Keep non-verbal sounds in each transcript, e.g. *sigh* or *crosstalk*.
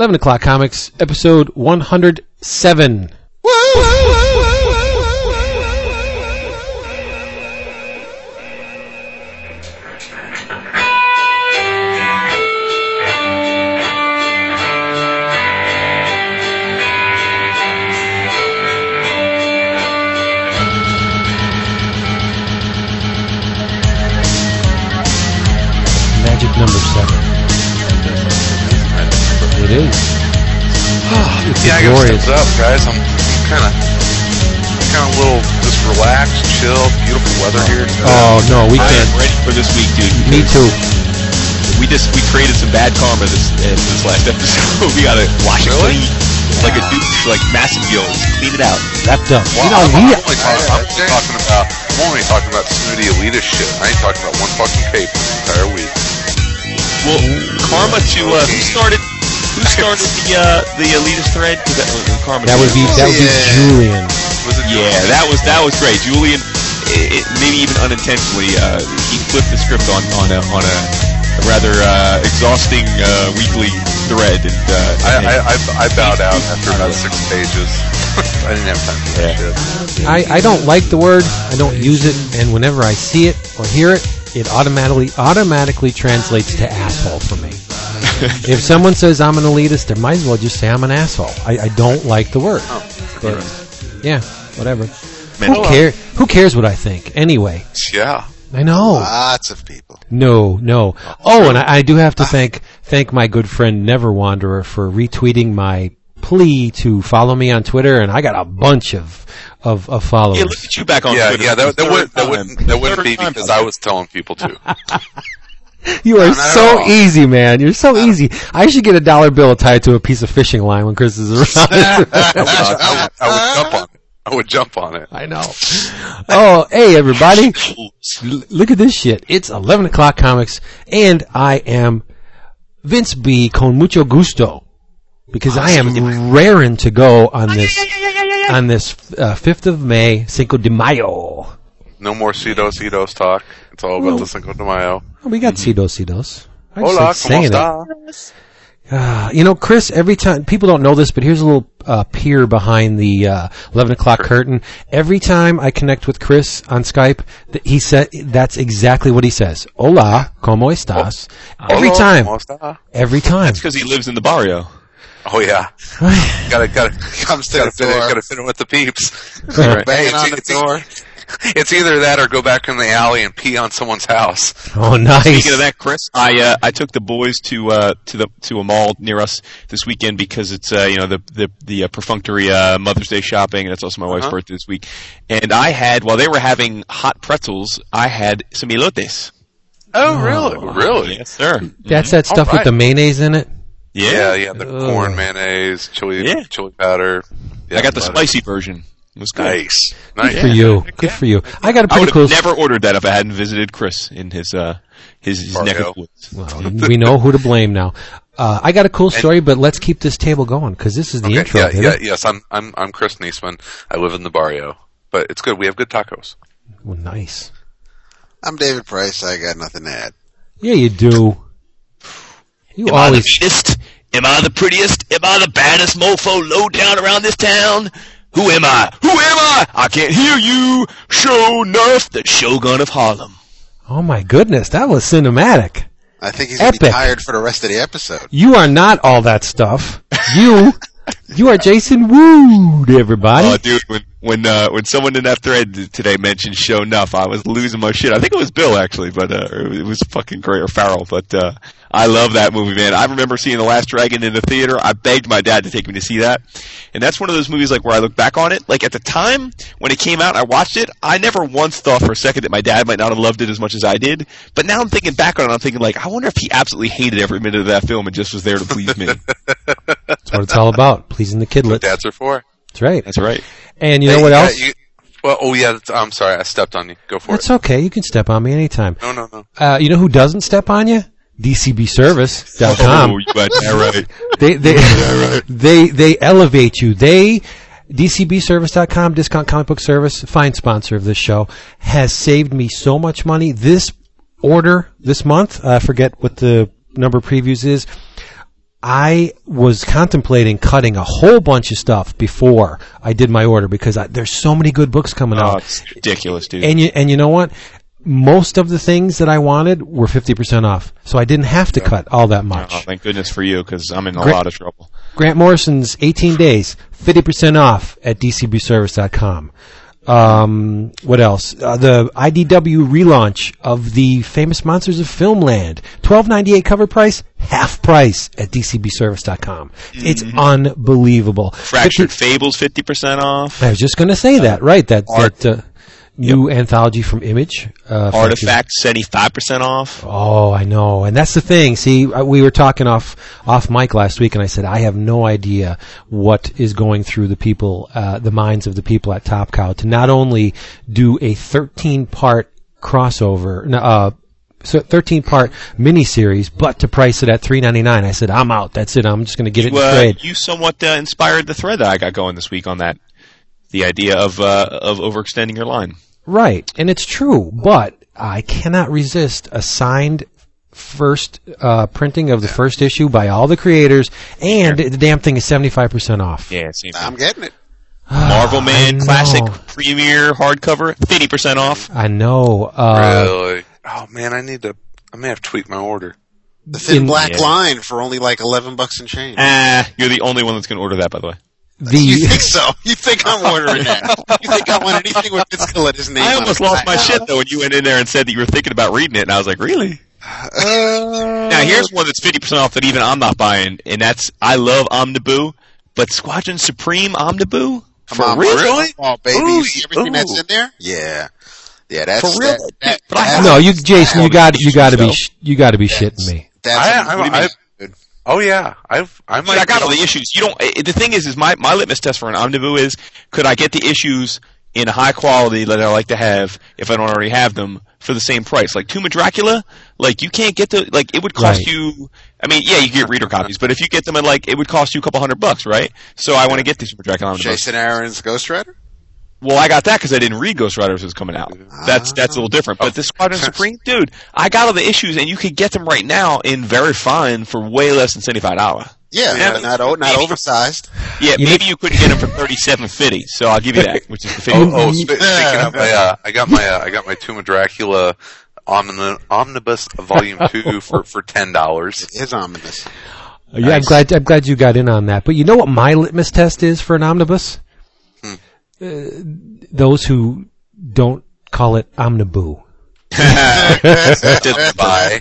11 o'clock comics, episode 107. Magic up, guys. I'm kind of, kind of a little just relaxed, chill, beautiful weather here. Oh no, we I can't. am ready for this week, dude. Me too. We just we created some bad karma this uh, this last episode. *laughs* we gotta wash it Really? clean, like a douche, like massive gills. Clean it out. Wrapped up. Well, you know, I'm, I'm only talking, I'm only talking about, I'm only talking about snooty elitist shit. I ain't talking about one fucking cape this entire week. Well, karma to uh, who started who started the uh, the elitist thread? 'Cause That, uh, karma. that would be that would be Yeah. Julian. Was it? Yeah, that was that was great. Julian, i it, maybe even unintentionally, uh, he flipped the script on on a on a, a rather uh, exhausting uh, weekly thread, and uh, I, I, I, I bowed out after about six pages. *laughs* I didn't have time for that shit. I, I don't like the word. I don't use it, and whenever I see it or hear it, it automatically automatically translates to asshole for me. *laughs* if someone says I'm an elitist, they might as well just say I'm an asshole. I, I don't like the word. Oh, But, yeah, whatever. Man, Who care? Who cares what I think? Anyway, Yeah. I know. Lots of people. No, no. Oh, and I, I do have to thank thank my good friend Never Wanderer for retweeting my plea to follow me on Twitter, and I got a bunch of of, of followers. yeah, look at you back on Yeah, Twitter. yeah, that, that, Third would, that, time. wouldn't, that wouldn't be because I was telling people to. *laughs* You are not so easy, man. You're so easy. I should get a dollar bill tied to a piece of fishing line when Chris is around. *laughs* I, would, I, would, I would *laughs* jump on it. I would jump on it. I know. Oh, hey everybody! L- look at this shit. It's 11 o'clock comics, and I am Vince B. con mucho gusto because I am raring to go on this on this uh, 5th of May, Cinco de Mayo. No more Cedos, Cedos talk. It's all about the Cinco de Mayo. Oh, we got Cidos, Cidos. I just Hola, like ¿cómo saying it. está? Ah, you know, Chris, every time, people don't know this, but here's a little uh, peer behind the uh, 11 o'clock curtain. Every time I connect with Chris on Skype, th- he said, that's exactly what he says. Hola, ¿cómo estás? Every Hola, time. ¿cómo está? Every time. That's because he lives in the barrio. Oh yeah. *sighs* gotta, gotta, Comes to gotta the fit in, door. gotta fit in with the peeps. Right. Banging Hey, on the *laughs* door. *laughs* It's either that or go back in the alley and pee on someone's house. Oh, nice. Speaking of that, Chris, I uh, I took the boys to uh, to the to a mall near us this weekend because it's uh, you know the the the uh, perfunctory uh, Mother's Day shopping and it's also my wife's Uh-huh. birthday this week. And I had while they were having hot pretzels, I had some elotes. Oh, really? Really? Yes, sir. That's that stuff with the mayonnaise in it? Yeah, yeah. The Ugh. corn mayonnaise, chili, Yeah. chili powder. Yeah, I got the butter. spicy version. It was good. Nice, Good nice. for you. Good for you. I got a I pretty would cool... have never ordered that if I hadn't visited Chris in his uh his, his neck of the woods. Well, *laughs* we know who to blame now. Uh, I got a cool story, but let's keep this table going because this is the Okay, intro. yeah, yeah, it? yes. I'm, I'm, I'm Chris Niesman. I live in the barrio, but it's good. We have good tacos. Well, nice. I'm David Price. I got nothing to add. Yeah, you do. You Am I the meanest? Am I the prettiest? Am I the baddest mofo low down around this town? Who am I? Who am I? I can't hear you. Sho'nuff, the Shogun of Harlem. Oh my goodness, that was cinematic. I think he's gonna be tired for the rest of the episode. You are not all that stuff. You, *laughs* you are Jason Wood, everybody. Oh, dude, when when uh, when someone in that thread today mentioned "Sho'nuff," I was losing my shit. I think it was Bill actually, but uh, it was fucking great or Farrell. But uh, I love that movie, man. I remember seeing The Last Dragon in the theater. I begged my dad to take me to see that, and that's one of those movies like where I look back on it. Like at the time when it came out, I watched it. I never once thought for a second that my dad might not have loved it as much as I did. But now I'm thinking back on it, I'm thinking like, I wonder if he absolutely hated every minute of that film and just was there to please me. *laughs* That's what it's all about, pleasing the kidlets. Dads are for. That's right. That's right. And you know Hey, what yeah, else? you- well, oh yeah. I'm sorry. I stepped on you. Go for It's it. It's okay. You can step on me anytime. No, no, no. Uh, you know who doesn't step on you? DCBService.com. Oh, got that *laughs* right. they they *laughs* they they elevate you. They DCBService.com, discount comic book service, fine sponsor of this show, has saved me so much money. This order this month, I forget what the number of previews is. I was contemplating cutting a whole bunch of stuff before I did my order because I, there's so many good books coming Oh, out. it's ridiculous, dude. And you and you know what? Most of the things that I wanted were 50% off. So I didn't have to cut all that oh, much. oh, thank goodness for you, because I'm in a Great. lot of trouble. Grant Morrison's 18 days, 50% off at dcbservice.com. Um, what else? Uh, the IDW relaunch of the famous Monsters of Filmland. 12.98 cover price, half price at dcbservice.com. It's unbelievable. Fractured 50 Fables, 50% off. I was just going to say that, right? That, that, uh, new anthology from Image. Uh, Artifact, 75% off. Oh, I know, and that's the thing. See, uh, we were talking off off mic last week, and I said I have no idea what is going through the people, uh, the minds of the people at Top Cow to not only do a 13 part crossover, uh, so 13 part miniseries, but to price it at 3.99. I said I'm out. That's it. I'm just going to get it You, uh, trade. you somewhat uh, inspired the thread that I got going this week on that. The idea of uh, of overextending your line. Right, and it's true, but I cannot resist a signed first uh, printing of the first issue by all the creators, and the damn thing is seventy five percent off. Yeah, same thing. I'm getting it. *sighs* Marvel Man. Classic Premiere hardcover, 50% off. I know. Uh, really? Oh man, I need to. I may have to tweak my order. The thin In- black Yeah. line for only like eleven bucks and change. Ah, you're the only one that's going to order that, by the way. You think so? You think I'm ordering that? You think I want anything with Vince Colletta's name? I almost lost my shit though when you went in there and said that you were thinking about reading it, and I was like, really? Uh, Now here's one that's 50% off that even I'm not buying, and that's I love Omniboo, but Squadron Supreme Omniboo Come for on, real? really? Oh, baby, Ooh, you see everything ooh. that's in there? Yeah, yeah. That's For real? That, that, But I no, you, Jason, you got you got to be sh- you got to be shitting me. That's I- what do you I- mean? Oh yeah, I've I Dude, might. I got all the issues. You don't. eh, The thing is, is my my litmus test for an omniboo is could I get the issues in high quality that I like to have if I don't already have them for the same price? Like Tomb of Dracula, like you can't get the like it would cost Right. you. I mean, yeah, you get reader copies, but if you get them at like it would cost you a couple hundred bucks, right? So I want to get these Tomb of Dracula omnibus. Jason Aaron's Ghost Rider. Well, I got that because I didn't read Ghost Rider as it was coming out. That's that's a little different. But the Squadron *laughs* Supreme, dude, I got all the issues, and you could get them right now in very fine for way less than seventy five dollars. Yeah, Yeah. not not, not Maybe. oversized. Yeah, You maybe you couldn't get them for thirty seven fifty. So I'll give you that, which is the fifty. *laughs* Oh, oh spe- speaking of, my, uh, I got my uh, I got my Tomb of Dracula omni- omnibus volume two *laughs* for for ten dollars. It is omnibus. Yeah, I'm glad I'm glad you got in on that. But you know what my litmus test is for an omnibus? Those who don't call it omniboo. Just *laughs* buy.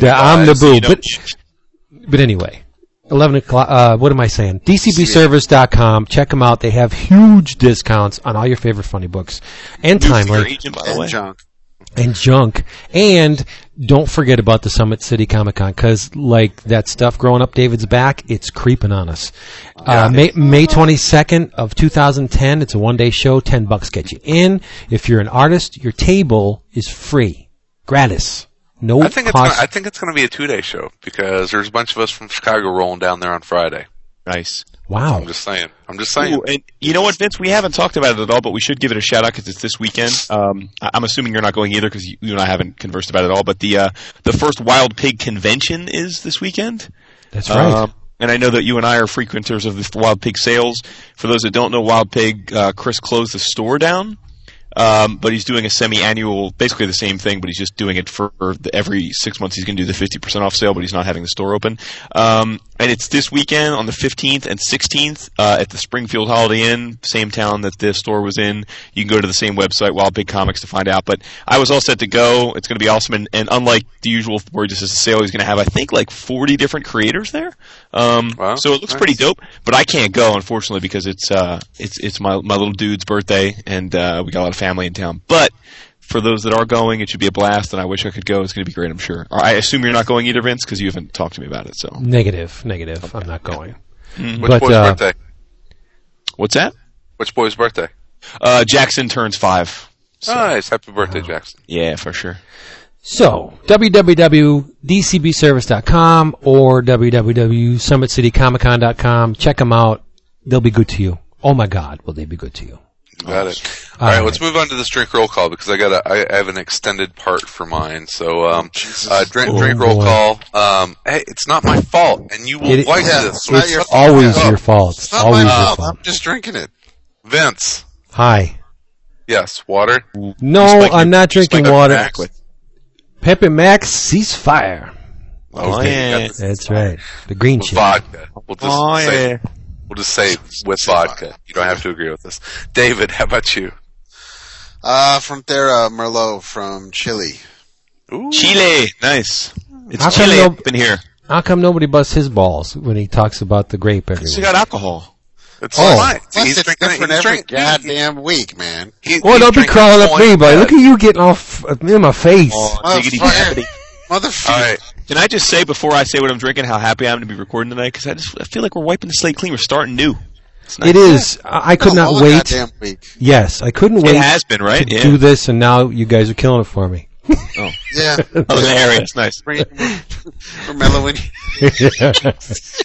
The omniboo, you but but anyway, eleven o'clock. Uh, what am I saying? DCBService.com. Check them out. They have huge discounts on all your favorite funny books and Your timely agent, by the And junk. And junk. And don't forget about the Summit City Comic Con because, like that stuff growing up David's back, it's creeping on us. Uh, May May twenty second of two thousand ten. It's a one day show. Ten bucks get you in. If you're an artist, your table is free, gratis, no I think it's cost. gonna, I think it's going to be a two day show because there's a bunch of us from Chicago rolling down there on Friday. Nice. Wow. I'm just saying. I'm just saying. Ooh, and you know what, Vince? We haven't talked about it at all, but we should give it a shout out because it's this weekend. Um, I- I'm assuming you're not going either because you, you and I haven't conversed about it at all. But the uh, the first Wild Pig convention is this weekend. That's right. Um, and I know that you and I are frequenters of the Wild Pig sales. For those that don't know, Wild Pig, uh, Chris closed the store down. Um, but he's doing a semi-annual, basically the same thing, but he's just doing it for the, every six months. He's going to do the 50% off sale, but he's not having the store open. Um, and it's this weekend on the 15th and 16th uh, at the Springfield Holiday Inn, same town that the store was in. You can go to the same website, Wild Pig Comics, to find out. But I was all set to go. It's going to be awesome. And, and unlike the usual where just as a sale, he's going to have, I think, like 40 different creators there. Um, Wow, so it looks nice. pretty dope. But I can't go, unfortunately, because it's uh, it's it's my my little dude's birthday, and uh, we got a lot of family in town. But for those that are going, it should be a blast, and I wish I could go. It's going to be great, I'm sure. I assume you're not going either, Vince, because you haven't talked to me about it. So Negative, negative. I'm not going. Which But, boy's uh, birthday? what's that? Which boy's birthday? Uh, Jackson turns five. So, nice. Happy birthday, Jackson. yeah, for sure. So, www.dcbservice.com or www.summitcitycomiccon.com. Check them out. They'll be good to you. Oh my God, will they be good to you? You got it. All right, let's move on to this drink roll call because I got a, I I have an extended part for mine. So, um, uh, drink, Oh, drink roll boy. call. Um, hey, it's not my fault, and you will It- like Yeah, this. it's not So your it's fault. Always Oh, your fault. It's not Always my fault. fault. I'm just drinking it. Vince. Hi. Yes, water. No, Spike I'm your- not drinking spike water. back with- Pepper Max cease fire. Oh, Okay, yeah. you. That's right. The green With shit. vodka. We'll just Oh, say, yeah. We'll just say with vodka. You don't have to agree with this. David, how about you? Uh, from Thera Merlot from Chile. Ooh. Chile, nice. It's How Chile no- up in here. How come nobody busts his balls when he talks about the grape She everywhere? got alcohol. It's Oh. fine. Plus, He's it's drinking different He's every drinking. goddamn week, man. he- Oh, he's don't be drinking crawling up point me, buddy. Look at you getting off in my face. Oh, diggity Motherfucker. Motherfucker. All right. Can I just say before I say what I'm drinking, how happy I am to be recording tonight? Because I just I feel like we're wiping the slate clean. We're starting new. It's nice. It is. I I could not wait. week. Yes, I couldn't It wait has been right. to Yeah. do this, and now you guys are killing it for me. Yeah. *laughs* Oh, the area. It's nice. Bring it- We're mellowing. *laughs*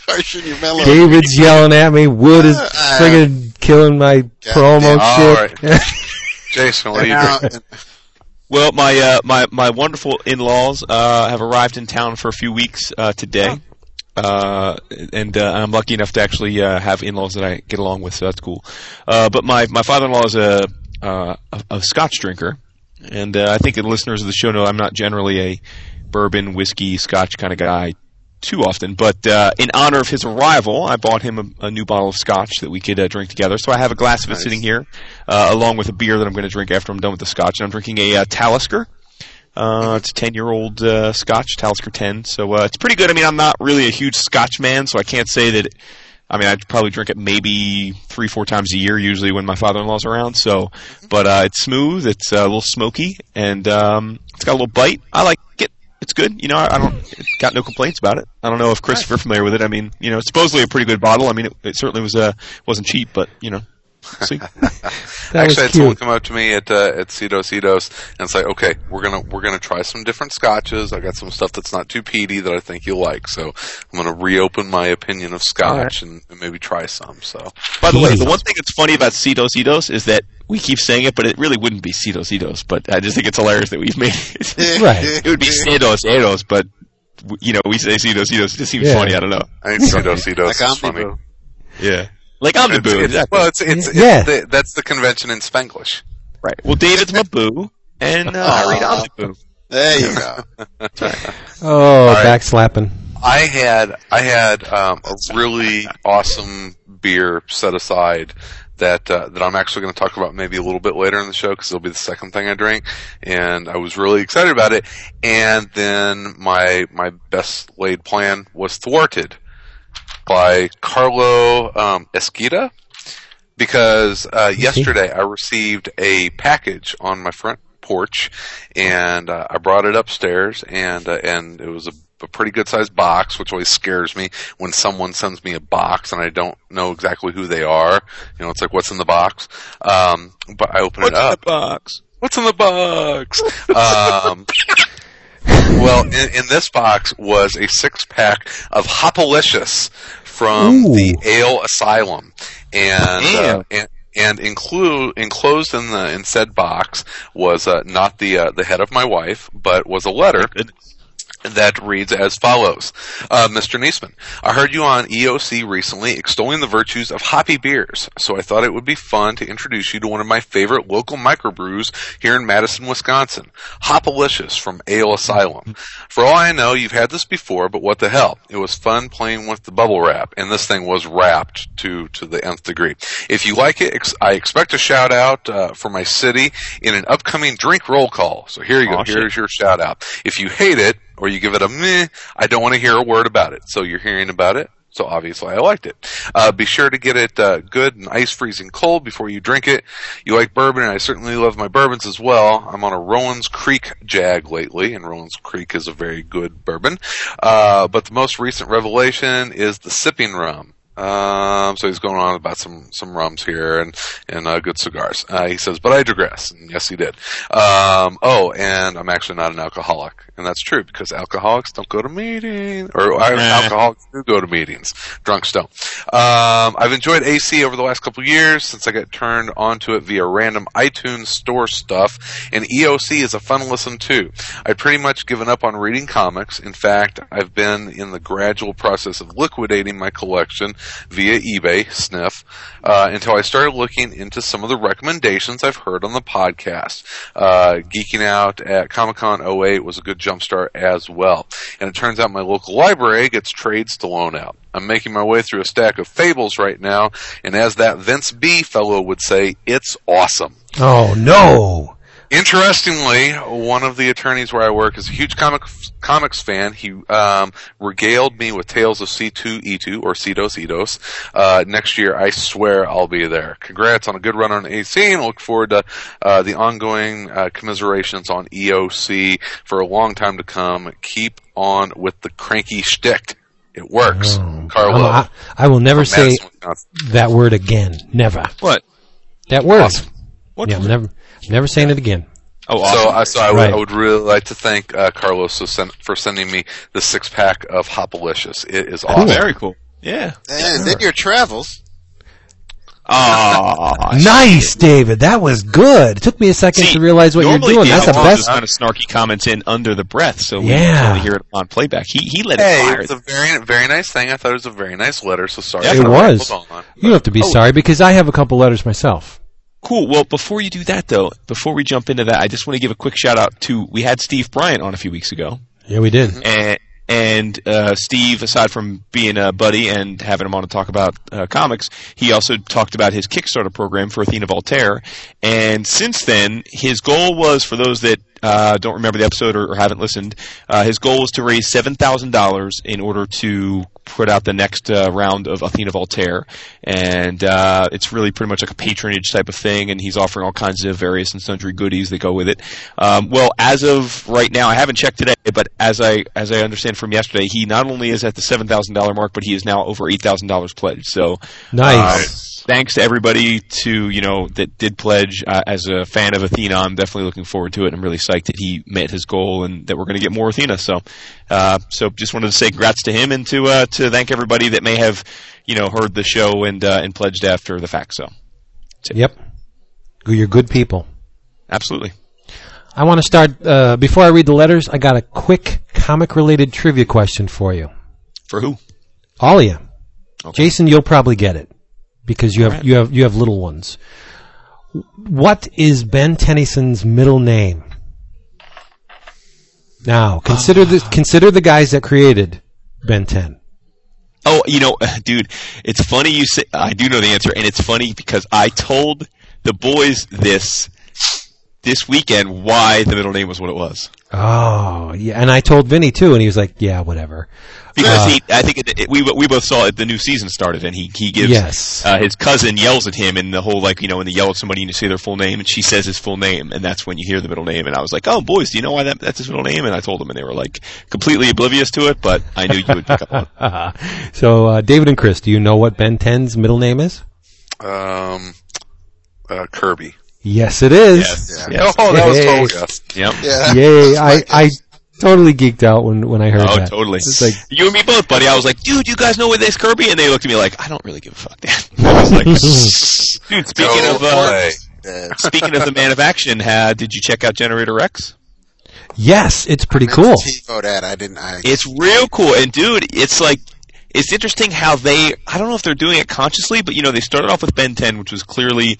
Harshing your mellow. David's yelling at me. Wood is Uh, friggin' killing my promo All shit. *laughs* Jason, what are you Now, drinking? Well, my uh, my my wonderful in-laws uh, have arrived in town for a few weeks uh, today, uh, and uh, I'm lucky enough to actually uh, have in-laws that I get along with, so that's cool. Uh, but my my father-in-law is a uh, a, a Scotch drinker, and uh, I think the listeners of the show know I'm not generally a bourbon, whiskey, Scotch kind of guy too often. But uh, in honor of his arrival, I bought him a, a new bottle of Scotch that we could uh, drink together. So I have a glass of it Nice. sitting here, uh, along with a beer that I'm going to drink after I'm done with the Scotch. And I'm drinking a uh, Talisker. Uh, it's a 10 year old uh, Scotch, Talisker 10. So uh, it's pretty good. I mean, I'm not really a huge Scotch man, so I can't say that. It, I mean, I'd probably drink it maybe three, four times a year, usually when my father-in-law's around. So, but uh, it's smooth, it's uh, a little smoky, and um, it's got a little bite. I like. It's good. You know, I, I don't got no complaints about it. I don't know if Chris, if you're familiar with it. I mean, you know, it's supposedly a pretty good bottle. I mean, it, it certainly was uh, wasn't cheap, but you know, see. *laughs* That Actually, I had someone come up to me at uh, at Cedos Cedos and say, "Okay, we're gonna we're gonna try some different scotches. I got some stuff that's not too peaty that I think you'll like. So I'm gonna reopen my opinion of scotch and, and maybe try some. So By the way, the one thing that's funny about Cedos Cedos is that we keep saying it, but it really wouldn't be Cedos Cedos. But I just think it's hilarious that we've made it. *laughs* Right. it would be Cedos Cedos, but you know, we say Cedos Cedos. It just seems Yeah. funny. I don't know. I think Cedos Cedos Like is funny. Yeah, like It's, Omniboo. it's- exactly. well, it's it's, it's Yeah. the, that's the convention in Spanglish. right. Well, David's my boo, and uh, I read Omniboo. There you *laughs* go. *laughs* Oh, right. back slapping. I had I had um, a really awesome beer set aside that uh, that I'm actually going to talk about maybe a little bit later in the show because it'll be the second thing I drink, and I was really excited about it. And then my my best laid plan was thwarted by Carlo um, Esquita because uh, yesterday I received a package on my front porch, and uh, I brought it upstairs, and uh, and it was a, a pretty good sized box, which always scares me when someone sends me a box and I don't know exactly who they are. You know, it's like what's in the box. Um, but I open What's it in up. the box? What's in the box? *laughs* um, well, in, in this box was a six pack of Hopalicious from Ooh. the Ale Asylum, and uh, and, and include enclosed in the in said box was uh, not the uh, the head of my wife, but was a letter Goodness. That reads as follows. Uh, Mr. Niesman, I heard you on EOC recently extolling the virtues of hoppy beers, so I thought it would be fun to introduce you to one of my favorite local microbrews here in Madison, Wisconsin. Hopalicious from Ale Asylum. For all I know, you've had this before, but what the hell? It was fun playing with the bubble wrap, and this thing was wrapped to, to the nth degree. If you like it, ex- I expect a shout out uh, for my city in an upcoming drink roll call. So here you go. Aw, shit. Here's your shout out. If you hate it, or you give it a meh, I don't want to hear a word about it. So you're hearing about it. So obviously I liked it. Uh, be sure to get it uh, good and ice freezing cold before you drink it. You like bourbon, and I certainly love my bourbons as well. I'm on a Rowan's Creek Jag lately, and Rowan's Creek is a very good bourbon. Uh, but the most recent revelation is the sipping rum. Um, so he's going on about some some rums here and and uh, good cigars. Uh, he says, but I digress. And yes, he did. Um, oh, and I'm actually not an alcoholic, and that's true because alcoholics don't go to meetings, or uh, alcoholics do go to meetings. Drunks don't. Um, I've enjoyed AC over the last couple years since I got turned onto it via random iTunes store stuff, and EOC is a fun listen too. I'd pretty much given up on reading comics. In fact, I've been in the gradual process of liquidating my collection via eBay, sniff, uh, until I started looking into some of the recommendations I've heard on the podcast. Uh, geeking out at Comic Con 08 was a good jumpstart as well. And it turns out my local library gets trades to loan out. I'm making my way through a stack of fables right now, and as that Vince B fellow would say, it's awesome. Oh no! Interestingly, one of the attorneys where I work is a huge comic comics fan. He um, regaled me with tales of C2E2 or Cedos Edos. Uh, next year, I swear I'll be there. Congrats on a good run on AC, and look forward to uh, the ongoing uh, commiserations on EOC for a long time to come. Keep on with the cranky shtick. It works. Oh. Carlo. I, I will never say Madison, that word again. Never. What? That word. Awesome. What? Yeah, I'm never, never saying it again. oh, So, awesome. I so I, would, Right. I would really like to thank uh, Carlos for, send, for sending me the six pack of Hopalicious. It is awesome. very cool. Yeah. And then your travels. Oh, *laughs* Nice, David. That was good. It took me a second See, to realize what you're doing. That's the throws best. those kind of snarky comments in under the breath, so we Yeah. can only hear it on playback. He he let it Hey, fire. it's a very very nice thing. I thought it was a very nice letter. So sorry. Yeah, It was. on. You don't have to be Oh. sorry because I have a couple letters myself. Cool. Well, before you do that, though, before we jump into that, I just want to give a quick shout out to we had Steve Bryant on a few weeks ago, Yeah, we did. and and uh, Steve, aside from being a buddy and having him on to talk about uh, comics, he also talked about his Kickstarter program for Athena Voltaire. And since then, his goal was for those that uh, don't remember the episode or, or haven't listened, uh, his goal was to raise seven thousand dollars in order to put out the next uh, round of Athena Voltaire, and uh, it's really pretty much like a patronage type of thing. And he's offering all kinds of various and sundry goodies that go with it. Um, well, as of right now, I haven't checked today, but as I as I understand from yesterday, he not only is at the seven thousand dollar mark, but he is now over eight thousand dollars pledged. So Nice. uh, thanks to everybody to you know that did pledge. Uh, as a fan of Athena, I'm definitely looking forward to it. I'm really psyched that he met his goal and that we're going to get more Athena. So, uh, so just wanted to say congrats to him and to uh, to thank everybody that may have you know heard the show and uh, and pledged after the fact. So, Yep. You're good people. absolutely. I want to start, uh, before I read the letters, I got a quick comic related trivia question for you. For who? All of you. Okay. Jason, you'll probably get it because you have, Alright. you have, you have little ones. What is Ben Tennyson's middle name? Now, consider the, uh. consider the guys that created Ben 10. Oh, you know, *laughs* dude, it's funny you say. I do know the answer, and it's funny because I told the boys this this weekend why the middle name was what it was. Oh, yeah. And I told Vinny too, and he was like, yeah, whatever. Because Uh, he, I think it, it, we we both saw it. The new season started, and he he gives Yes. uh, his cousin yells at him, and the whole like you know when they yell at somebody and you say their full name, and she says his full name, and that's when you hear the middle name. And I was like, oh boys, do you know why that that's his middle name? And I told them, and they were like completely oblivious to it, but I knew you would pick up on. it. *laughs* so, uh, David and Chris, do you know what Ben 10's middle name is? Um, uh, Kirby. Yes, it is. Yes. Oh, Yes. that was Hey. total yes. Yep. Yeah. *laughs* Yay! I, I totally geeked out when, when I heard Oh, that. totally. It's like, You and me both, buddy. I was like, dude, you guys know what this Kirby? And they looked at me like, I don't really give a fuck, Dad. *laughs* I was like, *laughs* dude, speaking of uh. Speaking of the Man of Action, uh, did you check out Generator Rex? yes, it's pretty meant cool. TiVo that. I didn't. I, It's real cool, and dude, it's like it's interesting how they. I don't know if they're doing it consciously, but you know, they started off with Ben 10, which was clearly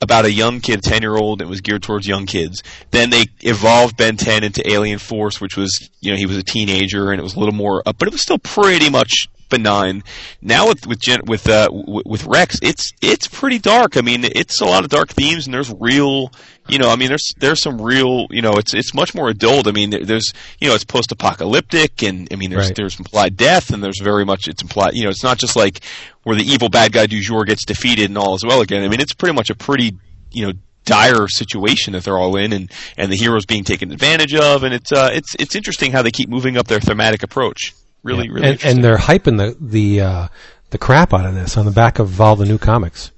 about a young kid, 10 year old, it was geared towards young kids. Then they evolved Ben 10 into Alien Force, which was, you know, he was a teenager and it was a little more, uh, but it was still pretty much benign. Now with, with, Gen, with, uh, w- with Rex, it's, it's pretty dark. I mean, it's a lot of dark themes and there's real, you know, I mean, there's, there's some real, you know, it's, it's much more adult. I mean, there's, you know, it's post-apocalyptic and, I mean, there's, Right. there's implied death and there's very much, it's implied, you know, it's not just like where the evil bad guy du jour gets defeated and all is well again. I mean, it's pretty much a pretty, you know, dire situation that they're all in and, and the heroes being taken advantage of. And it's, uh, it's, it's interesting how they keep moving up their thematic approach. Really, really and, and they're hyping the the uh, the crap out of this on the back of all the new comics.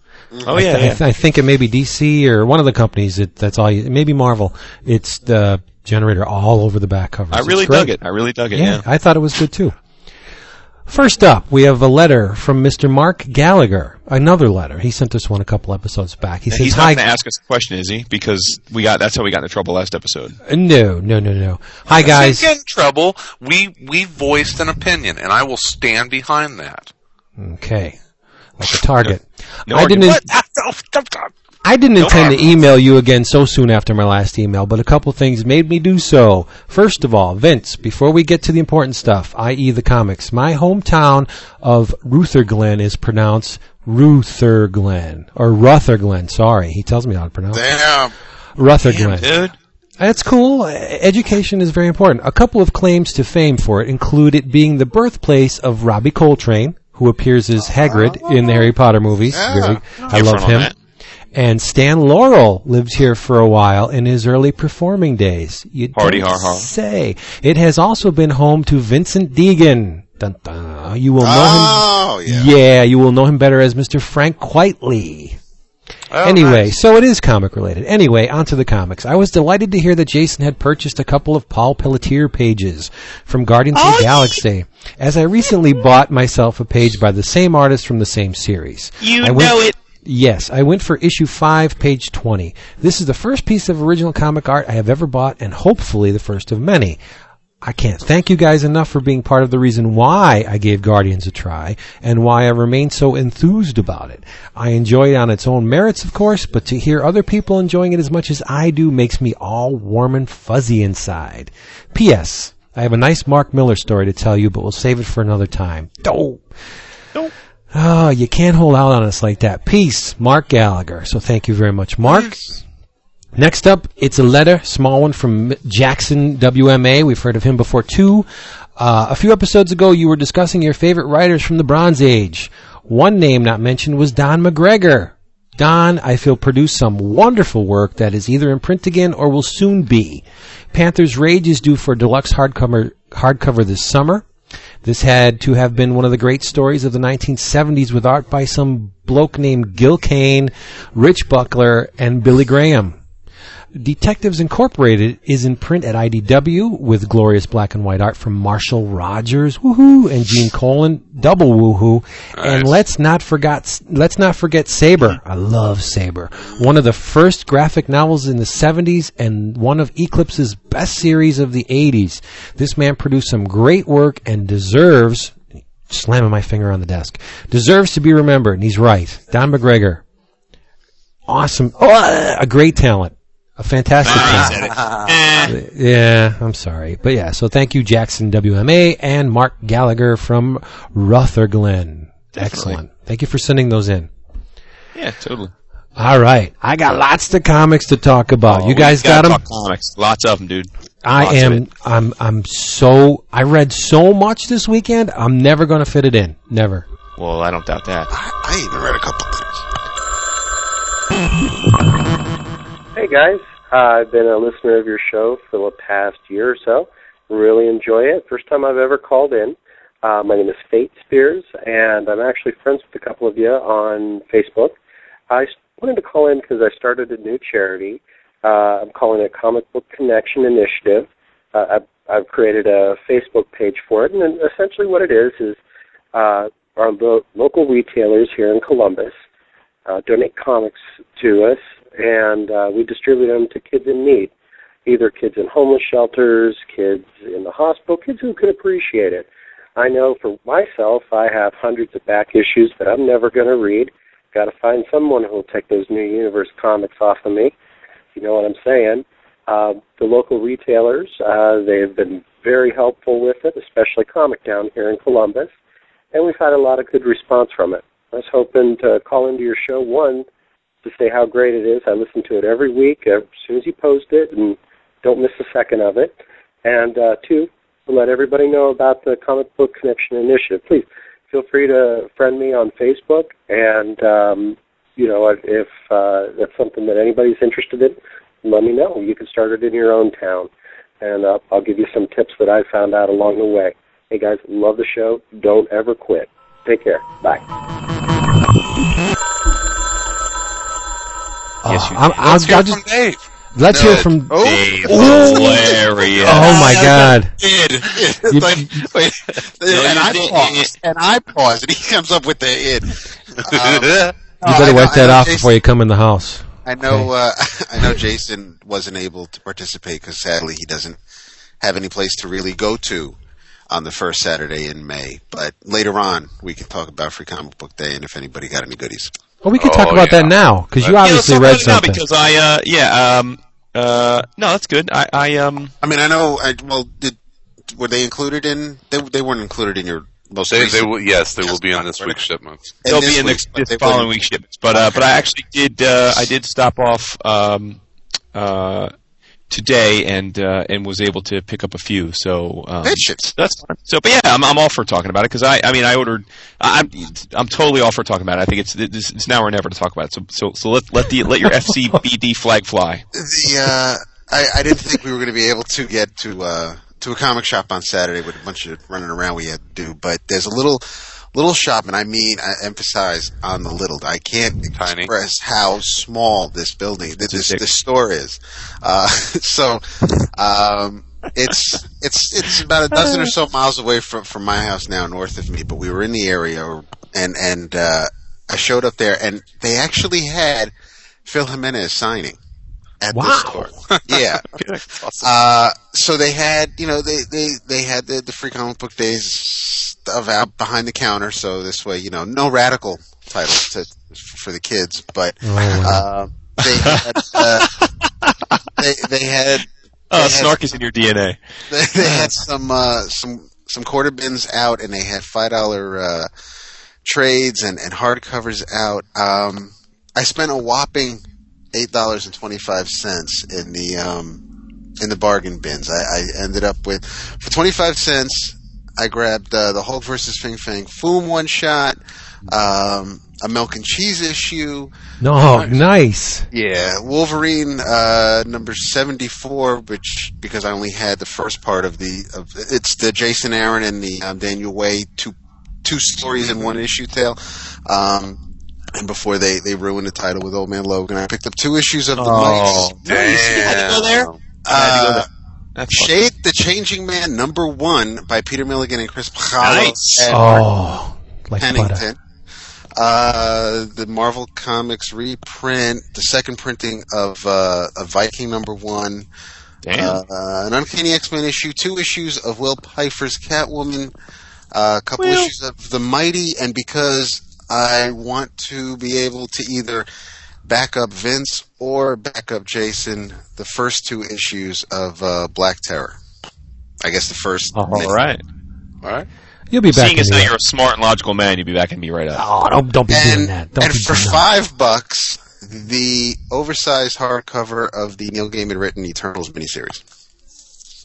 Oh I, yeah, th- I th- I think it may be DC or one of the companies. That, that's all. You, maybe Marvel. It's the generator all over the back cover. I really dug it. I really dug it. Yeah, Yeah. I thought it was good too. First up, we have a letter from Mr. Mark Gallagher. Another letter. He sent us one a couple episodes back. He And says, He's "Hi, not going to ask us a question, is he? Because we got that's how we got into trouble last episode. Uh, no, no, no, no. Hi, guys. Get in trouble. We we voiced an opinion, and I will stand behind that. Okay, like a target. No I didn't. *laughs* I didn't intend to email you again so soon after my last email, but a couple things made me do so. First of all, Vince, before we get to the important stuff, i.e. the comics, my hometown of Rutherglen is pronounced Rutherglen, or Rutherglen, sorry. He tells me how to pronounce it. Damn. Rutherglen. Dude. That's cool. Education is very important. A couple of claims to fame for it include it being the birthplace of Robbie Coltrane, who appears as Hagrid in the Harry Potter movies. Yeah. Very, I love him. And Stan Laurel lived here for a while in his early performing days. You Hardy har har. say. It has also been home to Vincent Deighan. Dun, dun. You will know Oh, him. yeah. Yeah, you will know him better as Mr. Frank Quitely. Oh, anyway, nice. so it is comic related. Anyway, onto the comics. I was delighted to hear that Jason had purchased a couple of Paul Pelletier pages from Guardians of the oh, Galaxy, as I recently bought myself a page by the same artist from the same series. You went- know it. Yes, I went for issue 5, page 20. This is the first piece of original comic art I have ever bought, and hopefully the first of many. I can't thank you guys enough for being part of the reason why I gave Guardians a try and why I remain so enthused about it. I enjoy it on its own merits, of course, but to hear other people enjoying it as much as I do makes me all warm and fuzzy inside. P.S. I have a nice Mark Millar story to tell you, but we'll save it for another time. Dope. Oh, you can't hold out on us like that. Peace, Mark Gallagher. So thank you very much, Mark. Next up, it's a letter, small one from Jackson WMA. We've heard of him before too. Uh, a few episodes ago, you were discussing your favorite writers from the Bronze Age. One name not mentioned was Don McGregor. Don, I feel, produced some wonderful work that is either in print again or will soon be. Panther's Rage is due for deluxe hardcover, hardcover this summer. This had to have been one of the great stories of the 1970s with art by some bloke named Gil Kane, Rich Buckler, and Billy Graham. Detectives Incorporated is in print at IDW with glorious black and white art from Marshall Rogers, woohoo, and Gene Colan, double woohoo. And let's not forget, let's not forget Sabre. I love Sabre. One of the first graphic novels in the 70s and one of Eclipse's best series of the 80s. This man produced some great work and deserves, slamming my finger on the desk, deserves to be remembered. And he's right. Don McGregor. Awesome. Oh, a great talent. A fantastic talent. Eh. Yeah, I'm sorry. But yeah, so thank you, Jackson WMA and Mark Gallagher from Rutherglen. Excellent. Thank you for sending those in. Yeah, totally. All right. I got lots of comics to talk about. Oh, you guys got gotta them? Comics, lots of them, dude. I lots am. I'm, I'm so, I read so much this weekend, I'm never going to fit it in. Never. Well, I don't doubt that. I even read a couple things. Hey guys, uh, I've been a listener of your show for the past year or so. Really enjoy it. First time I've ever called in. Uh, my name is Fate Spears, and I'm actually friends with a couple of you on Facebook. I wanted to call in because I started a new charity. Uh, I'm calling it Comic Book Connection Initiative. Uh, I've, I've created a Facebook page for it, and essentially what it is is uh, our lo- local retailers here in Columbus uh, donate comics to us, and uh, we distribute them to kids in need, either kids in homeless shelters, kids in the hospital, kids who can appreciate it. I know for myself, I have hundreds of back issues that I'm never going to read. Got to find someone who will take those new universe comics off of me. You know what I'm saying? Uh, the local retailers, uh, they've been very helpful with it, especially Comic Down here in Columbus, and we've had a lot of good response from it. I was hoping to call into your show one to say how great it is. I listen to it every week as soon as you post it, and don't miss a second of it. And uh, two, to let everybody know about the Comic Book Connection Initiative. Please feel free to friend me on Facebook, and um, you know if, if uh, that's something that anybody's interested in, let me know. You can start it in your own town, and uh, I'll give you some tips that I found out along the way. Hey guys, love the show. Don't ever quit. Take care. Bye. Yes, you I'm, I'll, Let's hear I'll from just Dave. let's hear from. Oh, Dave, Ooh. hilarious. Oh my god! id. *laughs* You- Like, *laughs* wait, and I did- pause, and I pause, and he comes up with the id. Um, *laughs* You better wipe that off before you come in the house. I know. Uh, I know Jason wasn't able to participate because sadly he doesn't have any place to really go to on the first Saturday in May. But later on, we can talk about Free Comic Book Day and if anybody got any goodies. Well, we can Oh, talk about yeah. that now because you Yeah, obviously let's talk read about it now because I, uh, yeah, um, uh, no, that's good. I, I, um, I mean, I know. I, well, did were they included in? They they weren't included in your most They, they recent. will, yes, they will be on this week's shipment. in they'll this be in week, this, this following wouldn't- week's shipments. But, uh, but I actually did, uh, I did stop off, um, uh, today and, uh, and was able to pick up a few. So, um, that's fine. So, but yeah, I'm, I'm all for talking about it because I, I mean, I ordered, I'm, I'm totally all for talking about it. I think it's, it's, it's now or never to talk about it. So, so, so let, let the, let your *laughs* FCBD flag fly. The uh, I, I didn't think we were going to be able to get to uh, to a comic shop on Saturday with a bunch of running around we had to do. But there's a little little shop, and I mean, I emphasize on the little. I can't Tiny. express how small this building, this this, store is. Uh, *laughs* so. Um, it's it's it's about a dozen or so miles away from from my house now, north of me. But we were in the area, and and uh, I showed up there, and they actually had Phil Jimenez signing at Wow. the *laughs* store. Yeah. Uh, so they had, you know, they, they, they had the, the free comic book days of out behind the counter. So this way, you know, no radical titles to, for the kids, but, Oh, uh, they had, uh, they, they had, *laughs* Uh, had- snark is in your DNA. they, they *laughs* had some, uh, some, some quarter bins out and they had five dollar, uh, trades and, and hardcovers out. Um, I spent a whopping eight dollars and twenty five cents in the um, in the bargain bins. I, I ended up with for twenty five cents. I grabbed uh, the Hulk versus Fing Fang Foom one shot, um, a milk and cheese issue. no, nice. Yeah, Wolverine uh, number seventy four, which because I only had the first part of the of it's the Jason Aaron and the um, Daniel Way two two stories in one issue tale. Um, and before they, they ruined the title with Old Man Logan, I picked up two issues of the Oh, Mice. Damn. Uh, That's Shade the Changing Man number one by Peter Milligan and Chris Bachalo Nice. and Oh, like butter. Pennington. Uh, the Marvel Comics reprint, the second printing of uh, of Viking number one, Damn. uh, an Uncanny X Men issue, two issues of Will Pfeifer's Catwoman, uh, a couple Will. issues of The Mighty, and because I want to be able to either back up Vince or back up Jason, the first two issues of uh, Black Terror. I guess the first. all right. All right. You'll be back. Seeing as the- how you're a smart and logical man, you'll be backing me right up. Oh, don't don't be doing and, that. Don't and be for doing that. five bucks, the oversized hardcover of the Neil Gaiman written Eternals miniseries,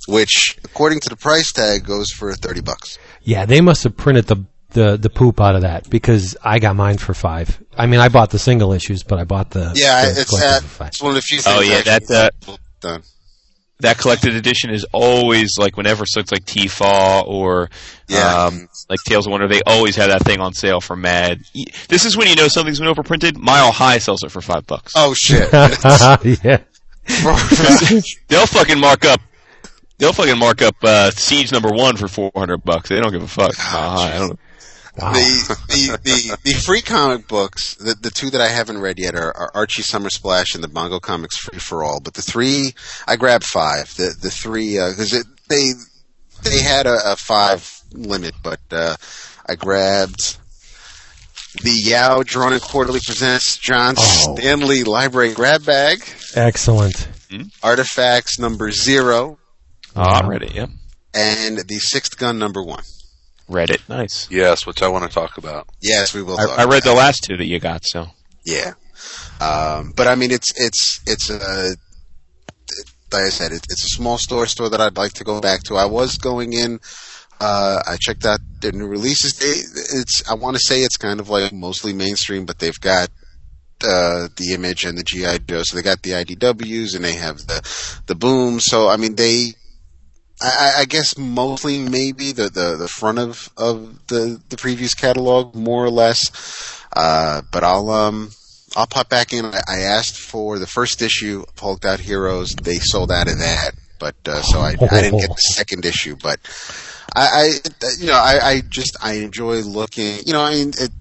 which, according to the price tag, goes for thirty bucks. Yeah, they must have printed the the the poop out of that because I got mine for five. I mean, I bought the single issues, but I bought the Yeah, the it's collective uh, five. it's one of the few things. Oh, yeah, actually that, done. That collected edition is always like whenever so it's like Tifa or Yeah. um, like Tales of Wonder, they always have that thing on sale for mad. This is when you know something's been overprinted. Mile High sells it for five bucks. Oh shit! *laughs* yeah. *laughs* They'll fucking mark up. They'll fucking mark up uh, Siege number one for four hundred bucks. They don't give a fuck. Mile High, I don't. Wow. the, the the the free comic books, the the two that I haven't read yet are, are Archie Summer Splash and the Bongo Comics Free for All. But the three, I grabbed five. The the three uh, because it they they had a, a five limit, but uh, I grabbed the Yao Drawn and Quarterly presents John Oh. Stanley Library Grab Bag, Excellent. Hmm? Artifacts number zero, ah, Oh, I read it. Yep, and the Sixth Gun number one. Read it. Nice. Yes, which I want to talk about. Yes, we will. I, talk I read about the last two that you got. So Yeah, um, but I mean, it's it's it's a like I said, it, it's a small store store that I'd like to go back to. I was going in. Uh, I checked out their new releases. They, it's I want to say it's kind of like mostly mainstream, but they've got uh, the image and the GI Joe. So they got the IDWs and they have the the boom. So I mean, they I, I guess mostly maybe the, the, the front of, of the, the previous catalog, more or less. Uh, but I'll, um, I'll pop back in. I, asked for the first issue of Hulked Out Heroes. They sold out of that, but, uh, so I, I didn't get the second issue, but I, I, you know, I, I just, I enjoy looking, you know, I mean, it,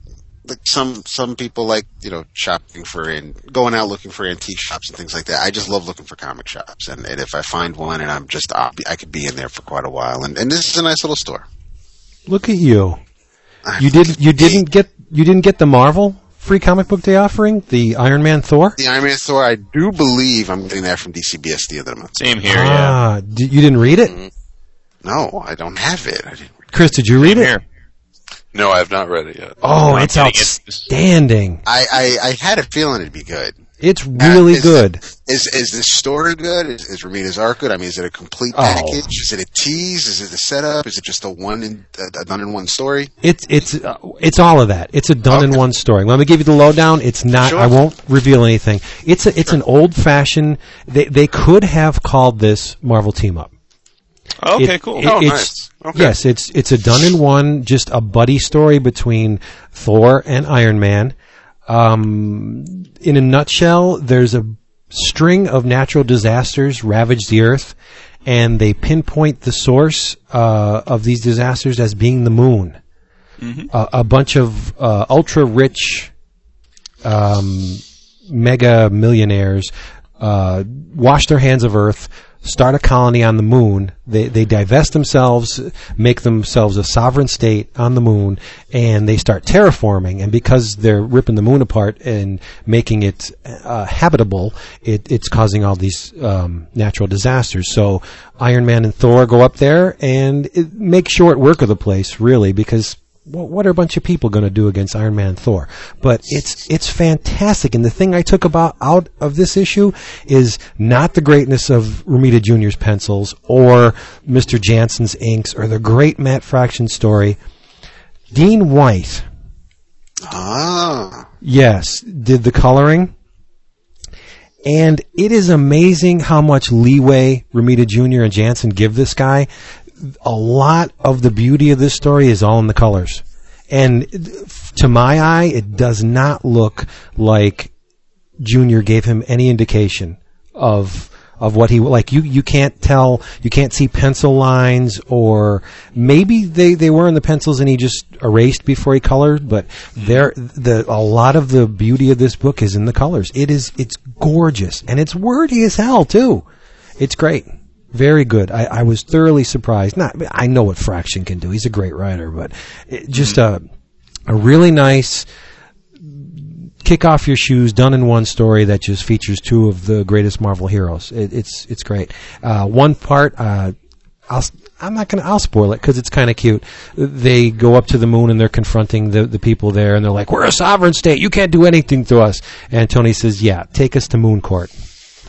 like some some people like you know shopping for and going out looking for antique shops and things like that. I just love looking for comic shops, and, and if I find one and I'm just I'll be, I could be in there for quite a while. And, and this is a nice little store. Look at you. I- You did. You didn't get. You didn't get the Marvel free comic book day offering. The Iron Man Thor. the Iron Man Thor, I do believe I'm getting that from DCBS the other month. Same here, yeah. Ah, you didn't read it, No, I don't have it. I didn't. Chris? Did you read Same it? here. No, I have not read it yet. Oh, I'm it's getting it. outstanding. I, I, I had a feeling it'd be good. It's really is good. Is is the story good? Is, is Romita's arc good? I mean, is it a complete Oh. package? Is it a tease? Is it a setup? Is it just a one in, a, a done in one story? It's it's uh, it's all of that. It's a done in one story. Let me give you the lowdown. It's not. Sure. I won't reveal anything. It's a, it's an old fashioned. They they could have called this Marvel Team Up. Okay, It- cool. it- Oh, it's- nice. Okay. Yes, it's it's a done in one, just a buddy story between Thor and Iron Man. Um, in a nutshell, there's a string of natural disasters ravage the Earth, and they pinpoint the source uh, of these disasters as being the moon. Uh, a bunch of uh, ultra rich um, mega millionaires uh, wash their hands of Earth, start a colony on the moon. They they divest themselves, make themselves a sovereign state on the moon, and they start terraforming. And because they're ripping the moon apart and making it uh, habitable, it, it's causing all these um, natural disasters. So Iron Man and Thor go up there and it, make short work of the place, really, because what, what are a bunch of people going to do against Iron Man Thor? But it's it's fantastic, and the thing I took about out of this issue is not the greatness of Romita Jr.'s pencils or Mr. Janson's inks or the great Matt Fraction story. Dean White, Ah, yes, did the coloring. And it is amazing how much leeway Romita Jr. and Janson give this guy. A lot of the beauty of this story is all in the colors. And to my eye, it does not look like Junior gave him any indication of of what he like. You you can't tell. You can't see pencil lines, or maybe they they were in the pencils and he just erased before he colored. But there, the a lot of the beauty of this book is in the colors. It is it's gorgeous and it's wordy as hell too. It's great. Very good. I, I was thoroughly surprised. Not, I know what Fraction can do. He's a great writer, but it, just a a really nice kick off your shoes, done in one story that just features two of the greatest Marvel heroes. It, it's it's great. Uh, one part, uh, I'll I'm not gonna I'll spoil it because it's kind of cute. They go up to the moon and they're confronting the the people there, and they're like, "We're a sovereign state. You can't do anything to us." And Tony says, "Yeah, take us to Moon Court." *laughs*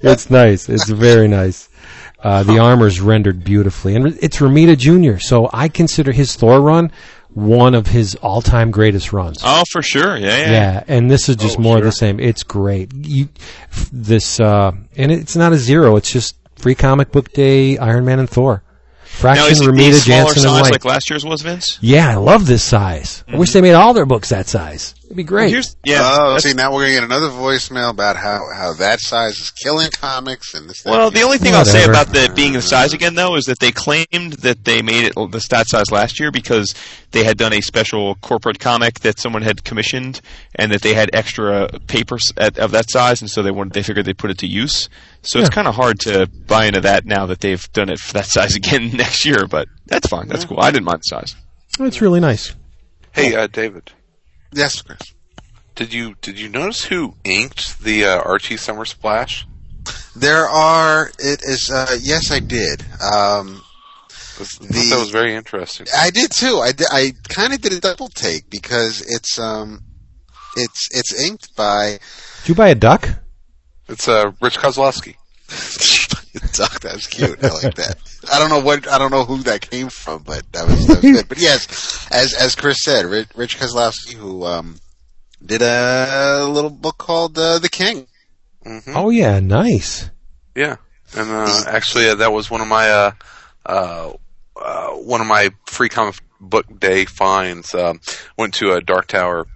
it's nice. It's very nice. Uh, the armor's rendered beautifully, and it's Romita Jr. So I consider his Thor run one of his all-time greatest runs. Oh, for sure. Yeah, yeah. Yeah, and this is just Oh, more of the same. It's great. You, this, uh, and it's not a zero. It's just free comic book day, Iron Man and Thor. Now, Fraction, is Romita, smaller Janson, and size White. like last year's was, Vince? yeah, I love this size. I wish mm-hmm. they made all their books that size. It'd be great. Here's yeah. oh, that's- see, now we're gonna get another voicemail about how, how that size is killing comics and this. that, Well, and the other. only thing I'll say about the being the size again, though, is that they claimed that they made it the stat size last year because they had done a special corporate comic that someone had commissioned, and that they had extra papers at, of that size, and so they wanted they figured they'd put it to use. So it's kind of hard to buy into that now that they've done it for that *laughs* size again next year. But that's fine. That's cool. I didn't mind the size. It's really nice. Hey, uh, David, yes, Chris. did you did you notice who inked the uh, Archie Summer Splash? There are. It is. Uh, yes, I did. Um, 'Cause I The- thought that was very interesting. I did too. I, di- I kind of did a double take because it's um, it's it's inked by. Did you buy a duck? It's uh, Rich Koslowski. *laughs* Duck, that was cute. I like that. I don't know what I don't know who that came from, but that was, that was good. But yes, as as Chris said, Rich, Rich Koslowski, who um, did a little book called uh, The King. hmm Oh yeah, nice. Yeah. And uh, actually, uh, that was one of my uh, uh, uh, one of my free comic book day finds. Um, went to a Dark Tower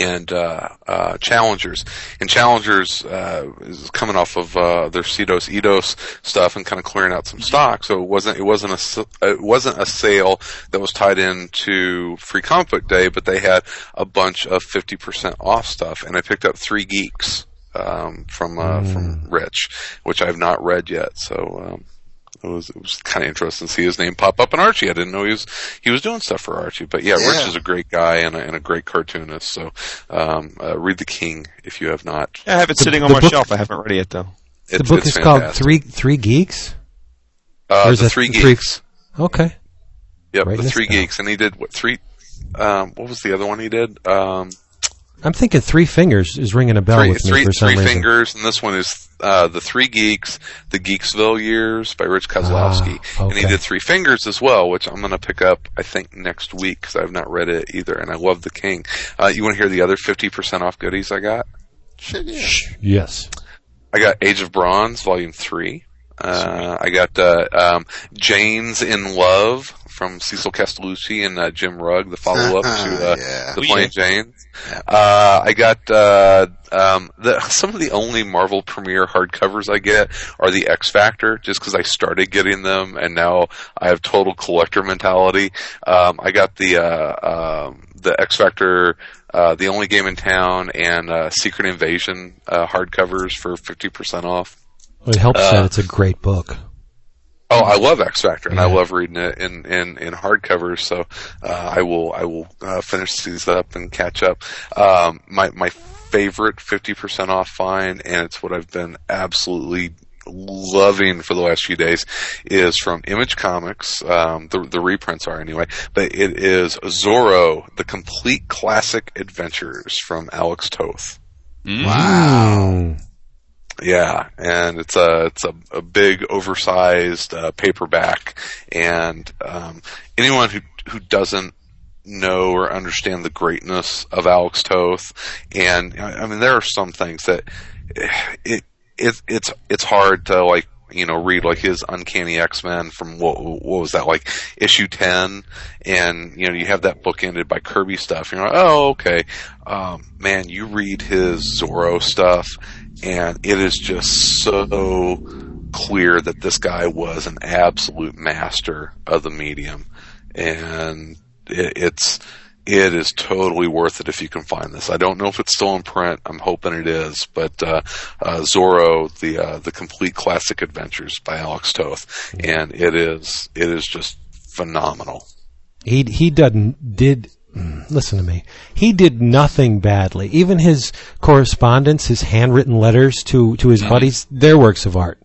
and uh, uh, Challengers. And Challengers uh, is coming off of uh, their C2E2 stuff and kind of clearing out some stock. So it wasn't it wasn't a it wasn't a sale that was tied into Free Comic Book Day, but they had a bunch of fifty percent off stuff. And I picked up Three Geeks um, from uh, from Rich, which I've not read yet. So. Um, it was it was kind of interesting to see his name pop up in Archie. I didn't know he was he was doing stuff for Archie, but yeah, Yeah. Rich is a great guy and a, and a great cartoonist. So um, uh, read the King if you have not. I have it The- sitting on the my book- shelf. I haven't read it yet though. It's, the book it's is called. Three Three Geeks. uh, the that Three three- Geeks. Okay. Yep, Writing the Three down. Geeks, and he did what three? Um, what was the other one he did? Um, I'm thinking Three Fingers is ringing a bell three with me three, for some three reason. fingers, and this one is uh, the Three Geeks, the Geeksville Years by Rich Koslowski, Ah, and he did Three Fingers as well, which I'm going to pick up I think next week because I've not read it either, and I love the King. Uh, you want to hear the other 50% off goodies I got? Yes. I got Age of Bronze Volume Three. Uh, I got uh, um, Jane's in Love from Cecil Castellucci and uh, Jim Rugg, the follow up to uh, *laughs* Yeah. the Plain yeah. Jane. Uh, I got uh, um, the, some of the only Marvel Premiere hardcovers I get are the X Factor, just because I started getting them and now I have total collector mentality. Um, I got the uh, um, the X Factor. Uh, the only game in town and uh, Secret Invasion uh, hardcovers for fifty percent off. Well, it helps Uh, that it's a great book. Oh, I love X Factor, and I love reading it in in, in hardcovers. So uh, I will I will uh, finish these up and catch up. Um, my my favorite fifty percent off find, and it's what I've been absolutely loving for the last few days, is from Image Comics. Um, the the reprints are anyway, but it is Zorro: The Complete Classic Adventures from Alex Toth. Mm. Yeah, and it's a it's a, a big oversized uh, paperback, and um, anyone who who doesn't know or understand the greatness of Alex Toth, and I mean there are some things that it it it's it's hard to like you know read like his Uncanny X Men from what what was that like issue ten, and you know you have that book ended by Kirby stuff. You're like, oh okay, um, man, you read his Zorro stuff, and it is just so clear that this guy was an absolute master of the medium, and it, it's it is totally worth it if you can find this. I don't know if it's still in print. I'm hoping it is, but uh, uh, Zorro, the uh, the complete classic adventures by Alex Toth, and it is it is just phenomenal. He he doesn't did listen to me. He did nothing badly. Even his correspondence, his handwritten letters to to his buddies, they're works of art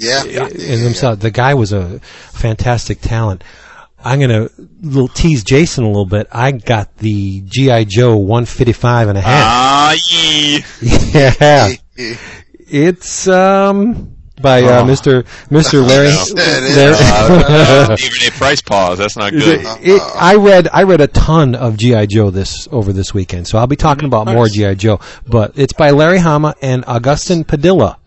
Yeah. yeah, in themselves. The guy was a fantastic talent. I'm gonna little tease Jason a little bit. I got the GI Joe 155 and a half. Ah, *laughs* yeah, yeah. *laughs* it's um by uh, Oh. Mr. Mr. *laughs* Larry. It. Larry- Uh, *laughs* Even a price pause. That's not good. It- I read I read a ton of GI Joe this over this weekend, so I'll be talking about more GI Joe. But it's by Larry Hama and Agustin Padilla.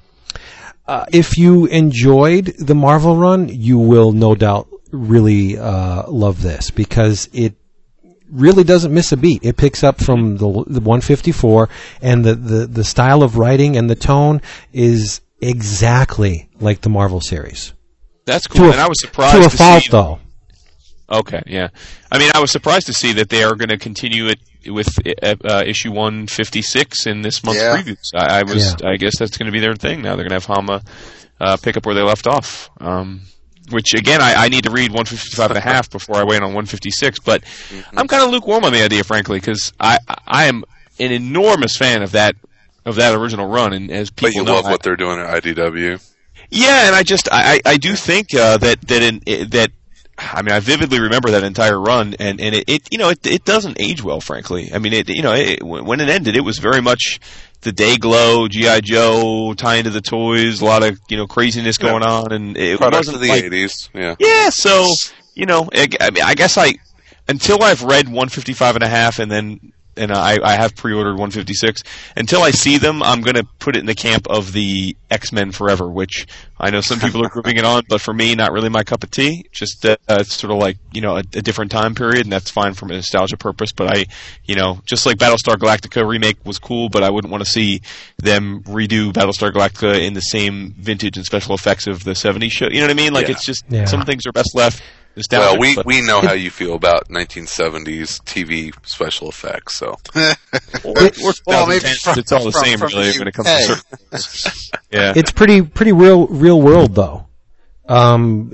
Uh, if you enjoyed the Marvel run, you will no doubt really uh, love this because it really doesn't miss a beat. It picks up from the, the 154, and the, the, the style of writing and the tone is exactly like the Marvel series. That's cool. To and I was surprised to a to fault, see. though. Okay, yeah. I mean, I was surprised to see that they are going to continue it with uh, uh, issue 156 in this month's Yeah. previews. I, I was, I guess that's going to be their thing now. They're going to have Hama uh, pick up where they left off. Um, which again, I, I need to read 155 and a half before I wait on 156. But I'm kind of lukewarm on the idea, frankly, because I, I am an enormous fan of that of that original run. And as people But you know, love I- what they're doing at IDW. yeah, and I just I, I do think uh, that that in that I mean I vividly remember that entire run, and and it, it you know it it doesn't age well, frankly. I mean it you know it, when it ended, it was very much the day glow, GI Joe, tie into the toys, a lot of you know craziness Yeah. going on, and it wasn't the like 80s. Yeah. yeah. So you know, I, I mean, I guess I until I've read 155 and a half, and then and I, I have pre-ordered 156. Until I see them, I'm going to put it in the camp of the X-Men Forever, which I know some people are grouping it on, but for me, not really my cup of tea. Just uh, it's sort of like you know a, a different time period, and that's fine from a nostalgia purpose. But I, you know, just like Battlestar Galactica remake was cool, but I wouldn't want to see them redo Battlestar Galactica in the same vintage and special effects of the 70s show. You know what I mean? Like Yeah. it's just Yeah. some things are best left. Nostalgic, Well, we, but- we know how you feel about 1970s TV special effects, so. or, *laughs* or Well, maybe from- it's all the from- same from really when it comes UK. to certain. *laughs* Yeah. It's pretty pretty real real world though. Um,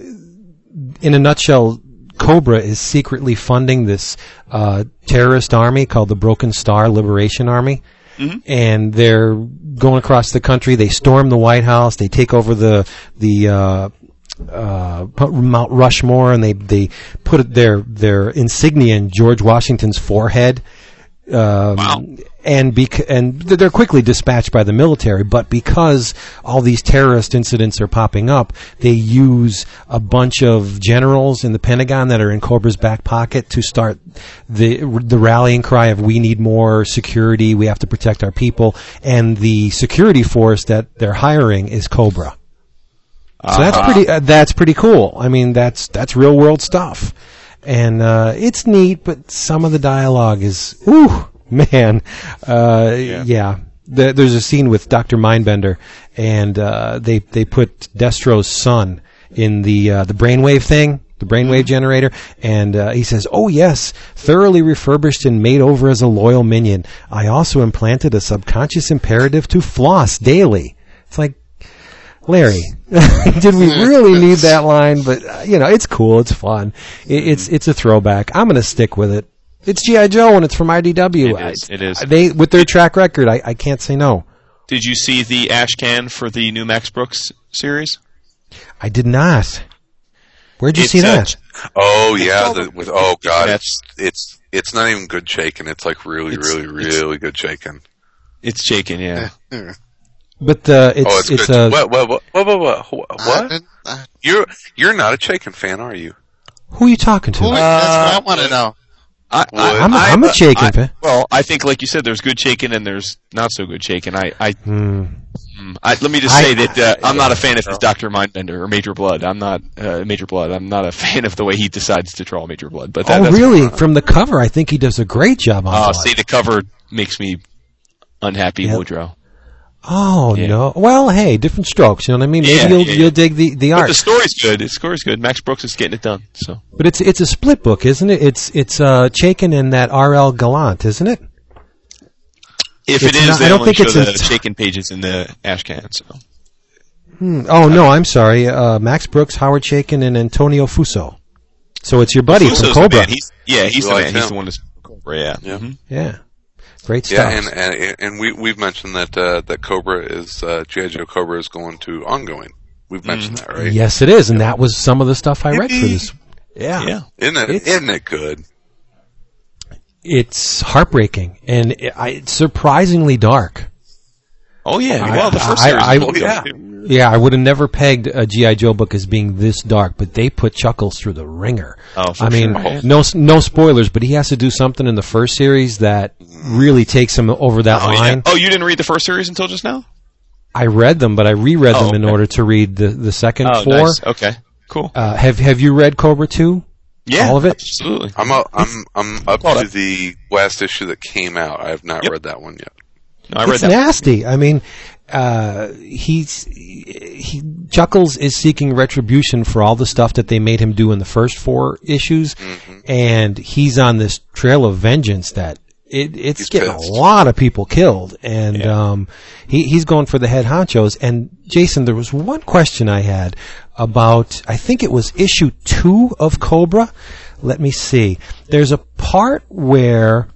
in a nutshell, Cobra is secretly funding this uh, terrorist army called the Broken Star Liberation Army. And they're going across the country. They storm the White House. They take over the the uh, uh, Mount Rushmore, and they they put their their insignia in George Washington's forehead. Um, And bec- and they're quickly dispatched by the military, but because all these terrorist incidents are popping up, they use a bunch of generals in the Pentagon that are in Cobra's back pocket to start the the rallying cry of "We need more security. We have to protect our people." And the security force that they're hiring is Cobra. So that's pretty. Uh, that's pretty cool. I mean, that's that's real world stuff, and uh, it's neat. But some of the dialogue is, ooh, *laughs* man, uh, yeah. The, there's a scene with Doctor Mindbender, and uh, they they put Destro's son in the uh, the brainwave thing. The brainwave generator, and uh, he says, "Oh yes, thoroughly refurbished and made over as a loyal minion. I also implanted a subconscious imperative to floss daily." It's like, Larry, *laughs* did we really need that line? But uh, you know, it's cool. It's fun. It, it's it's a throwback. I'm going to stick with it. It's GI Joe and it's from IDW. It is, it is. They with their track record, I, I can't say no. Did you see the ash can for the new Max Brooks series? I did not. Where'd you It's, see uh, that? Oh yeah, the, with oh god, That's- it's it's it's not even good Chaykin. It's like really, It's- really, really good Chaykin. It's Chaykin, yeah. But uh, it's oh, it's, it's, good. a what, what, what, what, what, what, I what? I- You're you're not a Chaykin fan, are you? who are you talking to? who- that's what I want to know. I, I, I'm a, I'm a I- Chaykin fan. Well, I think, like you said, there's good Chaykin and there's not so good Chaykin. I, I, Hmm. mm, I let me just I- say that uh, I'm not a fan of his Doctor Mindbender or Major Blood. I'm not uh, Major Blood. I'm not a *laughs* fan of the way he decides to draw Major Blood. But that, Oh, really? From the cover, I think he does a great job on Uh, see, the cover makes me unhappy, Yep. Woodrow. Oh Yeah. no! Well, hey, different strokes. You know what I mean? Maybe Yeah, you'll yeah, you'll yeah. dig the the But art. the story's good. The story's good. Max Brooks is getting it done. So But it's it's a split book, isn't it? It's it's uh Chaykin and that R.L. Gallant, isn't it? if It's it is, not- they I don't only think show it's the in- Chaykin pages in the ash can. So Oh no, I'm sorry. Uh, Max Brooks, Howard Chaykin, and Antonio Fuso. So it's your buddy Fuso's from the Cobra. man. He's, yeah, he's You the like man. He's the one that's Cobra. Yeah. Yeah. Mhm. yeah, great stuff. Yeah, and and and we we've mentioned that uh, that Cobra is uh, GI Joe Cobra is going to ongoing. We've mentioned that, right? yes, it is, and that was some of the stuff I read for this. Yeah, Yeah. Isn't it? It's- Isn't it good? it's heartbreaking and it, I, it's surprisingly dark. Oh yeah. I- well, the first I- series. I- was yeah. Yeah, I would have never pegged a GI Joe book as being this dark, but they put Chuckles through the ringer. Oh, for I mean, sure. no no spoilers, but he has to do something in the first series that really takes him over that Oh, yeah. line. oh, you didn't read the first series until just now? I read them, but I reread Oh, them in okay. order to read the the second Oh, four. nice. Okay. Cool. Uh, have have you read Cobra two? Yeah. all of it? Absolutely. I'm up, I'm I'm up to the last issue that came out. I have not Yep. read that one yet. No, I read it's that. nasty. I mean, uh, he's he Chuckles is seeking retribution for all the stuff that they made him do in the first four issues, Mm-hmm. and he's on this trail of vengeance that. It, it's He's getting pissed. a lot of people killed, and Yeah. um, he, he's going for the head honchos. And Jason, there was one question I had about, I think it was issue two of Cobra. Let me see. There's a part where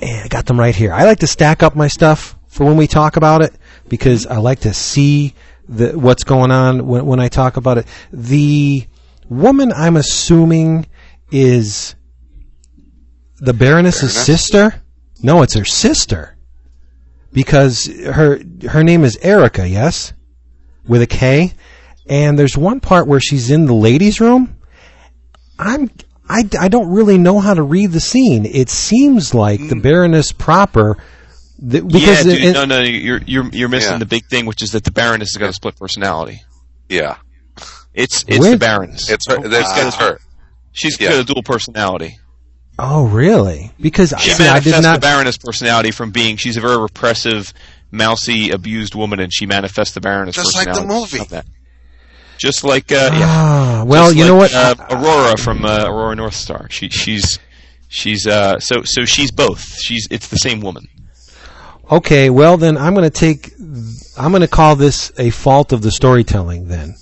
and I got them right here. I like to stack up my stuff for when we talk about it because I like to see the, what's going on when, when I talk about it. The woman I'm assuming is the Baroness's Baroness? sister. No, it's her sister because her her name is Erica. Yes, with a K. And there's one part where she's in the ladies' room. I'm I, I don't really know how to read the scene. It seems like the mm. Baroness proper, th- because yeah, dude, it- no, no, you're you're you're missing Yeah. the big thing, which is that the Baroness has got a split personality. Yeah, It's it's Where- the Baroness. it's her. That's, that's her. She's yeah. got a dual personality. oh really? Because She see, I manifests did not. the Baroness personality from being she's a very repressive, mousy, abused woman, and she manifests the Baroness Just like the movie. that. Just like uh, yeah. Ah, well, Just you know what? Uh, Aurora from uh, Aurora North Star. She she's she's uh so so she's both. She's it's the same woman. Okay, well then I'm going to take I'm going to call this a fault of the storytelling then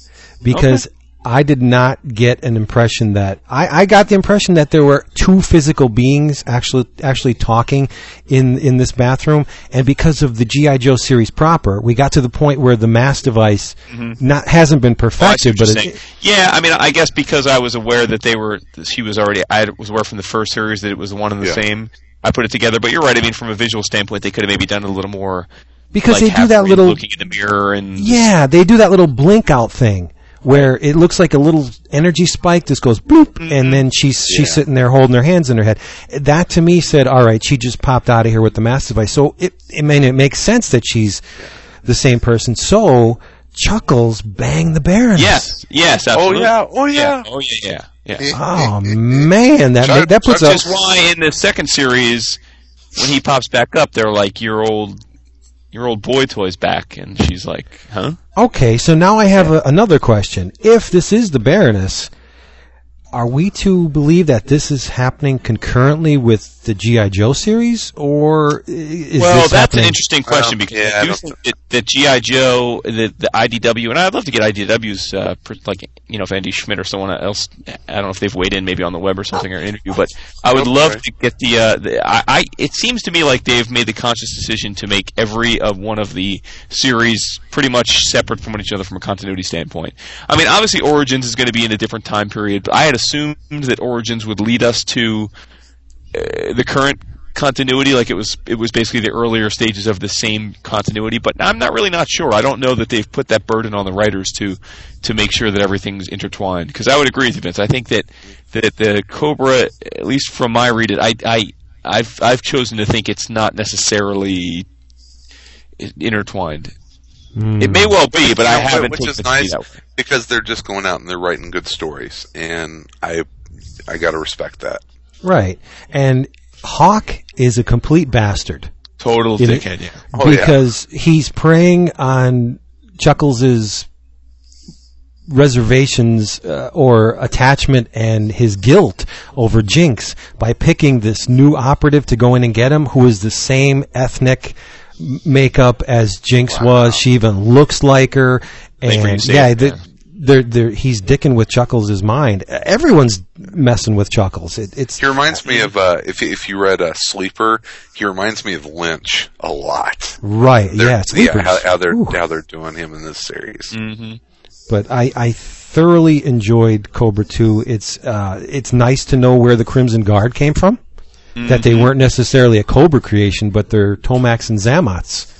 because I did not get an impression that I, I got the impression that there were two physical beings actually actually talking in in this bathroom and because of the GI Joe series proper we got to the point where the mass device not hasn't been Mm-hmm. Oh, perfected but you're it, yeah, I mean, I guess because I was aware that they were, she was already, I was aware from the first series that it was one and the Yeah. same. I put it together, but you're right. I mean, from a visual standpoint, they could have maybe done a little more. because like they do that little looking in the mirror and Yeah, they do that little blink out thing where it looks like a little energy spike just goes bloop mm-hmm. and then she's she's Yeah. sitting there holding her hands in her head. That to me said, "All right, she just popped out of here with the mass device." So it it mean it makes sense that she's the same person. So Chuckles bang the Baroness. Yes, yes, absolutely. Oh yeah, oh yeah. Oh yeah, yeah, yeah. Oh man, that Chuck- that puts Chuck a Which is why in the second series, when he pops back up, they're like, "Your old, your old boy toy's back," and she's like, "Huh?" Okay, so now I have a, another question. If this is the Baroness, are we to believe that this is happening concurrently with the GI Joe series, or i- is well, this that's happening? an interesting question Well, because yeah, I I do don't- think that, GI Joe, the, the IDW, and I'd love to get IDW's uh, like you know if Andy Schmidt or someone else, I don't know if they've weighed in maybe on the web or something or an interview, but I would love to get the. Uh, the I, I it seems to me like they've made the conscious decision to make every of one of the series pretty much separate from each other from a continuity standpoint. I mean, obviously Origins is going to be in a different time period, but I had assumed that Origins would lead us to uh, the current continuity like it was it was basically the earlier stages of the same continuity but I'm not really not sure I don't know that they've put that burden on the writers to to make sure that everything's intertwined because I would agree with you Vince I think that that the Cobra at least from my read it I I I've I've chosen to think it's not necessarily intertwined Hmm. it may well be but I haven't which taken is it to be nice that because they're just going out and they're writing good stories, and I I got to respect that. right? And Hawk is a complete bastard. total dickhead yeah Oh, yeah. because he's preying on Chuckles' reservations uh, or attachment and his guilt over Jinx by picking this new operative to go in and get him, who is the same ethnic makeup as Jinx was. She even looks like her, Thank you for and yeah, the, they're, they're, he's dicking with Chuckles' mind. Everyone's messing with Chuckles. It, it's He reminds me of uh, if if you read uh, Sleeper, he reminds me of Lynch a lot. right. They're- Yeah, Sleepers. how, how they're Ooh. how they're doing him in this series. mm-hmm. but I, I thoroughly enjoyed Cobra 2. It's uh, it's nice to know where the Crimson Guard came from. That they weren't necessarily a Cobra creation, but they're Tomax and Xamot's.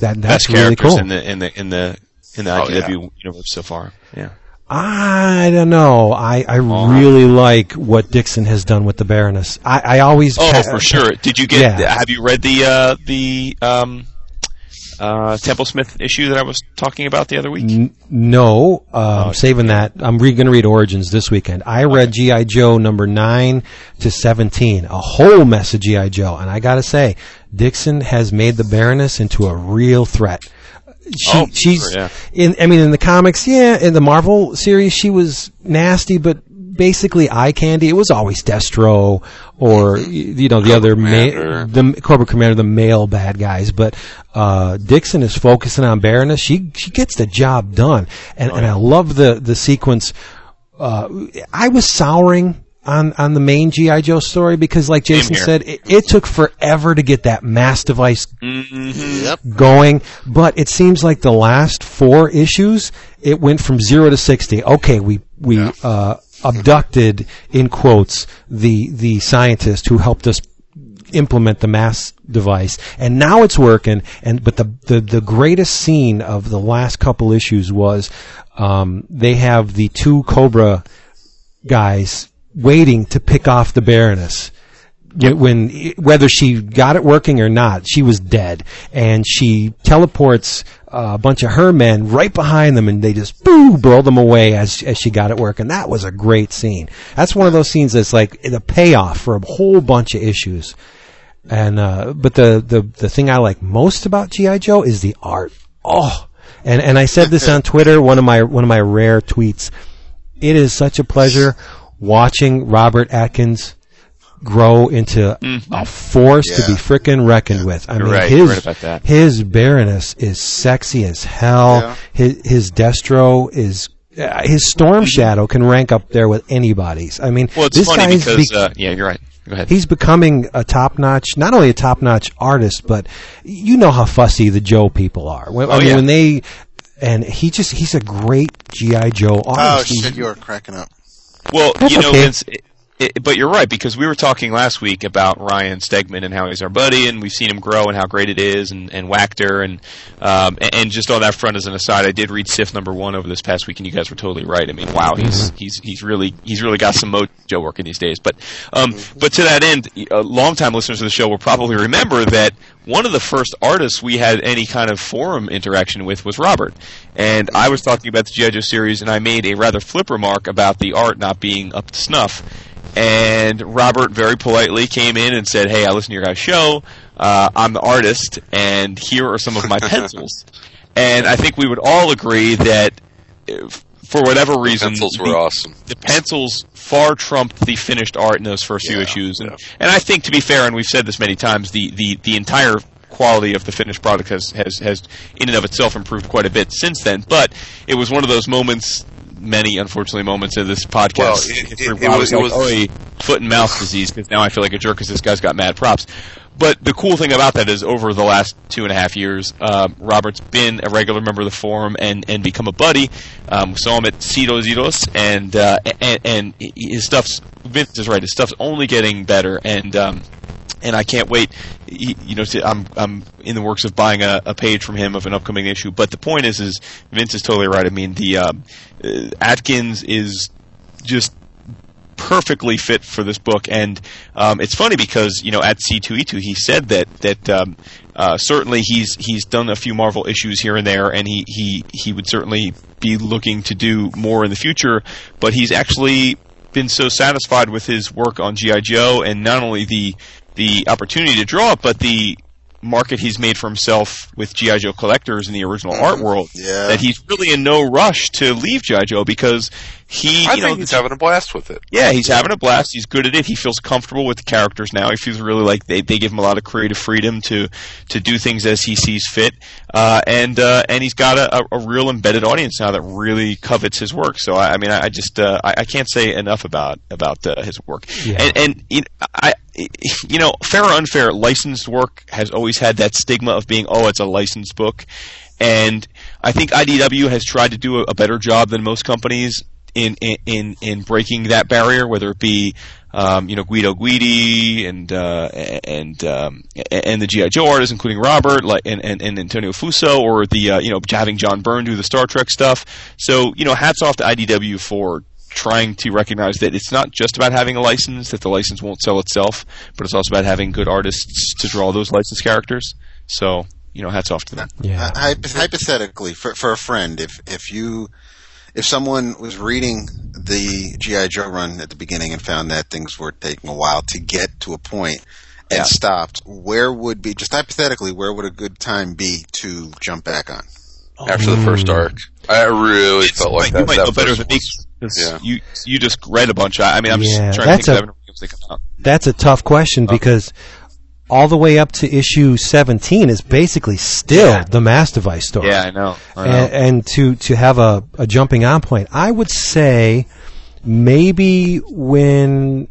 That that's best really cool. in the in the in the in the Oh, IDW universe so far yeah I don't know. I, I really like what Dixon has done with the Baroness. I, I always Oh, pa- for sure. Did you get? Yeah. Have you read the uh, the um, uh, Temple Smith issue that I was talking about the other week? N- no, um, Oh, saving that. I'm re- going to read Origins this weekend. I read GI Joe number nine to seventeen, a whole mess of GI Joe, and I got to say, Dixon has made the Baroness into a real threat. She, Oh, she's sure, yeah. in. I mean, in the comics, yeah, in the Marvel series, she was nasty, but basically eye candy. It was always Destro or you know the other ma- the Cobra Commander, the male bad guys. But uh, Dixon is focusing on Baroness. She she gets the job done, and and I love the the sequence. Uh, I was souring on on the main GI Joe story because, like Jason said, it, it took forever to get that mass device Mm-hmm. Yep. going, but it seems like the last four issues, it went from zero to sixty. Okay, we we uh, abducted in quotes the the scientist who helped us implement the mass device, and now it's working. And but the the, the greatest scene of the last couple issues was um, they have the two Cobra guys waiting to pick off the Baroness. When, when whether she got it working or not, she was dead, and she teleports uh, a bunch of her men right behind them, and they just boo blow them away as as she got it working. That was a great scene. That's one of those scenes that's like the payoff for a whole bunch of issues. And uh, but the, the the thing I like most about GI Joe is the art. Oh, and and I said this on Twitter, one of my one of my rare tweets. It is such a pleasure watching Robert Atkins grow into a force to be Yeah. frickin' reckoned with. I You're mean, right, his right about that. his Baroness is sexy as hell. Yeah. His his Destro is. Uh, his Storm Shadow can rank up there with anybody's. I mean, Well, it's this funny guy's because be- uh, yeah, you're right. Go ahead. he's becoming a top notch, not only a top notch artist, but you know how fussy the Joe people are. When, I Oh, mean, yeah. when they, and he just, he's a great G.I. Joe artist. Oh artist. shit, you are cracking up. Well, That's you know, okay. Vince, it, it, but you're right because we were talking last week about Ryan Stegman and how he's our buddy, and we've seen him grow and how great it is, and, and Wachter, and um, and, and just on that front as an aside, I did read Sif number one over this past week, and you guys were totally right. I mean, wow, he's he's he's really he's really got some mojo working these days. But um, but to that end, uh, longtime listeners of the show will probably remember that one of the first artists we had any kind of forum interaction with was Robert. And I was talking about the G.I. Joe series, and I made a rather flip remark about the art not being up to snuff. And Robert very politely came in and said, Hey, I listen to your guys' show. Uh, I'm the artist, and here are some of my *laughs* pencils. And I think we would all agree that, if, for whatever reason, Pencils the- were awesome. the pencils far trumped the finished art in those first few issues, and and I think to be fair, and we've said this many times, the the the entire quality of the finished product has has has in and of itself improved quite a bit since then. But it was one of those moments. Many unfortunately moments of this podcast. Well, it- it- it was- was like, was- "Oh, he- foot and mouth disease," because now I feel like a jerk because this guy's got mad props. But the cool thing about that is, over the last two and a half years, uh, Robert's been a regular member of the forum and, and become a buddy. Um, we saw him at C2E2, and, uh, and and his stuff's Vince is right. His stuff's only getting better, and um, and I can't wait. You you know, to, I'm I'm in the works of buying a, a page from him of an upcoming issue. But the point is, is Vince is totally right. I mean, the um, uh, Atkins is just perfectly fit for this book. And um, it's funny because you know at C2E2 he said that that um, uh, certainly he's he's done a few Marvel issues here and there, and he he he would certainly be looking to do more in the future. But he's actually been so satisfied with his work on GI Joe, and not only the the opportunity to draw it, but the market he's made for himself with GI Joe collectors in the original art world. Yeah. That he's really in no rush to leave GI Joe because he, I you think know, he's having a blast with it. yeah, he's having a blast. He's good at it. He feels comfortable with the characters now. He feels really like they, they give him a lot of creative freedom to to do things as he sees fit. Uh, and uh, and he's got a, a, a real embedded audience now that really covets his work. So I, I mean, I, I just uh, I, I can't say enough about about uh, his work. Yeah. And and you know, I you know, fair or unfair, licensed work has always had that stigma of being oh, it's a licensed book. And I think IDW has tried to do a, better job than most companies in in in, in breaking that barrier, whether it be um, you know Guido Guidi and uh, and um, and the GI Joe artists, including Robert, like and, and, and Antonio Fuso, or the uh, you know having John Byrne do the Star Trek stuff. So you know, hats off to IDW for trying to recognize that it's not just about having a license, that the license won't sell itself, but it's also about having good artists to draw those licensed characters. So you know, hats off to them. Yeah. Uh, hypothetically, for for a friend, if if you if someone was reading the GI Joe run at the beginning and found that things were taking a while to get to a point and Yeah. stopped, where would be just hypothetically where would a good time be to jump back on? After the first arc, I really felt like you that. might that know better than me. Was- 'cause Yeah. You you just read a bunch. I, I mean, I'm Yeah, just trying to that's think of a- every games they come out. That's a tough question because all the way up to issue 17 is basically still Yeah. the device story. Yeah, I know. I know. and, and to to have a, a jumping on point, I would say maybe when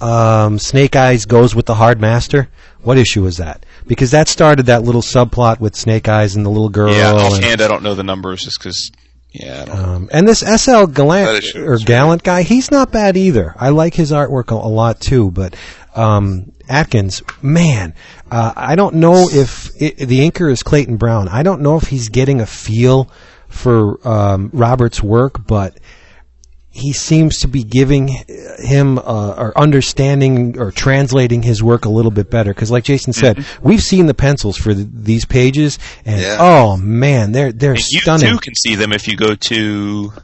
um, Snake Eyes goes with the Hard Master. What issue was that? Because that started that little subplot with Snake Eyes and the little girl. yeah, and, I don't know the numbers just because. Yeah, I don't know. um, and this SL Gallant or Gallant guy, he's not bad either. I like his artwork a, a lot too. But um, Atkins, man, uh, I don't know if it, the inker is Clayton Brown. I don't know if he's getting a feel for um, Robert's work, but he seems to be giving him uh, or understanding or translating his work a little bit better. Because, like Jason said, Mm-hmm. we've seen the pencils for th these pages, and Yeah. oh man, they're they're And you too can see them if you go to. Yeah.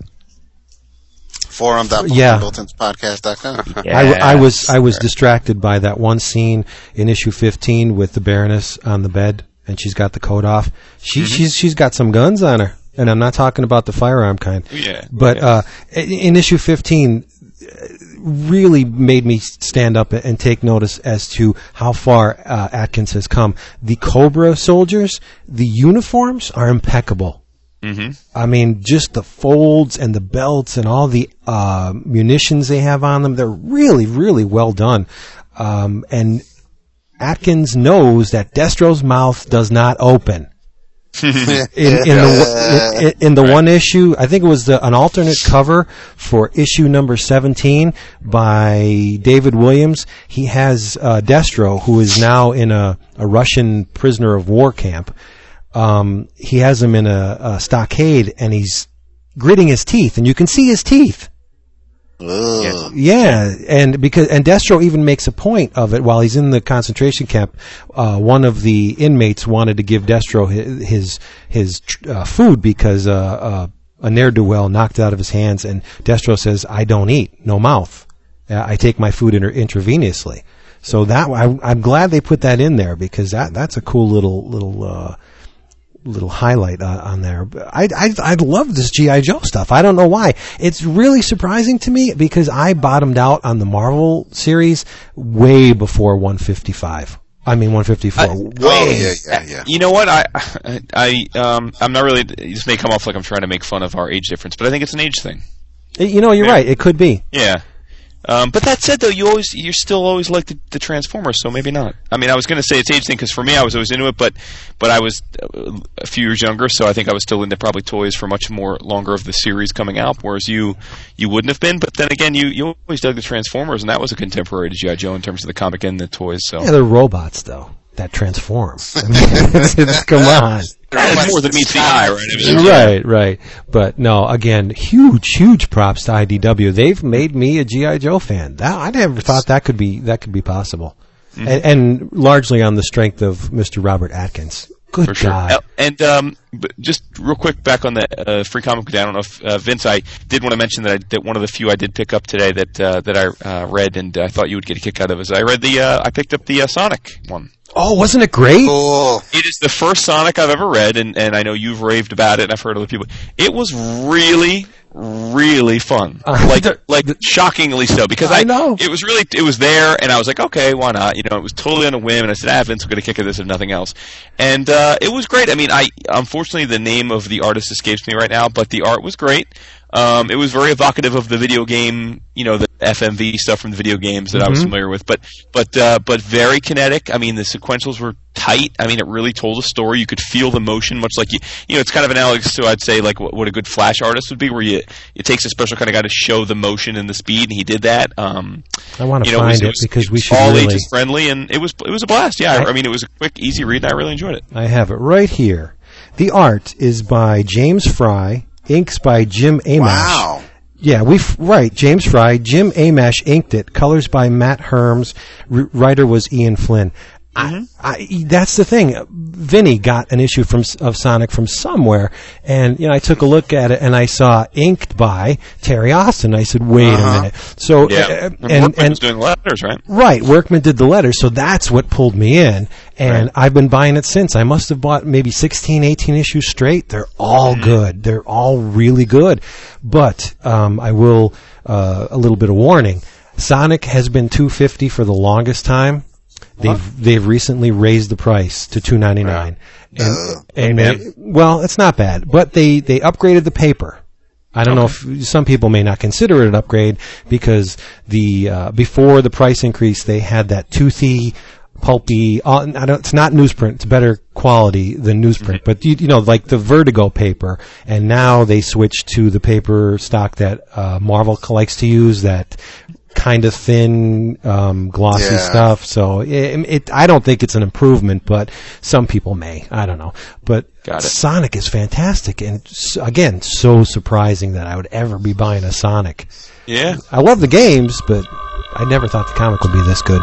Forum.bumbletonspodcast.com. I, I was I was distracted by that one scene in issue 15 with the Baroness on the bed, and she's got the coat off. She Mm-hmm. she's she's got some guns on her, and I'm not talking about the firearm kind. Yeah. But uh, in in issue 15, uh, really made me stand up and take notice as to how far uh, Atkins has come. The Cobra soldiers, the uniforms are impeccable. Mm-hmm. I mean, just the folds and the belts and all the uh, munitions they have on them, they're really, really well done. Um, and Atkins knows that Destro's mouth does not open. *laughs* In, in the in, in the one issue, I think it was the, an alternate cover for issue number seventeen by David Williams. He has uh, Destro, who is now in a, a Russian prisoner of war camp. Um, he has him in a, a stockade, and he's gritting his teeth, and you can see his teeth. Ugh. Yeah, and because and Destro even makes a point of it while he's in the concentration camp. Uh, one of the inmates wanted to give Destro his his, his uh, food because uh, uh, a ne'er do well knocked it out of his hands, and Destro says, "I don't eat, no mouth. Uh, I take my food inter- intravenously." So that I, I'm glad they put that in there because that that's a cool little little. Little highlight uh, on there. I, I I love this GI Joe stuff. I don't know why. It's really surprising to me because I bottomed out on the Marvel series way before 155. I mean 154. I- way. Oh, yeah, yeah, yeah. You know what? I, I, um, I'm not really. This may come off like I'm trying to make fun of our age difference, but I think it's an age thing. You know, you're Yeah. right. It could be. Yeah. Um, but that said, though, you always you're still always like the, the Transformers, so maybe not. I mean, I was going to say it's age thing because for me, I was always into it, but but I was uh, a few years younger, so I think I was still into probably toys for much more longer of the series coming out, whereas you you wouldn't have been. But then again, you you always dug the Transformers, and that was a contemporary to GI Joe in terms of the comic and the toys. So Yeah, they're robots though that transform. *laughs* I mean, *laughs* it's- it's- come on. It's more than meets the eye, right? It Right, right. But no, again, huge, huge props to IDW. They've made me a GI Joe fan. That I never thought that could be that could be possible, Mm-hmm. and, and largely on the strength of Mr. Robert Atkins. Good for sure. God. Uh, And um, just real quick back on the uh, free comic book day. I don't know if uh, Vince. I did want to mention that I, that one of the few I did pick up today that uh, that I uh, read and I thought you would get a kick out of is I read the uh, I picked up the uh, Sonic one. Oh, wasn't it great? Cool. It is the first Sonic I've ever read, and, and I know you've raved about it, and I've heard other people. It was really, really fun. Uh, like, like shockingly so, because I I, know. it was really, it was there, and I was like, okay, why not? You know, it was totally on a whim, and I said, ah, Vince will get a kick of this if nothing else. And, uh, it was great. I mean, I, unfortunately, the name of the artist escapes me right now, but the art was great. Um, it was very evocative of the video game, you know, the FMV stuff from the video games that I was Mhm. familiar with, but, but, uh, but very kinetic. I mean, the sequentials were tight. I mean, it really told a story. You could feel the motion, much like you, you know, it's kind of analogous to, I'd say, like what, what a good Flash artist would be, where you, it takes a special kind of guy to show the motion and the speed, and he did that. Um, I want to you know, find was- it, was- because it we should all really. ages friendly, and it was, it was a blast. Yeah. I- I, I mean, it was a quick, easy read, and I really enjoyed it. I have it right here. The art is by James Fry, inks by Jim Amash. Wow. Yeah, we right. James Fry, Jim Amash inked it. Colors by Matt Herms. R- writer was Ian Flynn. I, I, that's the thing. Vinny got an issue from of Sonic from somewhere, and you know I took a look at it and I saw inked by Terry Austin. I said, "Wait a minute." So Yeah. uh, and, and Workman and doing letters, right? Right, Workman did the letters, so that's what pulled me in. And I've been buying it since. I must have bought maybe 16, 18 issues straight. They're all good. They're all really good. But um, I will uh, a little bit of warning. Sonic has been 250 for the longest time. They've they've recently raised the price to 299. And and they, well, it's not bad, but they they upgraded the paper. I don't know if some people may not consider it an upgrade because the uh, before the price increase they had that toothy, pulpy. Uh, I don't, it's not newsprint; it's better quality than newsprint. But you, you know, like the Vertigo paper, and now they switched to the paper stock that uh, Marvel likes to use. That kind of thin, um, glossy Yeah. stuff. So it, it, I don't think it's an improvement, but some people may. I don't know. But Sonic is fantastic, and s- again, so surprising that I would ever be buying a Sonic. Yeah. I love the games, but I never thought the comic would be this good.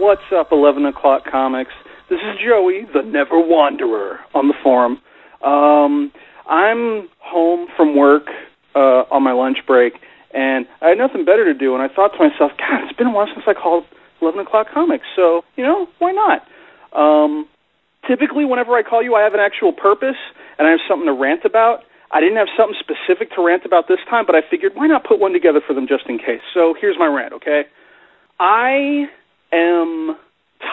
What's up, 11 o'clock comics? This is Joey, the Never Wanderer, on the forum. Um, I'm home from work uh, on my lunch break, and I had nothing better to do, and I thought to myself, God, it's been a while since I called 11 o'clock comics, so, you know, why not? Um, typically, whenever I call you, I have an actual purpose, and I have something to rant about. I didn't have something specific to rant about this time, but I figured, why not put one together for them just in case? So here's my rant, okay? I am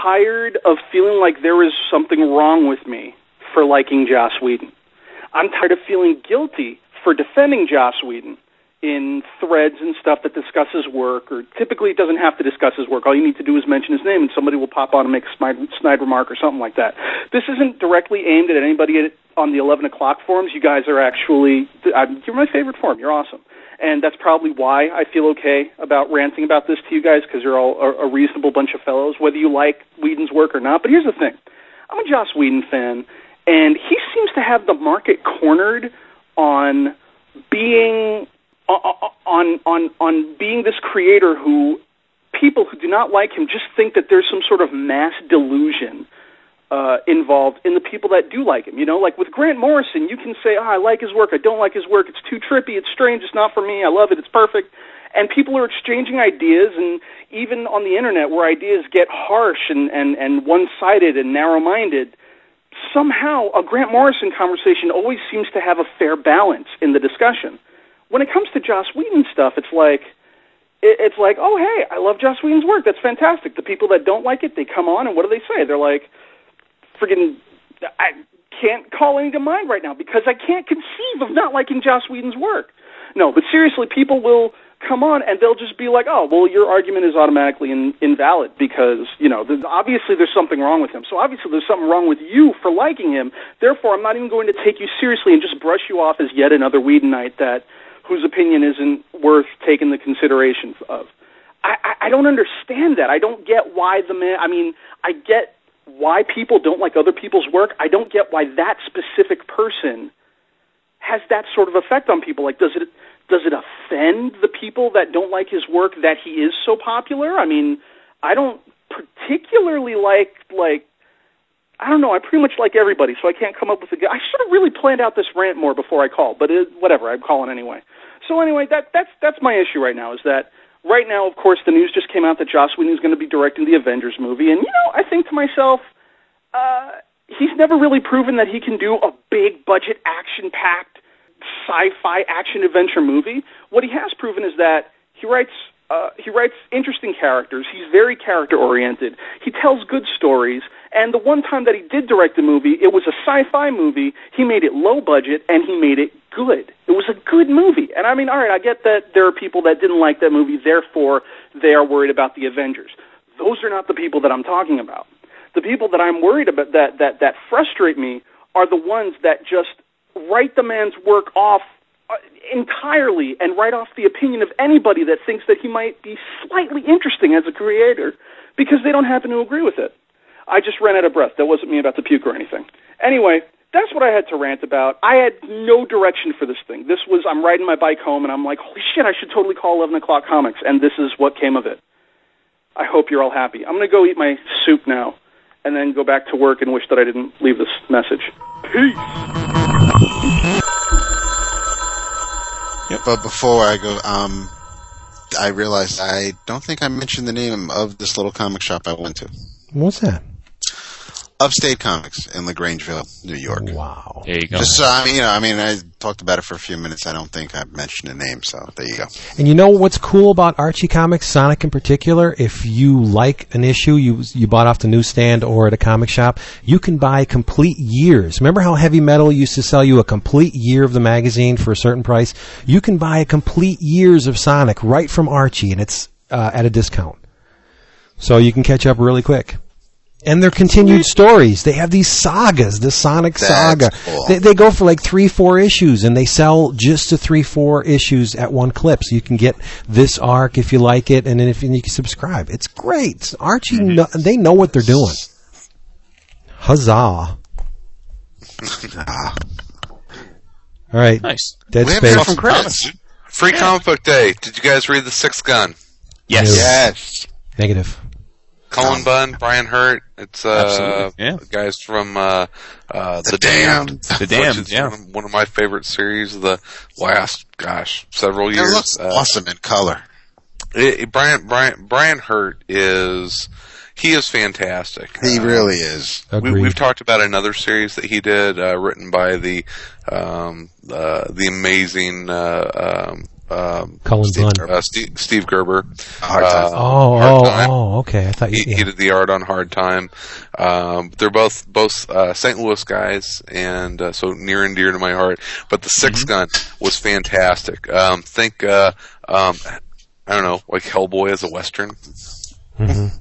tired of feeling like there is something wrong with me for liking Joss Whedon. I'm tired of feeling guilty for defending Joss Whedon in threads and stuff that discusses work, or typically it doesn't have to discuss his work. All you need to do is mention his name, and somebody will pop on and make a snide, remark or something like that. This isn't directly aimed at anybody on the 11 o'clock forums. You guys are actually, you're my favorite forum. You're awesome. And that's probably why I feel okay about ranting about this to you guys, because you're all a, a reasonable bunch of fellows, whether you like Whedon's work or not. But here's the thing. I'm a Joss Whedon fan, and he seems to have the market cornered on being on on on being this creator who people who do not like him just think that there's some sort of mass delusion uh, involved in the people that do like him. You know, like with Grant Morrison, you can say, "Oh, I like his work. I don't like his work. It's too trippy. It's strange. It's not for me. I love it. It's perfect." And people are exchanging ideas, and even on the internet, where ideas get harsh and and and one-sided and narrow-minded, somehow a Grant Morrison conversation always seems to have a fair balance in the discussion. When it comes to Joss Whedon stuff, it's like it's like, oh hey, I love Joss Whedon's work. That's fantastic. The people that don't like it, they come on and what do they say? They're like, friggin', I can't call any to mind right now because I can't conceive of not liking Joss Whedon's work. No, but seriously, people will come on and they'll just be like, oh, well, your argument is automatically in, invalid because, you know, there's, obviously there's something wrong with him. So obviously there's something wrong with you for liking him. Therefore, I'm not even going to take you seriously and just brush you off as yet another Whedonite that whose opinion isn't worth taking the consideration of. I, I, I don't understand that. I don't get why the man. I mean, I get why people don't like other people's work. I don't get why that specific person has that sort of effect on people. Like, does it does it offend the people that don't like his work that he is so popular? I mean, I don't particularly like like I don't know. I pretty much like everybody, so I can't come up with a. g- I should have really planned out this rant more before I called, but it, whatever. I'm calling anyway. So anyway, that that's that's my issue right now. Is that right now? Of course, the news just came out that Joss Whedon is going to be directing the Avengers movie, and you know, I think to myself, uh, he's never really proven that he can do a big budget, action packed, sci-fi action adventure movie. What he has proven is that he writes uh, he writes interesting characters. He's very character oriented. He tells good stories. And the one time that he did direct a movie, it was a sci-fi movie. He made it low budget and he made it good. It was a good movie. And I mean, all right, I get that there are people that didn't like that movie, therefore they are worried about the Avengers. Those are not the people that I'm talking about. The people that I'm worried about that that that frustrate me are the ones that just write the man's work off uh, entirely and write off the opinion of anybody that thinks that he might be slightly interesting as a creator because they don't happen to agree with it. I just ran out of breath. That wasn't me about to puke or anything. Anyway, that's what I had to rant about. I had no direction for this thing. This was I'm riding my bike home and I'm like, holy shit, I should totally call 11 o'clock comics, and this is what came of it. I hope you're all happy. I'm to go eat my soup now and then go back to work and wish that I didn't leave this message. Peace. But before I go, um, I realized I don't think I mentioned the name of this little comic shop I went to. What's that? Upstate Comics in Lagrangeville, New York. Wow. There you go. Just so I mean, you know, I mean, I talked about it for a few minutes. I don't think I mentioned the name, so there you go. And you know what's cool about Archie Comics, Sonic in particular? If you like an issue you you bought off the newsstand or at a comic shop, you can buy complete years. Remember how Heavy Metal used to sell you a complete year of the magazine for a certain price? You can buy a complete years of Sonic right from Archie, and it's uh, at a discount. So you can catch up really quick. And their continued stories. They have these sagas, the Sonic That's saga. cool. They, they go for like three, four issues, and they sell just the three, four issues at one clip. So you can get this arc if you like it, and then if and you can subscribe. It's great. Archie, Mm-hmm. kno- they know what they're doing. Huzzah! *laughs* Ah. All right, Nice. Dead We haven't Space. from Chris. Free comic book day. Did you guys read the Sixth Gun? Yes. Yes. Negative. Cullen Bunn, Brian Hurtt. It's uh, yeah. guys from uh, uh, The the, Damned. Damned. The *laughs* which Damned, is yeah. one, of, one of my favorite series of the last, gosh, several It years. looks Uh, awesome in color. it- it- Brian Brian Brian Hurtt is he is fantastic. He Uh, really is. we, Agreed. we've talked about another series that he did, uh, written by the um, uh, the amazing uh, um, um, Cullen Steve, Bunn. uh, Steve, Steve Gerber. Hard Time. Uh, Oh, Hard oh, Time. oh, okay. I thought you. He, yeah. he did the art on Hard Time. Um, they're both both uh, St. Louis guys, and uh, so near and dear to my heart. But the 6 Mm-hmm. Gun was fantastic. Um, think, uh, um, I don't know, like Hellboy as a western. Neat.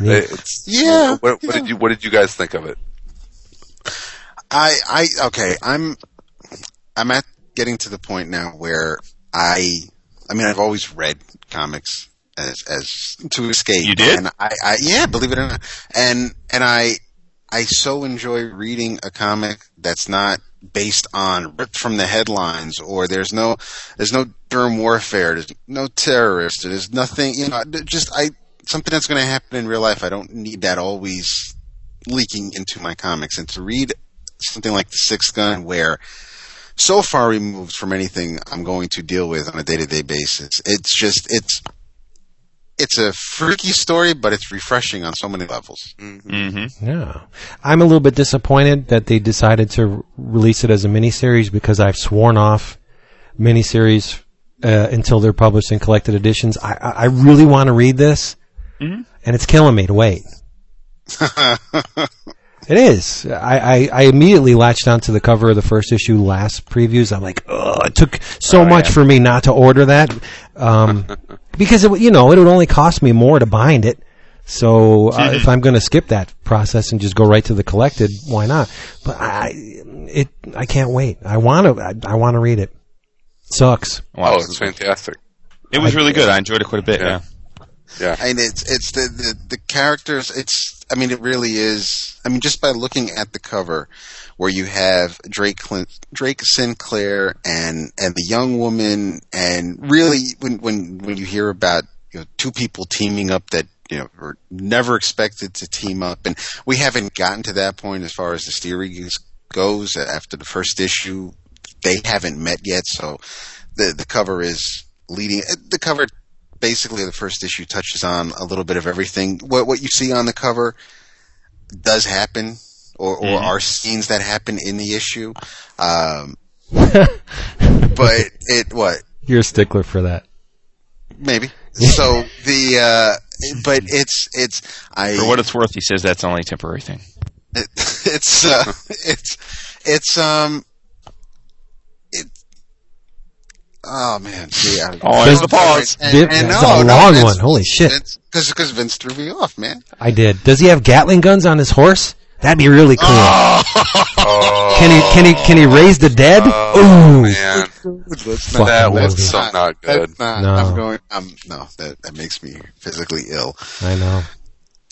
It's, Yeah, What, what yeah. did you What did you guys think of it? I, I, okay, I'm, I'm at getting to the point now where I, I mean, I've always read comics as, as to escape. You did? And I, I, yeah, believe it or not. And, and I, I so enjoy reading a comic that's not based on ripped from the headlines or there's no, there's no germ warfare, there's no terrorist, there's nothing, you know, just I, something that's going to happen in real life. I don't need that always leaking into my comics and to read something like the Sixth Gun, where so far removed from anything I'm going to deal with on a day to day basis. It's just it's it's a freaky story, but it's refreshing on so many levels. Mm-hmm. Yeah. I'm a little bit disappointed that they decided to r- release it as a miniseries because I've sworn off miniseries uh, until they're published in collected editions. I, I I really want to read this, and it's killing me to wait. *laughs* It is. I, I, I immediately latched onto the cover of the first issue last previews. I'm like, ugh, it took so much for me not to order that. Um, *laughs* because it, would- you know, it would only cost me more to bind it. So uh, if *laughs* I'm going to skip that process and just go right to the collected, why not? But I, it, I can't wait. I want to, I, I want to read it. Sucks. Wow. oh, it's fantastic. It was really good. I enjoyed it quite a bit. Yeah. Yeah. And it's it's the, the the characters. It's I mean it really is. I mean just by looking at the cover, where you have Drake Clint, Drake Sinclair and and the young woman, and really when when when you hear about you know two people teaming up that you know were never expected to team up, and we haven't gotten to that point as far as the series goes after the first issue. They haven't met yet, so the the cover is leading. The cover basically the first issue touches on a little bit of everything. What what you see on the cover does happen, or, or are scenes that happen in the issue. Um, *laughs* but it what You're a stickler for that. maybe so the uh, but it's it's I For what it's worth, he says that's only a temporary thing. it, *laughs* it's uh, *laughs* it's it's um it oh man see I, Oh, there's the pause. Vin- that's a long one. Holy shit. because because Vince threw me off man I did. Does he have Gatling guns on his horse? That'd be really cool. Oh, *laughs* Can he can he can he raise the dead? Oh, Ooh, man, Let's that was so not good. Not, No. I'm going. Um, no, that that makes me physically ill. I know.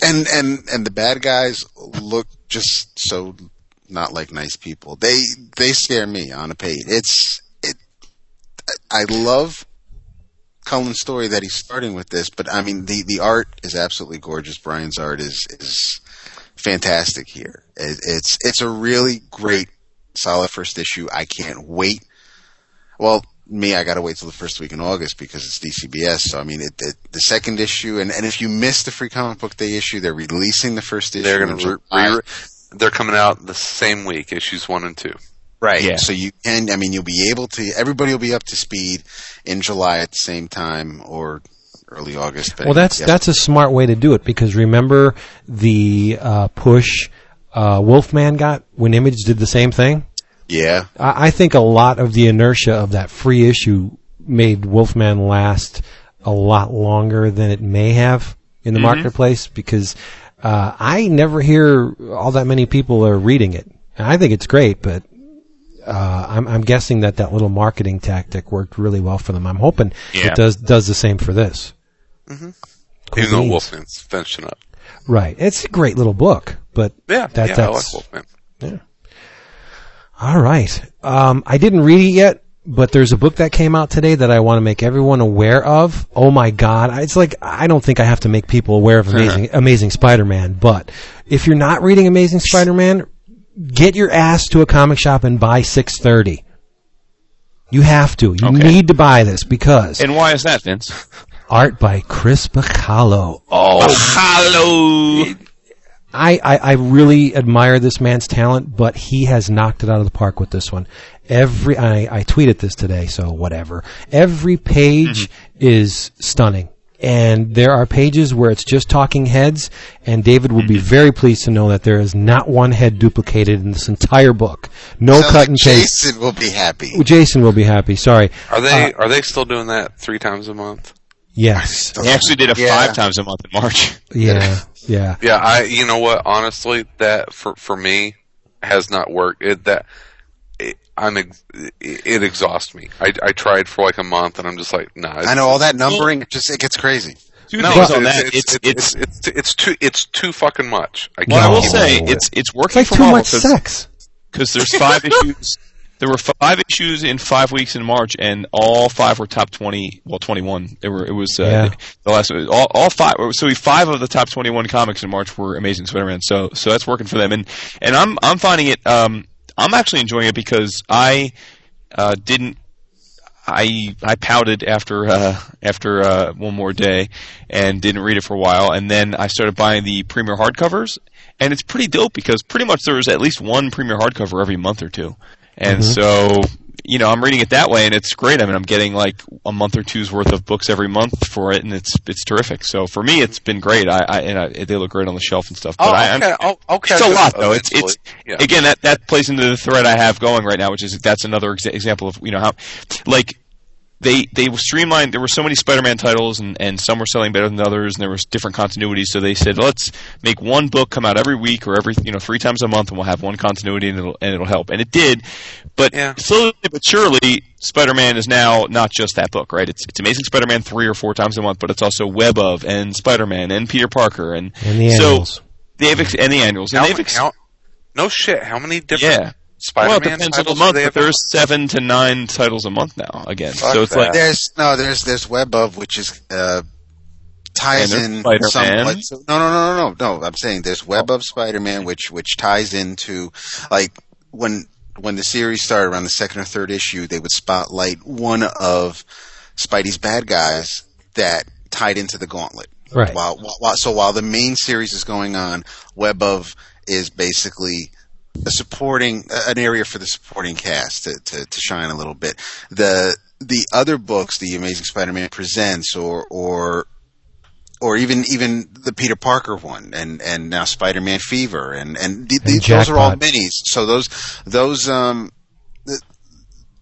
And and and the bad guys look just so not like nice people. They they scare me on a page. It's it. I love Cullen's story that he's starting with this, but I mean the the art is absolutely gorgeous. Brian's art is is fantastic here. It, it's it's a really great solid first issue. I can't wait. Well, me, I got to wait till the first week in August because it's DCBS. So I mean, it, it, the second issue, and, and if you miss the free comic book day issue, they're releasing the first issue. They're going to July. re- they're coming out the same week, issues one and two. Right. Yeah. So you can, I mean, you'll be able to, everybody will be up to speed in July at the same time or early August. But Well, that's that's a smart way to do it because remember the uh, push uh, Wolfman got when Image did the same thing. yeah. I, I think a lot of the inertia of that free issue made Wolfman last a lot longer than it may have in the marketplace because Uh, I never hear all that many people are reading it. I think it's great, but uh, I'm, I'm guessing that that little marketing tactic worked really well for them. I'm hoping Yeah. it does does the same for this. Even Cool though beans. Wolfman's finishing up. Right. It's a great little book, but Yeah, that, yeah, I that's like Wolfman. all right. Um, I didn't read it yet, but there's a book that came out today that I want to make everyone aware of. Oh my God. It's like, I don't think I have to make people aware of *laughs* Amazing, Amazing Spider-Man, but if you're not reading Amazing Spider-Man, get your ass to a comic shop and buy 630. You have to. You Okay. need to buy this because And why is that, Vince? art by Chris Bachalo. Oh, hello. I, I, I really admire this man's talent, but he has knocked it out of the park with this one. Every I, I tweeted this today, so whatever. Every page mm-hmm. is stunning. And there are pages where it's just talking heads, and David will be mm-hmm. very pleased to know that there is not one head duplicated in this entire book. No Sounds cut like and paste. Jason will be happy. Jason will be happy. Sorry. Are they uh, are they still doing that three times a month? Yes. They actually did it Yeah. five times a month in March. *laughs* Yeah. Yeah. Yeah, I you know what? Honestly, that for for me has not worked. It that it, I'm ex- it, it exhausts me. I I tried for like a month and I'm just like, nah. It's, I know all that numbering. It just it gets crazy. Two No, things it's, on that. it's, It's it's, it's, it's, it's too it's too fucking much. I well, I will say up with it's it. it's It's working like for too Marvel much 'cause- sex. because there's five *laughs* issues. There were five issues in five weeks in March, and all five were top twenty. Well, twenty-one. It were. It was uh, Yeah. the last. All, all five. So five of the top twenty-one comics in March were Amazing Spider-Man. So so that's working for them, and and I'm I'm finding it. Um, I'm actually enjoying it because I uh, didn't. I I pouted after uh, after uh, one more day and didn't read it for a while, and then I started buying the premier hardcovers, and it's pretty dope because pretty much there's at least one premier hardcover every month or two, and so you know I'm reading it that way, and it's great. I mean I'm getting like a month or two's worth of books every month for it, and it's it's terrific. So for me, it's been great. I, I and I, they look great on the shelf and stuff. But Oh, I, I'm- okay, I'll, I'll catch it's a lot though. It's it's. Yeah. again that that plays into the thread I have going right now, which is that's another exa- example of you know how like they they streamlined. There were so many Spider-Man titles, and, and some were selling better than others, and there was different continuities. So they said, let's make one book come out every week or every you know three times a month, and we'll have one continuity, and it'll and it'll help. And it did, but Yeah. slowly but surely, Spider-Man is now not just that book, right? It's it's Amazing Spider-Man three or four times a month, but it's also Web of and Spider-Man and Peter Parker and And the so annuals. they've ex- and the annuals, and How they've many- ex- how- no shit. How many different yeah. Spider-Man well, it depends on the month, but have? there's seven to nine titles a month now again. Fuck so it's that. like There's no, there's there's Web of which is uh, ties in there's some. Spider-Man. Like, so, no, no, no, no, no, no. I'm saying there's Web of Spider-Man, which which ties into like when when the series started around the second or third issue, they would spotlight one of Spidey's bad guys that tied into the Gauntlet. Right. While, while, while so while the main series is going on, Web of is basically a supporting an area for the supporting cast to, to, to shine a little bit. The the other books, the Amazing Spider-Man presents, or or or even even the Peter Parker one, and and now Spider-Man Fever, and and, th- th- those are all minis. So those those um the,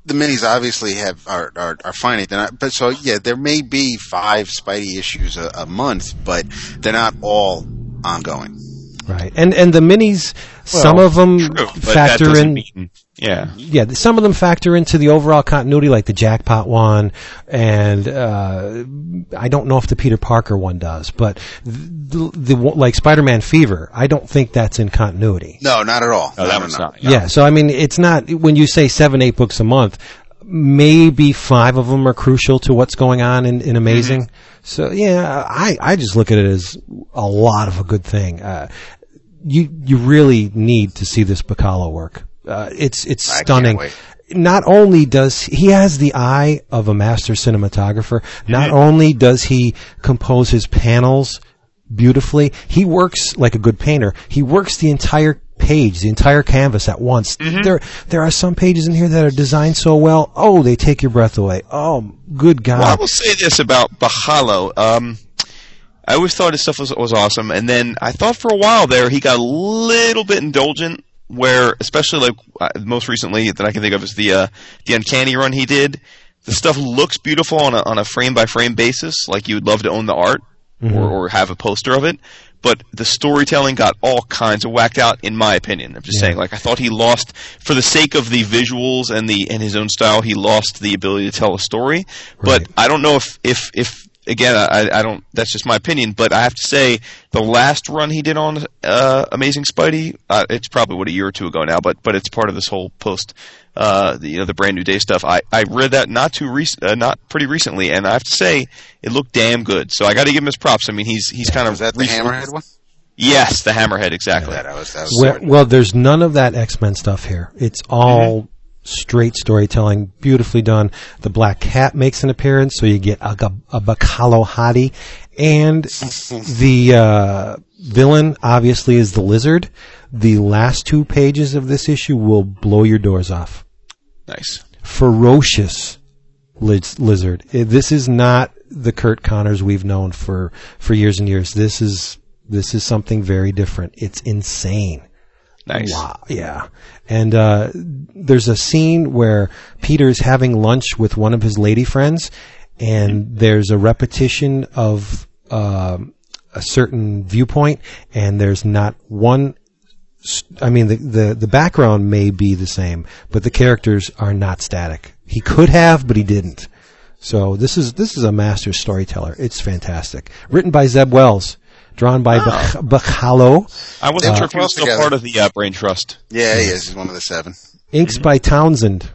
the minis obviously have are are, are finite. They're not, but so yeah, there may be five Spidey issues a, a month, but they're not all ongoing. Right. And and the minis, some of them True, factor in. mean- yeah. yeah, some of them factor into the overall continuity, like the jackpot one, and uh, I don't know if the Peter Parker one does, but the, the like Spider-Man Fever, I don't think that's in continuity. No, not at all. No, No, that no, one's no. not. Yeah, so I mean, it's not when you say seven, eight books a month. Maybe five of them are crucial to what's going on in, in Amazing. So yeah, I I just look at it as a lot of a good thing. Uh, you you really need to see this Bachalo work. Uh, it's it's stunning. Not only does he has the eye of a master cinematographer, not only does he compose his panels beautifully, he works like a good painter. He works the entire page, the entire canvas at once. There there are some pages in here that are designed so well. Oh, they take your breath away. Oh, good God. Well, I will say this about Bachalo. Um, I always thought his stuff was, was awesome, and then I thought for a while there he got a little bit indulgent. Where, especially like uh, most recently that I can think of is the uh, the Uncanny run he did. The stuff looks beautiful on a on a frame by frame basis, like you would love to own the art or, or have a poster of it. but the storytelling got all kinds of whacked out, in my opinion. I'm just Yeah. saying, like I thought he lost, for the sake of the visuals and the and his own style, he lost the ability to tell a story. But I don't know if if if again, I, I don't. That's just my opinion. But I have to say, the last run he did on uh, Amazing Spidey, uh, it's probably what a year or two ago now. But but it's part of this whole post, uh, the, you know, the brand new day stuff. I I read that not too recent, uh, not pretty recently, and I have to say, it looked damn good. So I got to give him his props. I mean, he's he's kind of Was that the recent- Hammerhead one? Yes, the Hammerhead, exactly. That was. That was Well, well, there's none of that X Men stuff here. It's all straight storytelling, beautifully done. The Black Cat makes an appearance, so you get a, Ga- a Bachalo Hadi, and the uh, villain obviously is the Lizard. The last two pages of this issue will blow your doors off. Nice. Ferocious liz- lizard. Eh, This is not the Curt Connors we've known for for years and years. This is this is something very different. It's insane. Nice. Wow. Yeah. And uh, there's a scene where Peter's having lunch with one of his lady friends, and there's a repetition of um, a certain viewpoint, and there's not one. I mean, the, the the background may be the same, but the characters are not static. He could have, but he didn't. So this is this is a master storyteller. It's fantastic. Written by Zeb Wells, drawn by Bach- Bachalo. I wasn't Uh, sure if he was still together. part of the uh, Brain Trust. yeah, he is. He's one of the seven. Inks by Townsend.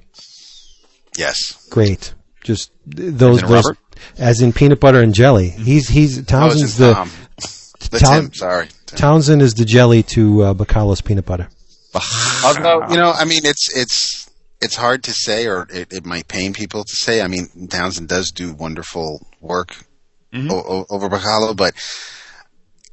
Yes. Great. Just those, As in those Robert? as in peanut butter and jelly. He's he's Oh, Townsend's just the The Town- Tim. Sorry. Tim. Townsend is the jelly to uh, Bachalo's peanut butter. Although you know, I mean, it's it's it's hard to say, or it, it might pain people to say. I mean, Townsend does do wonderful work Mm-hmm. o- o- over Bachalo, but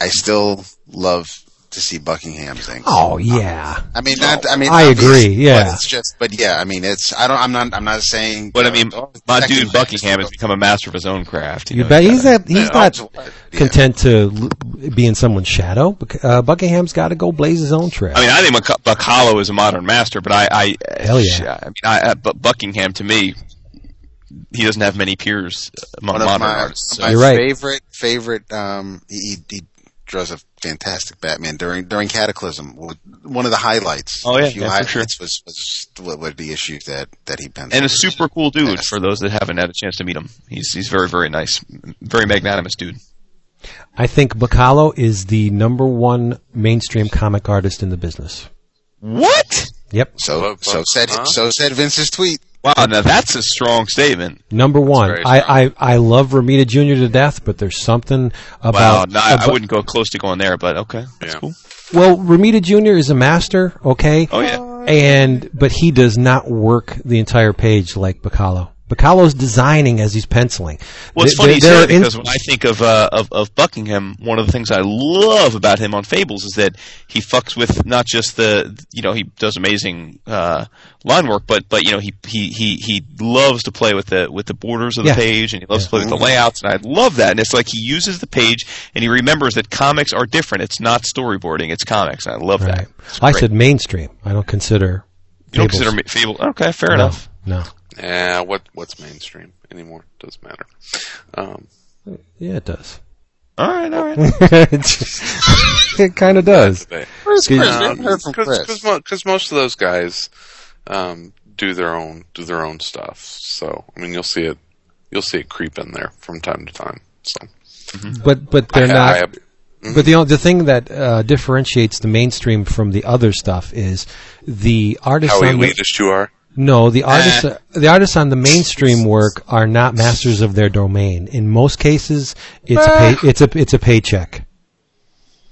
I still love to see Buckingham's things. Oh yeah. I mean, not. I mean, I agree, yeah. But it's just. But yeah, I mean, it's. I don't. I'm not. I'm not saying. But I uh, mean, oh, my dude Buckingham has become a master of his own craft. You know, bet he's gotta- not he's not also, uh, yeah. content to be in someone's shadow. Uh, Buckingham's got to go blaze his own trail. I mean, I think Mac- Bachalo is a modern master, but I, I Hell yeah. I mean, I, uh, but Buckingham to me, he doesn't have many peers among one modern my, artists. my You're right. favorite favorite. Um, he, he draws a fantastic Batman during during Cataclysm. One of the highlights. Oh, yeah, a few yeah, for sure. was was what were the issues that that he penciled. and a super cool dude Yes. for those that haven't had a chance to meet him. He's he's very very nice, very magnanimous dude. I think Bachalo is the number one mainstream comic artist in the business. What? Yep, So so said huh? so said Vince's tweet. Wow, now that's a strong statement. number one. I. I I love Romita Jr. to death, but there's something Wow, about no, I, I wouldn't go close to going there, but okay, that's Yeah. cool. Well, Romita Jr. is a master, okay? Oh yeah. And but he does not work the entire page like Bachalo. Bachalo's designing as he's penciling. Well, it's There- funny there say in- because when I think of, uh, of of Buckingham, one of the things I love about him on Fables is that he fucks with not just the you know he does amazing uh, line work, but but you know he he he he loves to play with the with the borders of the Yeah. page and he loves to play with the layouts, and I love that. And it's like he uses the page and he remembers that comics are different. It's not storyboarding; it's comics. And I love right. that. It's I great. said mainstream. I don't consider. you don't Fables. consider me Fable? Okay, fair no, enough. No. Yeah, what what's mainstream anymore? Doesn't matter. Um, Yeah, it does. All right, all right. *laughs* it kind of does. today. Where's Chris? We haven't heard from Chris. Because most of those guys um, do their own do their own stuff. So I mean, you'll see it you'll see it creep in there from time to time. So But but they're I- not. I- But the only- the thing that uh, differentiates the mainstream from the other stuff is the artists how on the, elitist you are. No the artists uh, the artists on the mainstream work are not masters of their domain. In most cases, it's a pay, it's a it's a paycheck.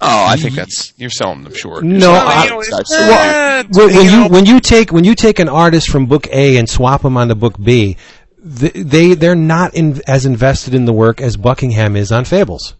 Oh, I think that's you're selling them short. No, I- you short. Well, When, when you when you take when you take an artist from book A and swap them onto book B, th- they they're not in, as invested in the work as Buckingham is on Fables.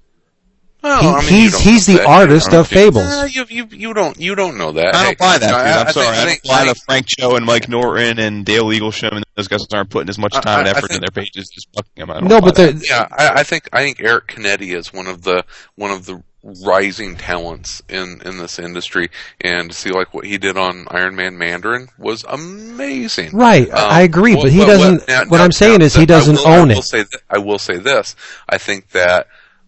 Well, He- I mean, he's he's the that. artist of don't- Fables. Uh, you, you you don't you don't know that. I don't buy that, no, dude. I- I'm I sorry. think- I I don't think- buy I the Frank Cho and Mike Norton and Dale Eaglesham and those guys aren't putting as much time and I- I effort in their pages as Buckingham. I don't No, but that. the Yeah, I, I think I think Eric Canete is one of the one of the rising talents in in this industry, and to see like what he did on Iron Man Mandarin was amazing. Right, Um, I agree, well, but he well, doesn't. now- what now- I'm saying now is he doesn't will- own I it. Say th- I will say this. I think that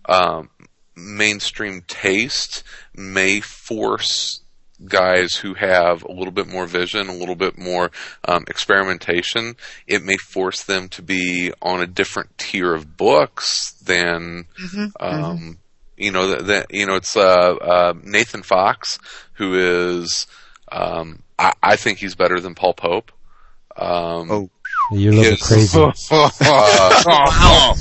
um, mainstream taste may force guys who have a little bit more vision, a little bit more um, experimentation, it may force them to be on a different tier of books than, um, you know, that, that you know, it's uh, uh, Nathan Fox who is, um, I, I think he's better than Paul Pope. Um, Oh. You're a little crazy. *laughs* *laughs* uh,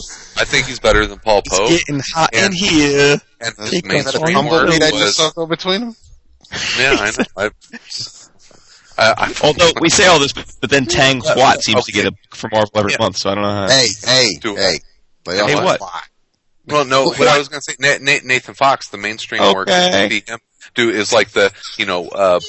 *laughs* I think he's better than Paul Pope. getting hot in here. And his Take Is that a mainstream I work just was, saw go between them? yeah, I *laughs* know. I, I, I, Although we say all this, but then Tang Swat seems to get a for Marvel every Yeah. month, so I don't know how. Hey, hey, Do- hey. Lay Hey, what? spot. well, no, but I was going to say Na- Na- Nathan Fox, the mainstream work Okay. that you see him do is like the, you know, uh,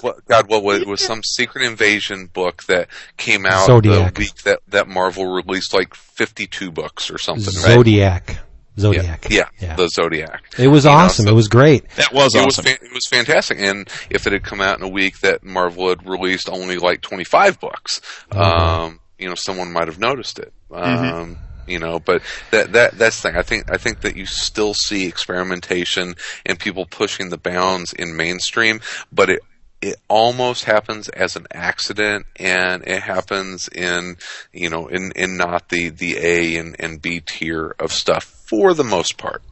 what, God, what was it? was some Secret Invasion book that came out Zodiac. the week that that Marvel released like fifty two books or something, right? Zodiac. Zodiac. Yeah, Yeah. the Zodiac. It was You know, awesome. so- it was great. That was It was awesome. it was fantastic, and if it had come out in a week that Marvel had released only like twenty five books, um, you know, someone might have noticed it. Um, You know, but that that that's the thing. I think I think that you still see experimentation and people pushing the bounds in mainstream, but it it almost happens as an accident and it happens in you know in in not the the A and, and B tier of stuff for the most part.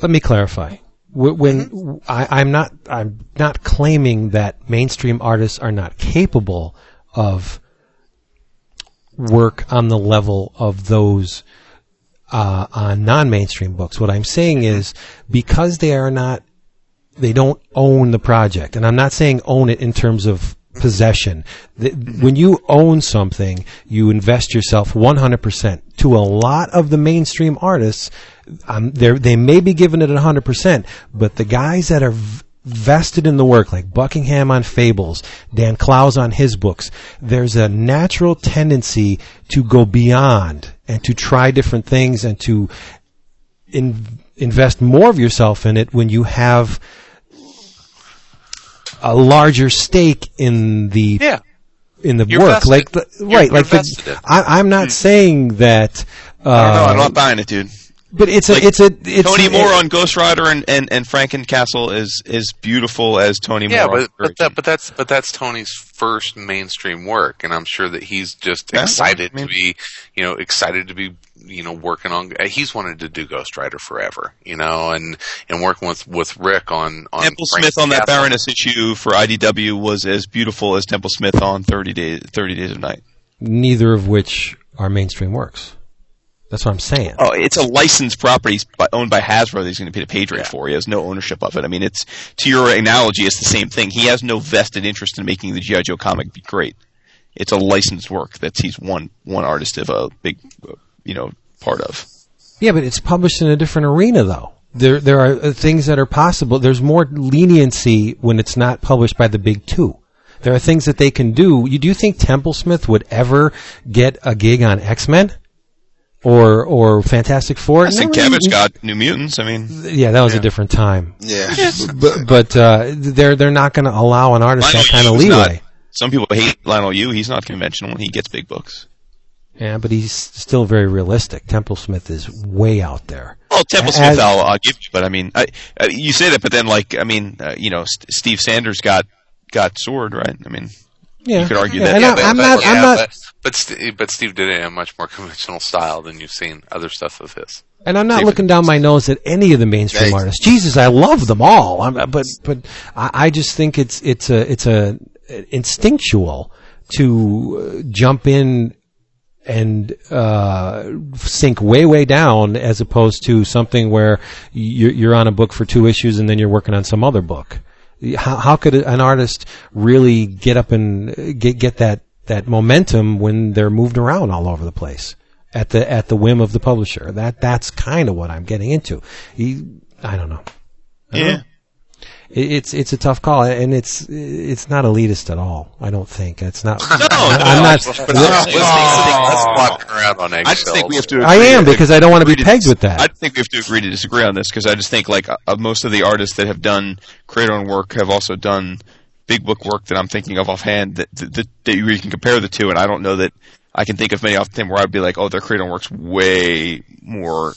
Let me clarify. Wh- When mm-hmm. I, I'm not, I'm not claiming that mainstream artists are not capable of work on the level of those uh, on non-mainstream books. What I'm saying is because they are not, they don't own the project, and I'm not saying own it in terms of possession. When you own something, you invest yourself 100%. To a lot of the mainstream artists, um, they they may be giving it 100%, but the guys that are v- vested in the work, like Buckingham on Fables, Dan Clowes on his books, there's a natural tendency to go beyond and to try different things and to in, invest more of yourself in it when you have a larger stake in the Yeah. in the You're work, vested. like the right, you're like the, vested in it. I, I'm not saying that. Uh, I don't know. I'm not buying it, dude. But it's a, Like, it's a, it's Tony a- Moore on Ghost Rider and, and, and Frankencastle is is beautiful as Tony Yeah, Moore. on but but, that, but that's but that's Tony's first mainstream work, and I'm sure that he's just Yeah, excited I mean- to be, you know, excited to be, you know, working on. uh, He's wanted to do Ghost Rider forever, you know, and and working with with Rick on on Templesmith on that Castle. Baroness issue for IDW was as beautiful as Templesmith on 30 days 30 Days of Night. neither of which are mainstream works. That's what I'm saying. Oh, it's a licensed property owned by Hasbro that he's going to pay the page rate for. He has no ownership of it. I mean, it's to your analogy, it's the same thing. He has no vested interest in making the GI Joe comic be great. It's a licensed work that he's one one artist of a big, you know, part of. Yeah, but it's published in a different arena, though. There, there are uh, things that are possible. There's more leniency when it's not published by the big two. There are things that they can do. You do you think Templesmith would ever get a gig on X Men or or Fantastic Four? I think Never Kevich even- got New Mutants. I mean, Yeah, that was a different time. Yeah. *laughs* But, but uh, they're they're not going to allow an artist Leinil that kind of Yu is leeway. not- some people hate Leinil Yu. He's not conventional when he gets big books. Yeah, but he's still very realistic. Templesmith is way out there. Well, Temple As- Smith, I'll, I'll give you, but I mean, I, uh, you say that, but then like, I mean, uh, you know, St- Steve Sanders got got Sword, right? I mean, Yeah, You could argue yeah, that. Yeah, I, but- I'm but- not. yeah, I'm not. But, but, St- but Steve did it in a much more *laughs* conventional style than you've seen other stuff of his. And I'm not looking down my nose at any of the mainstream Hey. artists. Jesus, I love them all. I'm, but but I, I just think it's it's a it's a instinctual to uh, jump in and uh, sink way way down as opposed to something where you're, you're on a book for two issues and then you're working on some other book. How, how could an artist really get up and get get that that momentum when they're moved around all over the place at the at the whim of the publisher? That that's kind of what I'm getting into. He, I don't know. I don't yeah. know. It's it's a tough call, and it's it's not elitist at all. I don't think it's not. *laughs* No, I'm not. But let's, let's, let's walk around on eggshells. I just think we have to. I am because I don't want to be agree pegged dis- with that. I think we have to agree to disagree on this because I just think like uh, most of the artists that have done creator own work have also done big book work that I'm thinking of offhand that that, that, that you can compare the two, and I don't know that I can think of many off the where I'd be like, oh, their creator own work's way more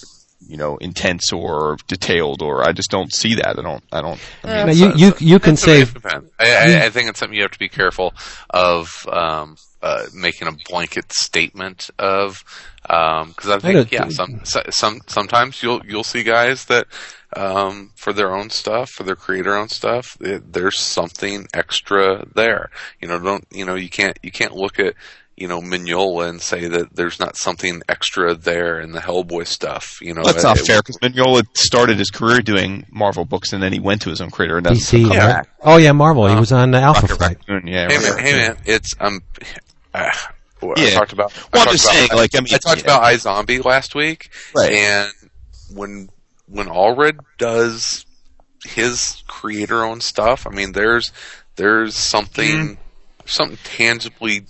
you know intense or detailed or I just don't see that. I don't. I don't. I mean, you, you, you can say. I, I, I think it's something you have to be careful of um, uh, making a blanket statement of because I think don't- yeah some some sometimes you'll you'll see guys that um, for their own stuff for their creator own stuff it, there's something extra there you know don't you know you can't you can't look at you know Mignola and say that there's not something extra there in the Hellboy stuff you know that's not it- fair because Mignola started his career doing Marvel books and then he went to his own creator and that's DC. Yeah. right? Oh yeah, Marvel. he was on uh, Alpha Rocket Flight. Raccoon, yeah. Hey man, hey man, it's um, uh, *sighs* I Yeah. talked about. Well, I I'm just talked saying, about, like, I mean, I talked yeah. about iZombie last week, Right. and when when Allred does his creator-owned stuff, I mean, there's there's something Mm-hmm. something tangibly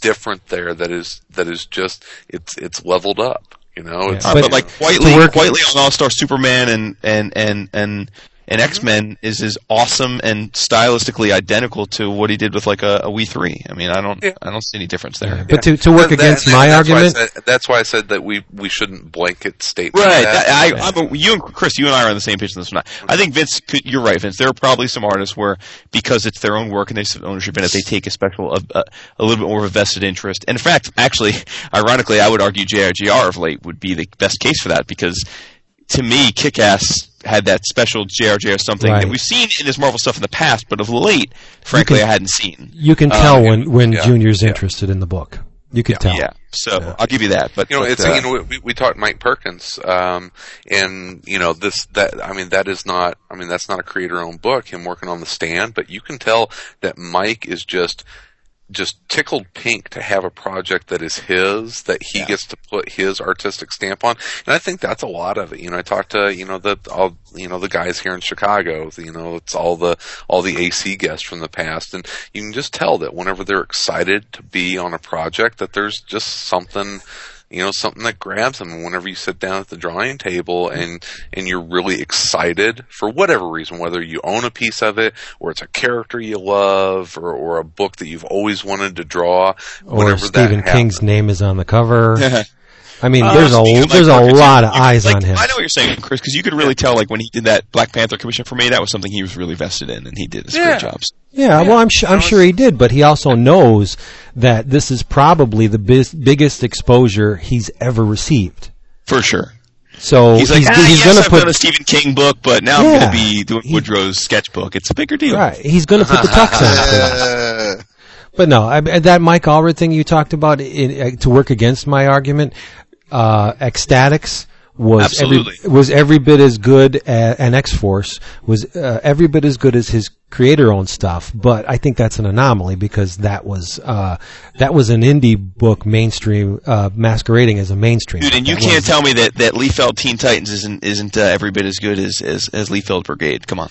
different there that is that is just it's it's leveled up. You know, it's Uh, But but, like to Quitely, Quitely on All Star Superman and and and and and mm-hmm. X Men is as awesome and stylistically identical to what he did with like a, a We Three. I mean, I don't Yeah. I don't see any difference there. But to, to work That- against that- my that's why argument, said- that's why I said that we we shouldn't blanket state. Right. that. I, I, I'm you and Chris, you and I are on the same page on this one. I think Vince, could, you're right, Vince. There are probably some artists where, because it's their own work and they have ownership in it, they take a special, a, a, a little bit more of a vested interest. And in fact, actually, ironically, I would argue JRJR of late would be the best case for that because, to me, Kick-Ass had that special JRJR something Right. that we've seen in this Marvel stuff in the past, but of late, frankly, can- I hadn't seen. you can Uh, tell when, when yeah, Junior's yeah. interested in the book. You could tell. Yeah. So I'll give you that. But you know, but, it's uh, you know we, we talked Mike Perkins, um, and you know this that I mean that is not I mean that's not a creator owned book. Him working on the stand, but you can tell that Mike is just just tickled pink to have a project that is his that he gets to put his artistic stamp on. And i think that's a lot of it. You know i talked to you know the all you know the guys here in chicago you know it's all the all the ac guests from the past. And you can just tell that whenever they're excited to be on a project that there's just something you know something that grabs them and whenever you sit down at the drawing table and and you're really excited for whatever reason whether you own a piece of it or it's a character you love or, or a book that you've always wanted to draw Or whenever Stephen that King's name is on the cover. *laughs* I mean, Uh, there's a speaking there's Mike a lot of you- eyes like, on him. I know what you're saying, Chris, because you could really tell, like when he did that Black Panther commission for me, that was something he was really vested in, and he did a Yeah. great job. Yeah, well, I'm sure I'm sure he did, but he also knows that this is probably the bis- biggest exposure he's ever received. For sure. So He's like, he's, ah, he's yes, going to I've put done a Stephen King book, but now I'm going to be doing He- Woodrow's sketchbook. It's a bigger deal. right. He's going to put the tux on. *laughs* But no, I, that Mike Allred thing you talked about in, uh, to work against my argument, uh, X-Statix was Absolutely. every was every bit as good as, and X Force was uh, every bit as good as his creator owned stuff. But I think that's an anomaly because that was uh, that was an indie book mainstream uh, masquerading as a mainstream. Dude, and you can't tell me that that Liefeld Teen Titans isn't isn't uh, every bit as good as as, as Liefeld Brigade. Come on.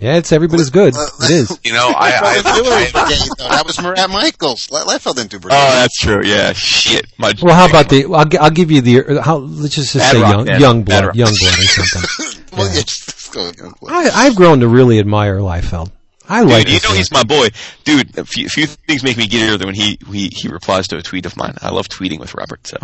Yeah, it's everybody's bit good. It is. *laughs* you know i, I, Liefeld didn't do I, Brigade, though. That was Marat Mychaels. Le- Liefeld didn't do Brigade. Oh, that's true. Yeah, shit. My, Well, how about the? I'll, gi- I'll give you the. How, let's just, just say Rock, young, Youngblood, Rock. Youngblood or something. *laughs* *laughs* well, yeah. yeah, just, just go, go, go. I, I've grown to really admire Liefeld. I like. Dude, you know guy. he's my boy. Dude, a few, few things make me giddier than when he, he he replies to a tweet of mine. I love tweeting with Robert. So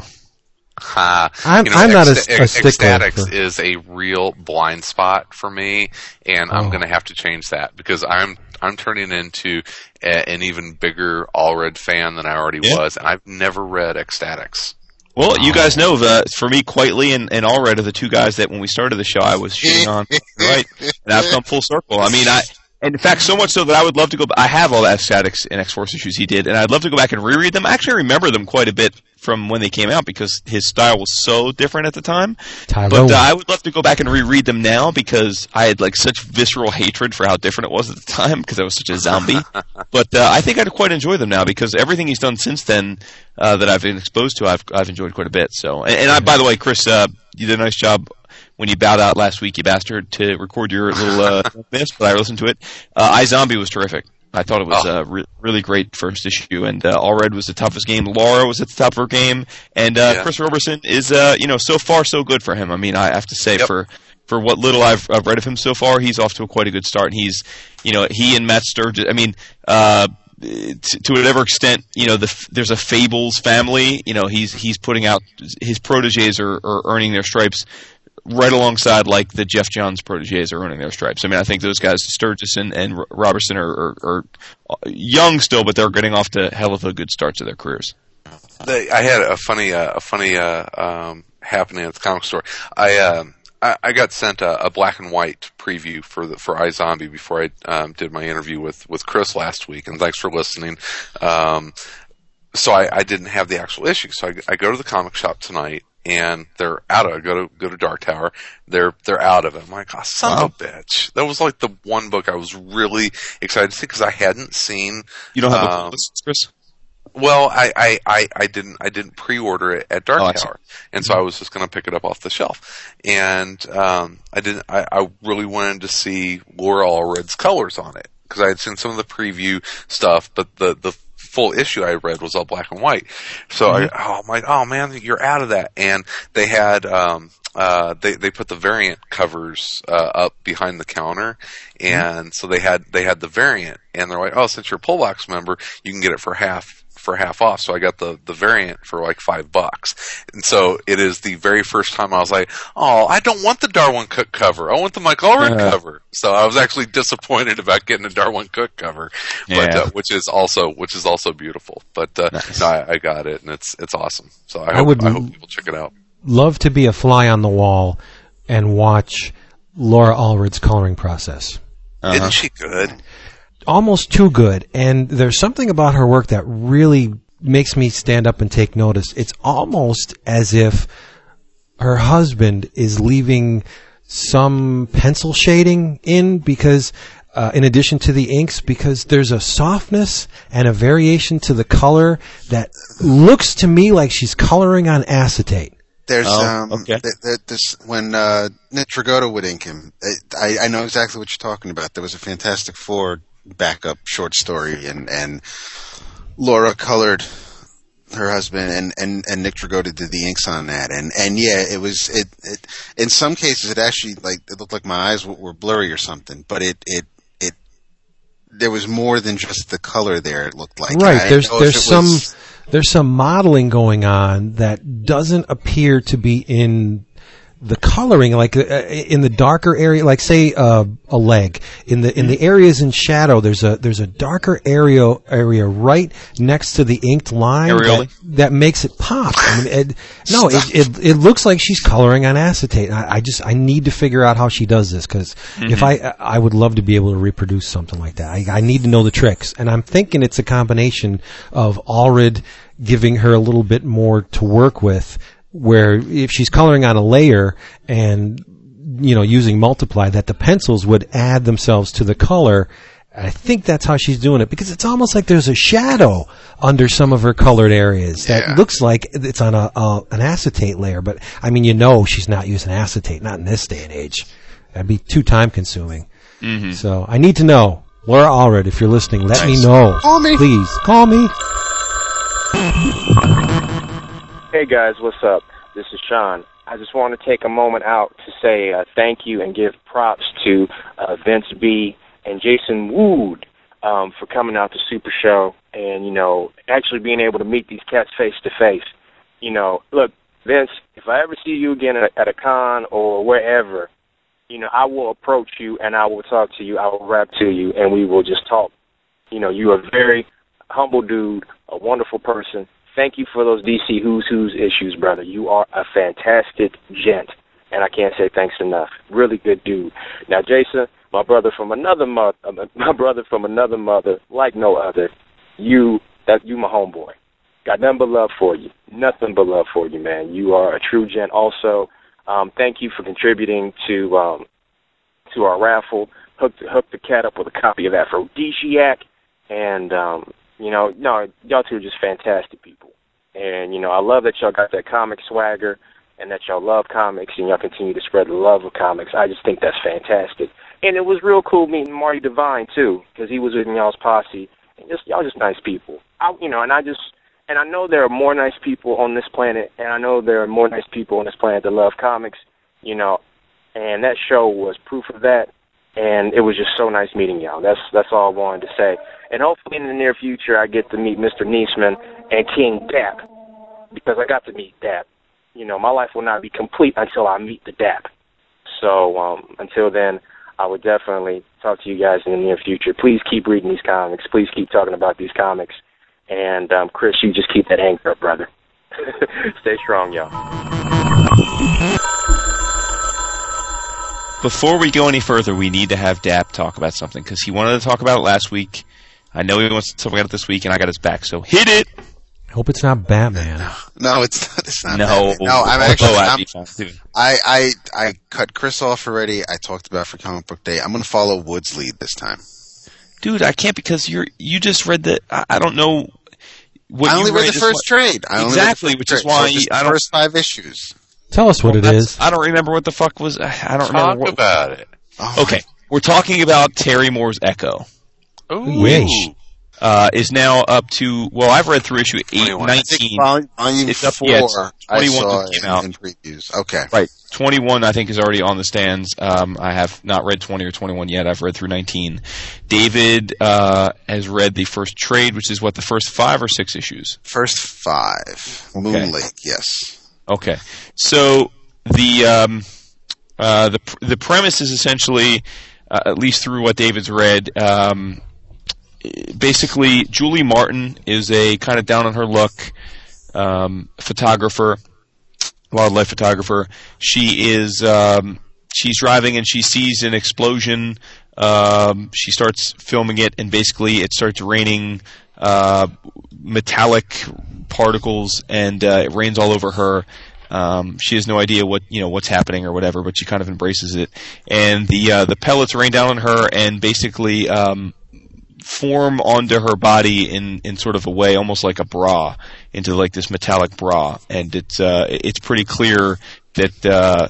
Ha. I'm- you know, I'm not a- a stickler X-Statix for- is a real blind spot for me, and I'm Oh. going to have to change that because I'm I'm turning into a, an even bigger Allred fan than I already Yeah. was, and I've never read X-Statix. Well, you guys know that for me, Quitely and, and Allred are the two guys that when we started the show, I was shitting on. *laughs* right, and I've come full circle. I mean, I and in fact, so much so that I would love to go. I have all the X-Statix and X Force issues he did, and I'd love to go back and reread them. I actually remember them quite a bit from when they came out because his style was so different at the time. Tyrone. But uh, I would love to go back and reread them now because I had like such visceral hatred for how different it was at the time because I was such a zombie. *laughs* but uh, I think I'd quite enjoy them now because everything he's done since then uh, that I've been exposed to, I've I've enjoyed quite a bit. So, and, and I, by the way, Chris, uh, you did a nice job when you bowed out last week, you bastard, to record your little uh, *laughs* miss. But I listened to it. Uh, iZombie was terrific. I thought it was Oh. a re- really great first issue, and uh, Allred was the toughest game. Laura was at the top of her game, and uh, Yeah. Chris Roberson is, uh, you know, so far so good for him. I mean, I have to say Yep. for for what little I've, I've read of him so far, he's off to a quite a good start. And he's, you know, he and Matt Sturges. I mean, uh, to, to whatever extent, you know, the, there's a Fables family. You know, he's he's putting out his proteges are, are earning their stripes right alongside like the Geoff Johns proteges are earning their stripes. I mean, I think those guys, Sturges and, and Roberson, are, are, are young still, but they're getting off to hell of a good start to their careers. They, I had a funny, uh, a funny uh, um, happening at the comic store. I. Um, I, I got sent a, a, black and white preview for the for iZombie before I um, did my interview with with Chris last week, and thanks for listening. Um, so I, I, didn't have the actual issue, so I, I, go to the comic shop tonight, and they're out of it. Go to go to Dark Tower, they're they're out of it. I'm like, oh, son wow. of a bitch! That was like the one book I was really excited to see because I hadn't seen. You don't have um, the Chris? Well, I, I, I, I, didn't I didn't pre-order it at Dark oh, Tower, and so I was just going to pick it up off the shelf. And um, I didn't. I, I really wanted to see Laura Allred's colors on it because I had seen some of the preview stuff, but the the full issue I read was all black and white. So mm-hmm. I, oh my, oh man, you're out of that. And they had, um, uh, they, they put the variant covers, uh, up behind the counter. Mm-hmm. And mm-hmm. so they had, they had the variant and they're like, oh, since you're a pullbox member, you can get it for half for half off. So I got the, the variant for like five bucks. And so it is the very first time I was like, oh, I don't want the Darwin Cooke cover. I want the Mike Allred uh, cover. So I was actually disappointed about getting a Darwin Cooke cover, but, yeah. uh, which is also, which is also beautiful. But, uh, nice. no, I, I, got it and it's, it's awesome. So I, I hope, would I hope people check it out. Love to be a fly on the wall and watch Laura Allred's coloring process. Uh-huh. Isn't she good? Almost too good. And there's something about her work that really makes me stand up and take notice. It's almost as if her husband is leaving some pencil shading in because uh, in addition to the inks because there's a softness and a variation to the color that looks to me like she's coloring on acetate. There's oh, um, okay. th- th- this when uh, Nick Dragotta would ink him. I, I know exactly what you're talking about. There was a Fantastic Four backup short story, and and Laura colored her husband, and and and Nick Dragotta did the inks on that, and and yeah, it was it, it in some cases it actually like it looked like my eyes were blurry or something, but it it it there was more than just the color there. It looked like right. I there's there's some was, there's some modeling going on that doesn't appear to be in the coloring, like uh, in the darker area, like say uh, a leg in the in the areas in shadow, there's a there's a darker area area right next to the inked line that, that, makes it pop. I mean, it, no, it, it, it looks like she's coloring on acetate. I, I just I need to figure out how she does this because mm-hmm. if I I would love to be able to reproduce something like that. I, I need to know the tricks, and I'm thinking it's a combination of Allred giving her a little bit more to work with where if she's coloring on a layer and you know using multiply that the pencils would add themselves to the color I think that's how she's doing it because it's almost like there's a shadow under some of her colored areas that yeah. looks like it's on a, a, an acetate layer. But I mean, you know, she's not using acetate, not in this day and age. That'd be too time consuming. Mm-hmm. So I need to know, Laura Allred, if you're listening, let nice. me know. Call me, please. Call me. Hey guys, what's up? This is Sean. I just want to take a moment out to say uh, thank you and give props to uh, Vince B and Jason Wood um, for coming out to Super Show and you know actually being able to meet these cats face to face. You know, look, Vince, if I ever see you again at a, at a con or wherever, you know, I will approach you and I will talk to you. I will rap to you and we will just talk. You know, you are a very humble dude, a wonderful person, thank you for those DC Who's Who's issues, brother. You are a fantastic gent, and I can't say thanks enough. Really good dude. Now, Jason, my brother from another mother, *laughs* my brother from another mother, like no other. You, that you, my homeboy. Got nothing but love for you. Nothing but love for you, man. You are a true gent. Also, um, thank you for contributing to um, to our raffle. Hook the, hook the cat up with a copy of Aphrodisiac, and um, you know, no, y'all two are just fantastic people. And, you know, I love that y'all got that comic swagger and that y'all love comics and y'all continue to spread the love of comics. I just think that's fantastic. And it was real cool meeting Marty Devine too, because he was in y'all's posse. And just y'all just nice people. I, you know, and I just and I know there are more nice people on this planet, and I know there are more nice people on this planet that love comics. You know, and that show was proof of that. And it was just so nice meeting y'all. That's that's all I wanted to say. And hopefully in the near future I get to meet Mr. Niesman and King Dap because I got to meet Dap. You know, my life will not be complete until I meet the Dap. So um, until then, I would definitely talk to you guys in the near future. Please keep reading these comics. Please keep talking about these comics. And um, Chris, you just keep that anchor up, brother. *laughs* Stay strong, y'all. Before we go any further, we need to have Dap talk about something because he wanted to talk about it last week. I know he wants to talk about it this week, and I got his back. So hit it. I hope it's not Batman. No, it's not. It's not. No, Batman. no. I'm Oh, actually. I'm, be fun, too. I, I, I cut Chris off already. I talked about for comic book day. I'm going to follow Wood's lead this time. dude. I can't because you're you just read the. I, I don't know. What I only you read the first what- trade. I only read Exactly, which is why So just I don't- first five issues. Tell us what it That's- I don't remember what the fuck was. I don't Talk remember. What, about it. Oh, okay, we're talking about Terry Moore's Echo. Ooh. Wish. Uh, is now up to well, I've read through issue eight 21. I think nineteen. volume, volume It's up- four. yeah, it's I 21 saw came out. in previews. Okay. Right, twenty one I think is already on the stands. Um, I have not read twenty or twenty one yet. I've read through nineteen. David uh, has read the first trade, which is what the first five or six issues. First five. Moon Lake. Yes. Okay, so the um, uh, the the premise is essentially, uh, at least through what David's read, um, basically Julie Martin is a kind of down on her luck um, photographer, wildlife photographer. She is um, she's driving and she sees an explosion. Um, she starts filming it, and basically it starts raining uh, metallic particles, and uh, it rains all over her. Um, she has no idea what you know what's happening or whatever, but she kind of embraces it. And the uh, the pellets rain down on her, and basically um, form onto her body in, in sort of a way, almost like a bra, into like this metallic bra, and it's uh, it's pretty clear that uh,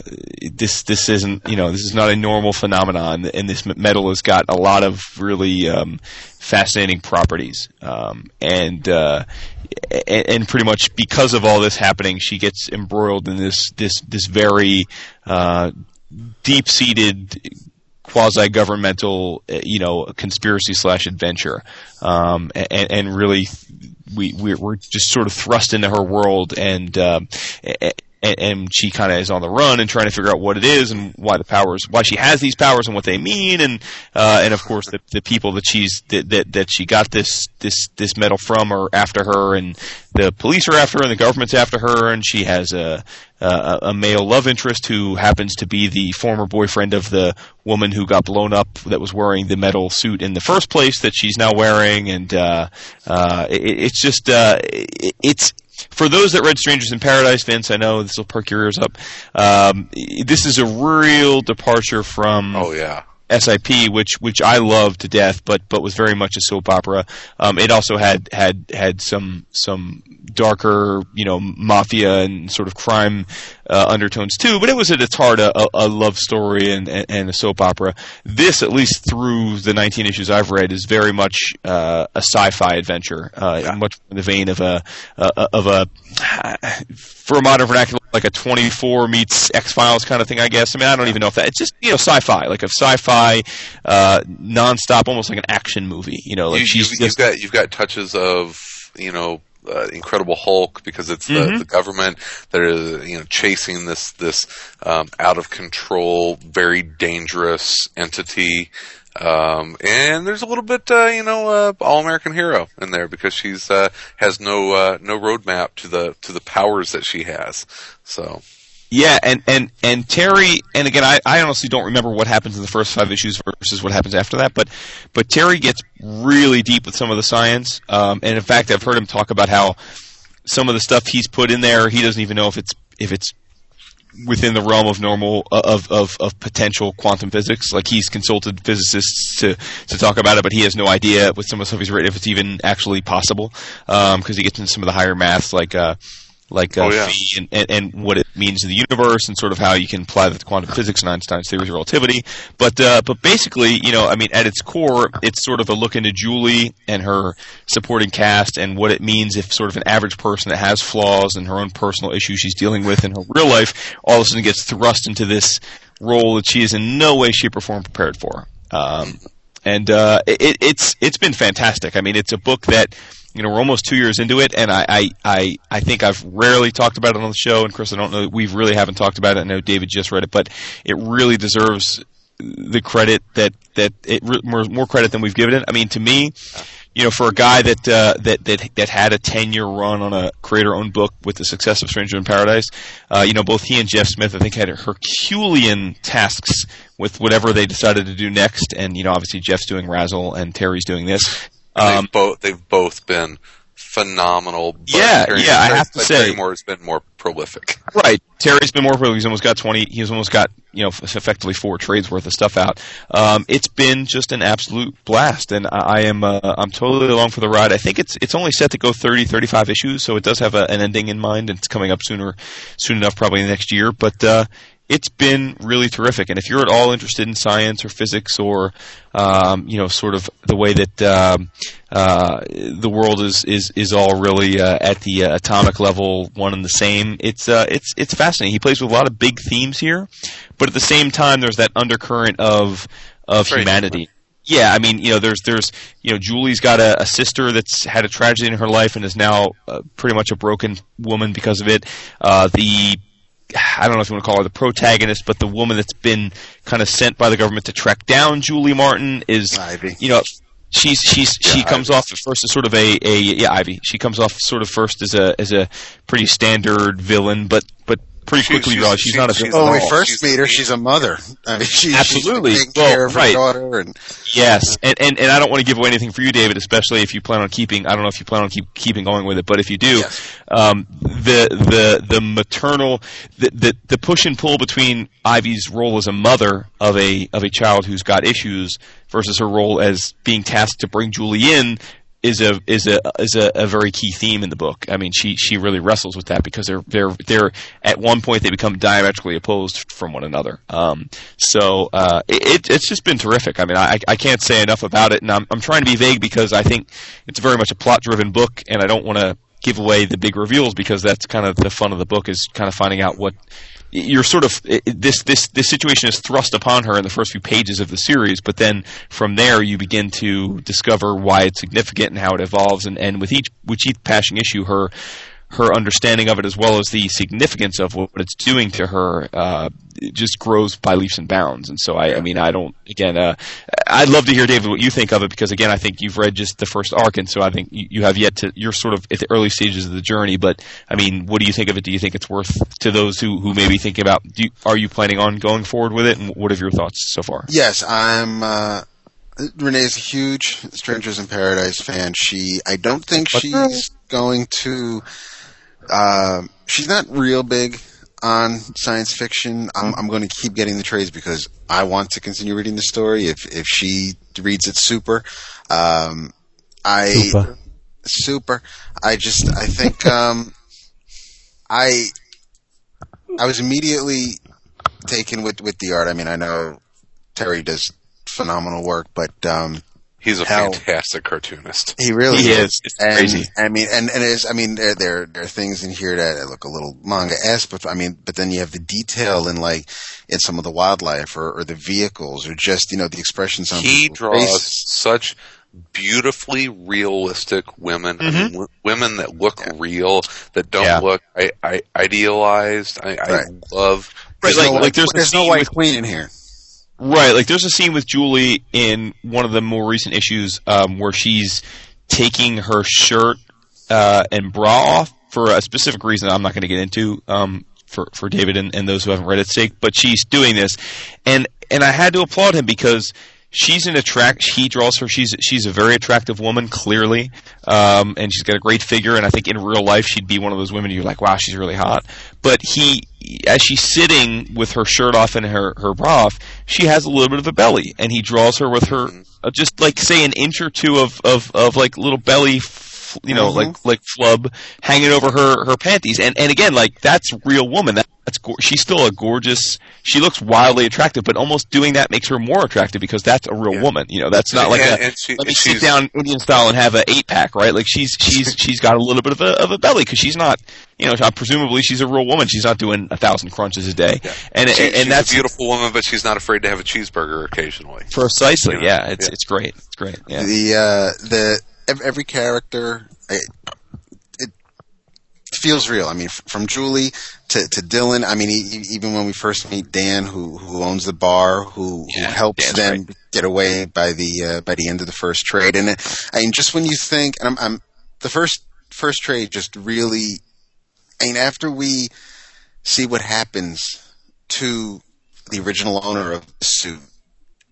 this this isn't you know this is not a normal phenomenon, and this metal has got a lot of really um, fascinating properties, um, and uh, and, pretty much because of all this happening, she gets embroiled in this this this very uh, deep seated quasi governmental, you know, conspiracy slash adventure, um, and, and really, we we're, we're just sort of thrust into her world, and um, and, and she kind of is on the run and trying to figure out what it is and why the powers, why she has these powers and what they mean, and uh, and of course the the people that she's that that, that she got this this this medal from are after her, and the police are after her, and the government's after her, and she has a uh, a male love interest who happens to be the former boyfriend of the woman who got blown up that was wearing the metal suit in the first place that she's now wearing, and uh, uh, it, it's just uh, it, it's. For those that read Strangers in Paradise, Vince, I know this will perk your ears up. Um, this is a real departure from Oh yeah. SIP, which which I love to death, but but was very much a soap opera. Um, it also had had had some some darker, you know, mafia and sort of crime uh, undertones too. But it was at its heart a, a, love story and, and, a soap opera. This, at least through the 19 issues I've read, is very much uh, a sci-fi adventure, uh, much in the vein of a uh, of a for a modern vernacular like a 24 meets X Files kind of thing, I guess. I mean, I don't even know if that. It's just you know sci-fi, like a sci-fi uh, non-stop, almost like an action movie. You know, like you, she's just you've got you've got touches of you know uh, Incredible Hulk because it's the, Mhm. the government that is you know chasing this this um, out of control, very dangerous entity. Um, and there's a little bit, uh, you know, uh, all American hero in there because she's uh, has no uh, no roadmap to the to the powers that she has. So Yeah, and and and Terry, and again, I, I honestly don't remember what happens in the first five issues versus what happens after that, but but Terry gets really deep with some of the science, um, and in fact, I've heard him talk about how some of the stuff he's put in there, he doesn't even know if it's if it's within the realm of normal of, of, of potential quantum physics. Like he's consulted physicists to, to talk about it, but he has no idea with some of the stuff he's written if it's even actually possible. because he gets into some of the higher maths like uh, like uh, Oh, yeah. phi and, and, and what it means to the universe and sort of how you can apply that to quantum physics and Einstein's theories of relativity. But uh, but basically, you know, I mean, at its core, it's sort of a look into Julie and her supporting cast and what it means if sort of an average person that has flaws and her own personal issues she's dealing with in her real life all of a sudden gets thrust into this role that she is in no way, shape, or form prepared for. Um, and uh, it, it's it's been fantastic. I mean, it's a book that you know we're almost two years into it, and I I I, I think I've rarely talked about it on the show. And Chris, I don't know we really haven't talked about it. I know David just read it, but it really deserves the credit that that it more, more credit than we've given it. I mean, to me, you know, for a guy that uh, that that that had a ten year run on a creator owned book with the success of Stranger in Paradise, uh, you know, both he and Jeff Smith, I think, had Herculean tasks with whatever they decided to do next. And you know, obviously Jeff's doing RASL and Terry's doing this. Um, they've both they've both been phenomenal. yeah, Terry, yeah, I have to say, Terry Moore has been more prolific. Right, Terry's been more prolific. He's almost got twenty. He's almost got you know effectively four trades worth of stuff out. Um, it's been just an absolute blast, and I, I am uh, I'm totally along for the ride. I think it's it's only set to go 30, 35 issues, so it does have a, an ending in mind, and it's coming up sooner soon enough, probably next year. But uh, it's been really terrific. And if you're at all interested in science or physics or, um, you know, sort of the way that um, uh, the world is is is all really uh, at the uh, atomic level, one and the same, it's uh, it's it's fascinating. He plays with a lot of big themes here, but at the same time, there's that undercurrent of of Very humanity. Different. Yeah, I mean, you know, there's there's you know, Julie's got a, a, sister that's had a tragedy in her life and is now uh, pretty much a broken woman because of it. Uh, the I don't know if you want to call her the protagonist, but the woman that's been kind of sent by the government to track down Julie Martin is, Ivy. you know, she's she's yeah, she comes Ivy. off at first as sort of a, a yeah Ivy. She comes off sort of first as a as a pretty standard villain, but but pretty quickly she's, realize she's, she's not a she's when we first she's meet her, she's a mother. I mean, she, absolutely she's taking well, care of her daughter, and yes, and, and and I don't want to give away anything for you, David, especially if you plan on keeping. I don't know if you plan on keep keeping going with it, but if you do, yes. um, the the the maternal the, the the push and pull between Ivy's role as a mother of a of a child who's got issues versus her role as being tasked to bring Julie in is a is a is a, a, very key theme in the book. I mean, she she really wrestles with that because they're they're they're at one point they become diametrically opposed from one another. Um, so uh, it, it's just been terrific. I mean, I I can't say enough about it, and I'm I'm trying to be vague because I think it's very much a plot driven book, and I don't want to give away the big reveals because that's kind of the fun of the book is kind of finding out what you're sort of this this this situation is thrust upon her in the first few pages of the series, but then from there you begin to discover why it's significant and how it evolves, and, and with each with each passing issue, her her understanding of it as well as the significance of what it's doing to her uh, just grows by leaps and bounds. And so, I, I mean, I don't. Again, uh, I'd love to hear David what you think of it because again, I think you've read just the first arc, and so I think you, you have yet to. You're sort of at the early stages of the journey, but I mean, what do you think of it? Do you think it's worth to those who who may be thinking about? You, are you planning on going forward with it? And what are your thoughts so far? Yes, I'm. Uh Renee's a huge Strangers in Paradise fan. She, I don't think she's going to uh, she's not real big on science fiction. I'm, I'm going to keep getting the trades because I want to continue reading the story. If if she reads it, super. Um, I super. super. I just I think *laughs* um, I I was immediately taken with with the art. I mean, I know Terry does phenomenal work, but um, He's a Hell, fantastic cartoonist. He really he is. It's and, crazy. I mean, and and it's, I mean, there, there there are things in here that look a little manga esque, but I mean, but then you have the detail in like in some of the wildlife or, or the vehicles or just you know the expressions on. The He draws faces. such beautifully realistic women, mm-hmm. I mean, w- women that look yeah. real, that don't yeah. look I, I, idealized. I, right. I love. Right, like, like there's, there's no white queen in here. Right, like there's a scene with Julie in one of the more recent issues um, where she's taking her shirt uh, and bra off for a specific reason I'm not going to get into um, for for David and, and those who haven't read it sake, but she's doing this, and and I had to applaud him because she's an attract. He draws her. She's she's a very attractive woman, clearly, um, and she's got a great figure. And I think in real life she'd be one of those women you're like, wow, she's really hot. But he, as she's sitting with her shirt off and her her bra off, she has a little bit of a belly, and he draws her with her uh, just like say an inch or two of of of like little belly f- you know, like like flub hanging over her her panties, and and again, like that's real woman. That, that's go- she's still a gorgeous. She looks wildly attractive, but almost doing that makes her more attractive because that's a real Yeah. woman. You know, that's not like And- a and she- let me sit down Indian style and have an eight pack, right? Like she's *laughs* she's she's got a little bit of a of a belly because she's not. You know, presumably she's a real woman. She's not doing a thousand crunches a day, and She- and, she's that's a beautiful woman, but she's not afraid to have a cheeseburger occasionally. precisely. You know, Yeah, it's yeah. it's great. It's great. Yeah. The uh, the ev- every character it, it feels real. I mean, from Julie to, to Dylan. I mean, even when we first meet Dan, who who owns the bar, who, Yeah, who helps them get away by the uh, by the end of the first trade. And it, I mean, just when you think, and I'm, I'm the first first trade just really. I mean, after we see what happens to the original owner of the suit,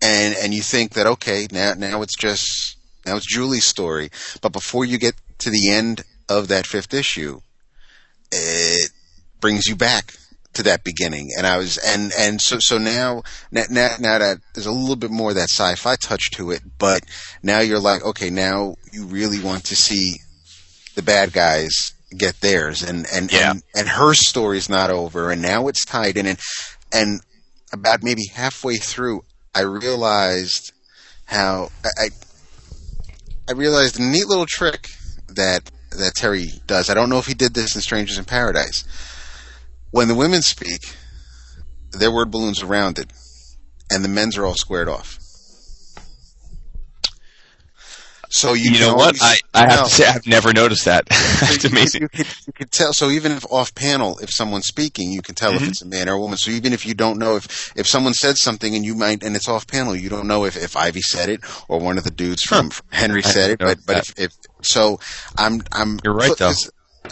and and you think that okay, now now it's just now it's Julie's story, but before you get to the end of that fifth issue, it brings you back to that beginning. And I was and and so so now now now, now that there's a little bit more of that sci-fi touch to it, but now you're like okay, now you really want to see the bad guys get theirs and and Yeah. and, and her story's not over and now it's tied in and and about maybe halfway through I realized how I I, I realized a neat little trick that that Terry does. I don't know if he did this in Strangers in Paradise. When the women speak, their word balloons are rounded, and the men's are all squared off. So you, You know what? I, I have to say I've never noticed that. *laughs* You- amazing. You, could, you could tell. So even if off panel, if someone's speaking, you can tell Mm-hmm. if it's a man or a woman. So even if you don't know if if someone said something and you might and it's off panel, you don't know if if Ivy said it or one of the dudes from, from Henry I said it. But but if, if so, I'm I'm You're right, though.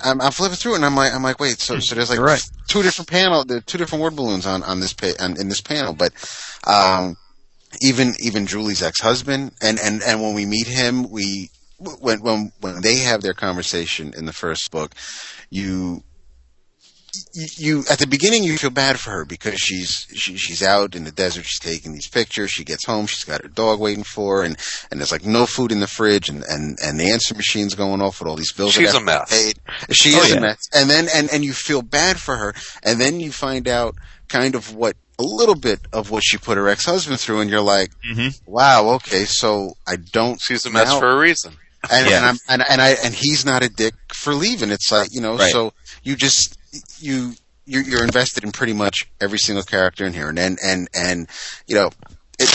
I'm, I'm flipping through it and I'm like I'm like wait so so there's like right. two different panel there two different word balloons on on this pa- on, in this panel but um even even Julie's ex husband and and and when we meet him we when when when they have their conversation in the first book you you, you at the beginning you feel bad for her because she's she, she's out in the desert she's taking these pictures she gets home she's got her dog waiting for her and and there's like no food in the fridge and and and the answer machine's going off with all these bills She's a mess. paid. she Oh, is yeah. a mess and then and and you feel bad for her and then you find out kind of what a little bit of what she put her ex-husband through and you're like Mhm. wow okay so I don't She's a mess now- for a reason. and, Yeah. and I'm and, and I and he's not a dick for leaving. It's like you know, Right. so you just you you're, you're invested in pretty much every single character in here, and and and, and you know, it,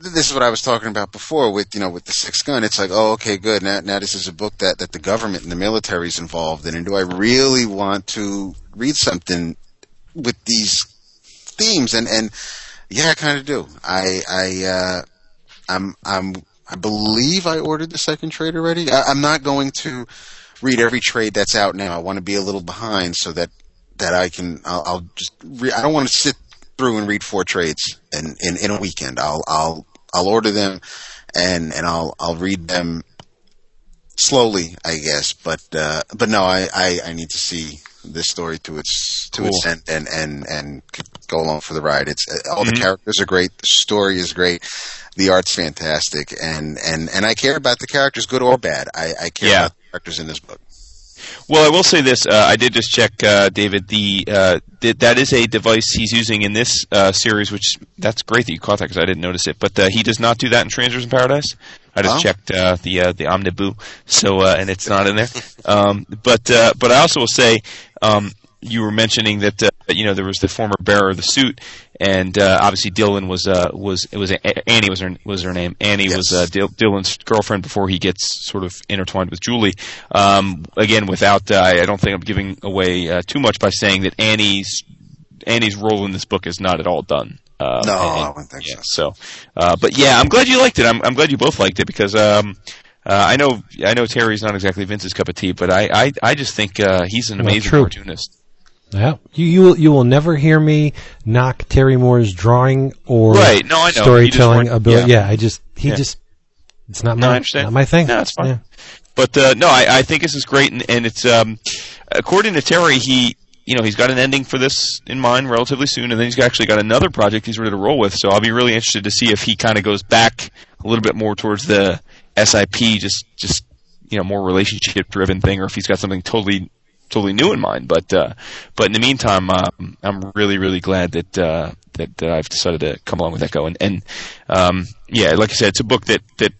this is what I was talking about before with you know with the six gun. It's like, oh, okay, good. Now now this is a book that that the government and the military is involved in, and do I really want to read something with these themes? And and yeah, I kind of do. I I uh, I'm I'm I believe I ordered the second trade already. I, I'm not going to read every trade that's out now. I want to be a little behind so that that I can. I'll, I'll just. Re- I don't want to sit through and read four trades in, in in a weekend. I'll I'll I'll order them and and I'll I'll read them slowly, I guess. But uh, but no, I, I I need to see this story to its to its end and and and go along for the ride. It's uh, all Mhm. the characters are great. The story is great. The art's fantastic, and and and I care about the characters, good or bad. I, I care Yeah. about the characters in this book. Well, I will say this. Uh, I did just check, uh, David. The uh, th- that is a device he's using in this uh, series, which that's great that you caught that because I didn't notice it. But uh, he does not do that in Strangers in Paradise. I just Oh. checked uh, the uh, the Omnibus, so uh, and it's not in there. Um, but uh, but I also will say um, you were mentioning that uh, you know there was the former bearer of the suit, and uh, obviously Dylan was uh, was it was Annie was her was her name. Annie was uh, Yes. Dil- Dylan's girlfriend before he gets sort of intertwined with Julie. Um, again, without uh, I I don't think I'm giving away uh, too much by saying that Annie's Annie's role in this book is not at all done. Uh, No, and- I wouldn't think yeah, so. so, uh, but yeah, I'm glad you liked it. I'm, I'm glad you both liked it because um, uh, I know I know Terry's not exactly Vince's cup of tea, but I I, I just think uh, he's an amazing true. cartoonist. Yeah, you you will you will never hear me knock Terry Moore's drawing or Right, no, I know. Storytelling ability. yeah. Yeah. I just he Yeah. just it's not No, my understand. not my thing. No, it's fine. Yeah. But uh, no, I, I think this is great, and, and it's um, according to Terry, he you know he's got an ending for this in mind relatively soon, and then he's actually got another project he's ready to roll with. So I'll be really interested to see if he kind of goes back a little bit more towards the SIP, just just you know more relationship driven thing or if he's got something totally totally new in mind. But uh, but in the meantime, um, I'm really really glad that uh, that, that I've decided to come along with Echo and and um, yeah, like I said, it's a book that that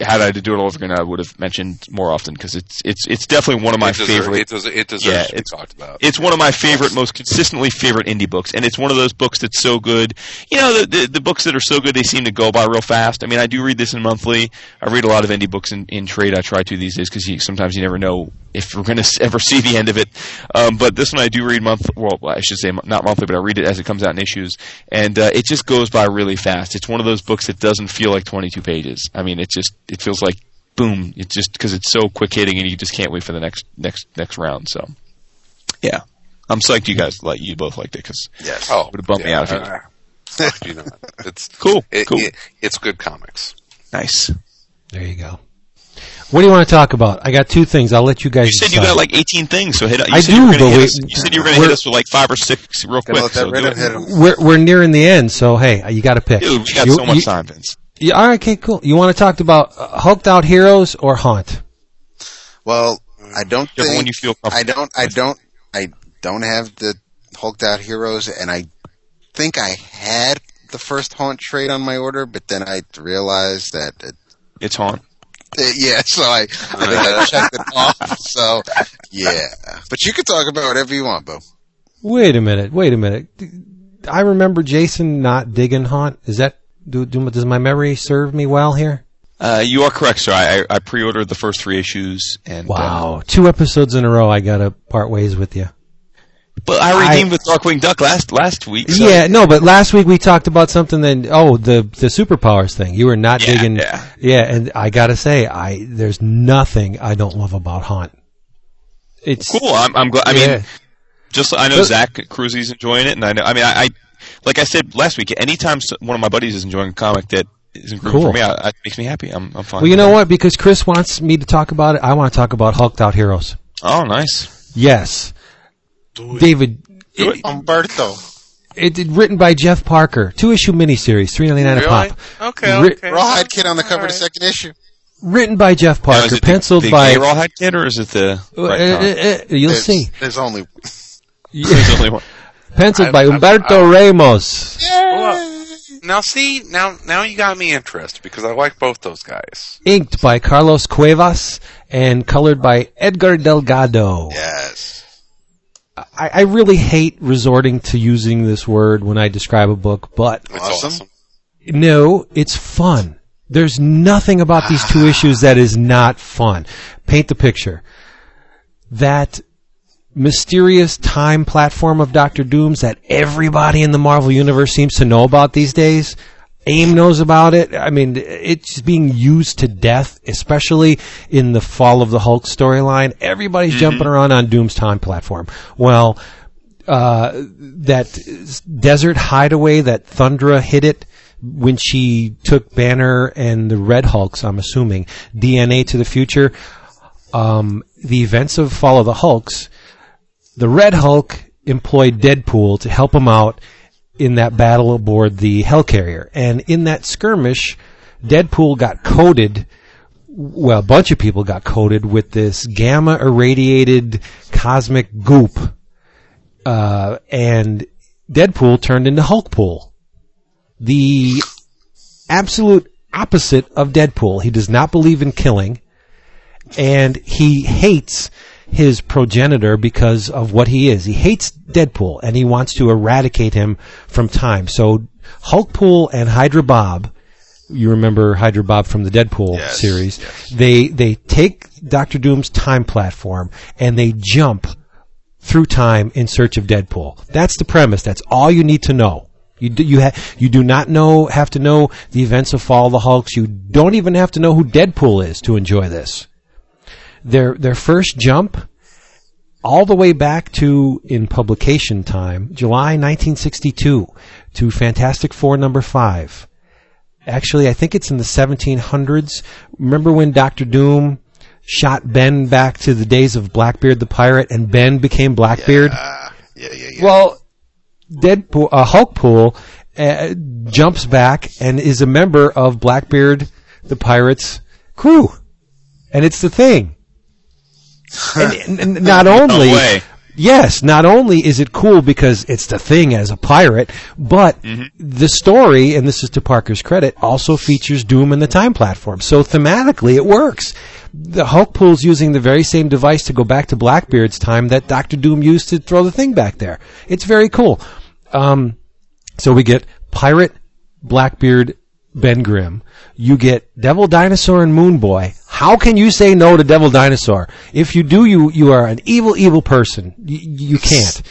had I to do it all over again, I would have mentioned more often because it's it's it's definitely one of my it deserves, favorite. It, deserves, it deserves Yeah, to be it's- talked about. It's one of my favorite, most consistently favorite indie books, and it's one of those books that's so good. You know, the, the the books that are so good they seem to go by real fast. I mean, I do read this in monthly. I read a lot of indie books in, in trade. I try to these days because you, sometimes you never know if we're going *laughs* to ever see the end of it. Um, but this one I do read month. Well, I should say not monthly, but I read it as it comes out in issues, and uh, it just goes by really fast. It's one of those books that doesn't feel like 22 pages. I mean, it just it feels like boom. It's just because it's so quick hitting, and you just can't wait for the next next next round. So, yeah, I'm psyched you guys like you both liked it because Yes. Oh, Would've bumped me yeah, out if you- uh, *laughs* you know, it's *laughs* cool, it, cool, it- it's good comics. nice. There you go. What do you want to talk about? I got two things. I'll let you guys. You said you got like 18 things, so hit. You I said you were do, gonna but hit we- us, you said you were going to hit us with like five or six real quick. So do rhythm it. hit 'em. We're we're nearing the end, so hey, you got to pick. Dude, we got You- so much you- time, Vince. Yeah, all right, okay, cool. You want to talk about uh, hulked out heroes or haunt? Well, I don't Whichever think one you feel I don't I don't I don't have the hulked out heroes and I think I had the first haunt trade on my order, but then I realized that it, It's haunt. it- yeah, *laughs* so I, I think I checked it off. So yeah, but you can talk about whatever you want, Bo. Wait a minute. Wait a minute. I remember Jason not digging haunt. Is that do, do does my memory serve me well here? Uh, you are correct, sir. I, I pre-ordered the first three issues, and uh, Wow, two episodes in a row. I gotta part ways with you. but I redeemed with Darkwing Duck last last week. So Yeah, no, but last week we talked about something that oh the the superpowers thing. You were not Yeah, digging. yeah. yeah, and I gotta say, I there's nothing I don't love about haunt. It's cool. I'm, I'm glad. I Yeah. mean, just I know But- Zach Cruzy's enjoying it, and I know. I mean, I, I like I said last week. Anytime one of my buddies is enjoying a comic that is improving Cool. for me, I, it makes me happy. I'm, I'm fine. Well, you know that. what? Because Chris wants me to talk about it, I want to talk about hulked out heroes. Oh, nice. Yes, David. Do it- it. Humberto. It, it written by Jeff Parker, two issue miniseries, three ninety nine a pop. Okay, Ri- okay. Rawhide Kid on the cover of the second issue. Written by Jeff Parker, is penciled the, the by. Rawhide Kid, or is it the? Uh, right uh, uh, uh, you'll There's- see. There's only *laughs* There's only one. Penciled I- by I- Humberto Ramos. Now see, now now you got me interested because I like both those guys. Inked by Carlos Cuevas and colored by Edgar Delgado. yes. I, I really hate resorting to using this word when I describe a book, but It's Awesome. awesome. no, it's fun. There's nothing about these two *sighs* issues that is not fun. Paint the picture. That mysterious time platform of Doctor Doom's that everybody in the Marvel Universe seems to know about these days. AIM knows about it. I mean, it's being used to death, especially in the Fall of the Hulk storyline. Everybody's jumping around on Doom's time platform. Well, uh, that desert hideaway that Thundra hit it when she took Banner and the Red Hulks, I'm assuming, DNA to the future. Um, the events of Fall of the Hulks, the Red Hulk employed Deadpool to help him out in that battle aboard the Helicarrier. And in that skirmish, Deadpool got coated well, a bunch of people got coated with this gamma irradiated cosmic goop uh, and Deadpool turned into Hulkpool. The absolute opposite of Deadpool. He does not believe in killing, and he hates his progenitor because of what he is. He hates Deadpool, and he wants to eradicate him from time. So Hulkpool and Hydra Bob, you remember Hydra Bob from the Deadpool Yes, series, yes. they they take Doctor Doom's time platform and they jump through time in search of Deadpool. That's the premise. That's all you need to know. You do, you ha- you do not know have to know the events of Fall of the Hulks. You don't even have to know who Deadpool is to enjoy this. Their their first jump all the way back to in publication time, July 1962 to Fantastic Four number 5. Actually, I think it's in the 1700s. Remember when Doctor Doom shot Ben back to the days of Blackbeard the pirate and Ben became Blackbeard? Uh, yeah, yeah, yeah. Well, Deadpool, uh, Hulkpool uh, jumps back and is a member of Blackbeard the pirate's crew. and it's the thing. *laughs* and, and not only No. Yes, not only is it cool because it's the thing as a pirate, but Mm-hmm. the story, and this is to Parker's credit, also features Doom and the time platform. So thematically, it works. The Hulk pool's using the very same device to go back to Blackbeard's time that Doctor Doom used to throw the thing back there. It's very cool. Um, so we get Pirate, Blackbeard, Ben Grimm. You get Devil Dinosaur and Moon Boy. How can you say no to Devil Dinosaur? If you do, you you are an evil, evil person. You, you can't.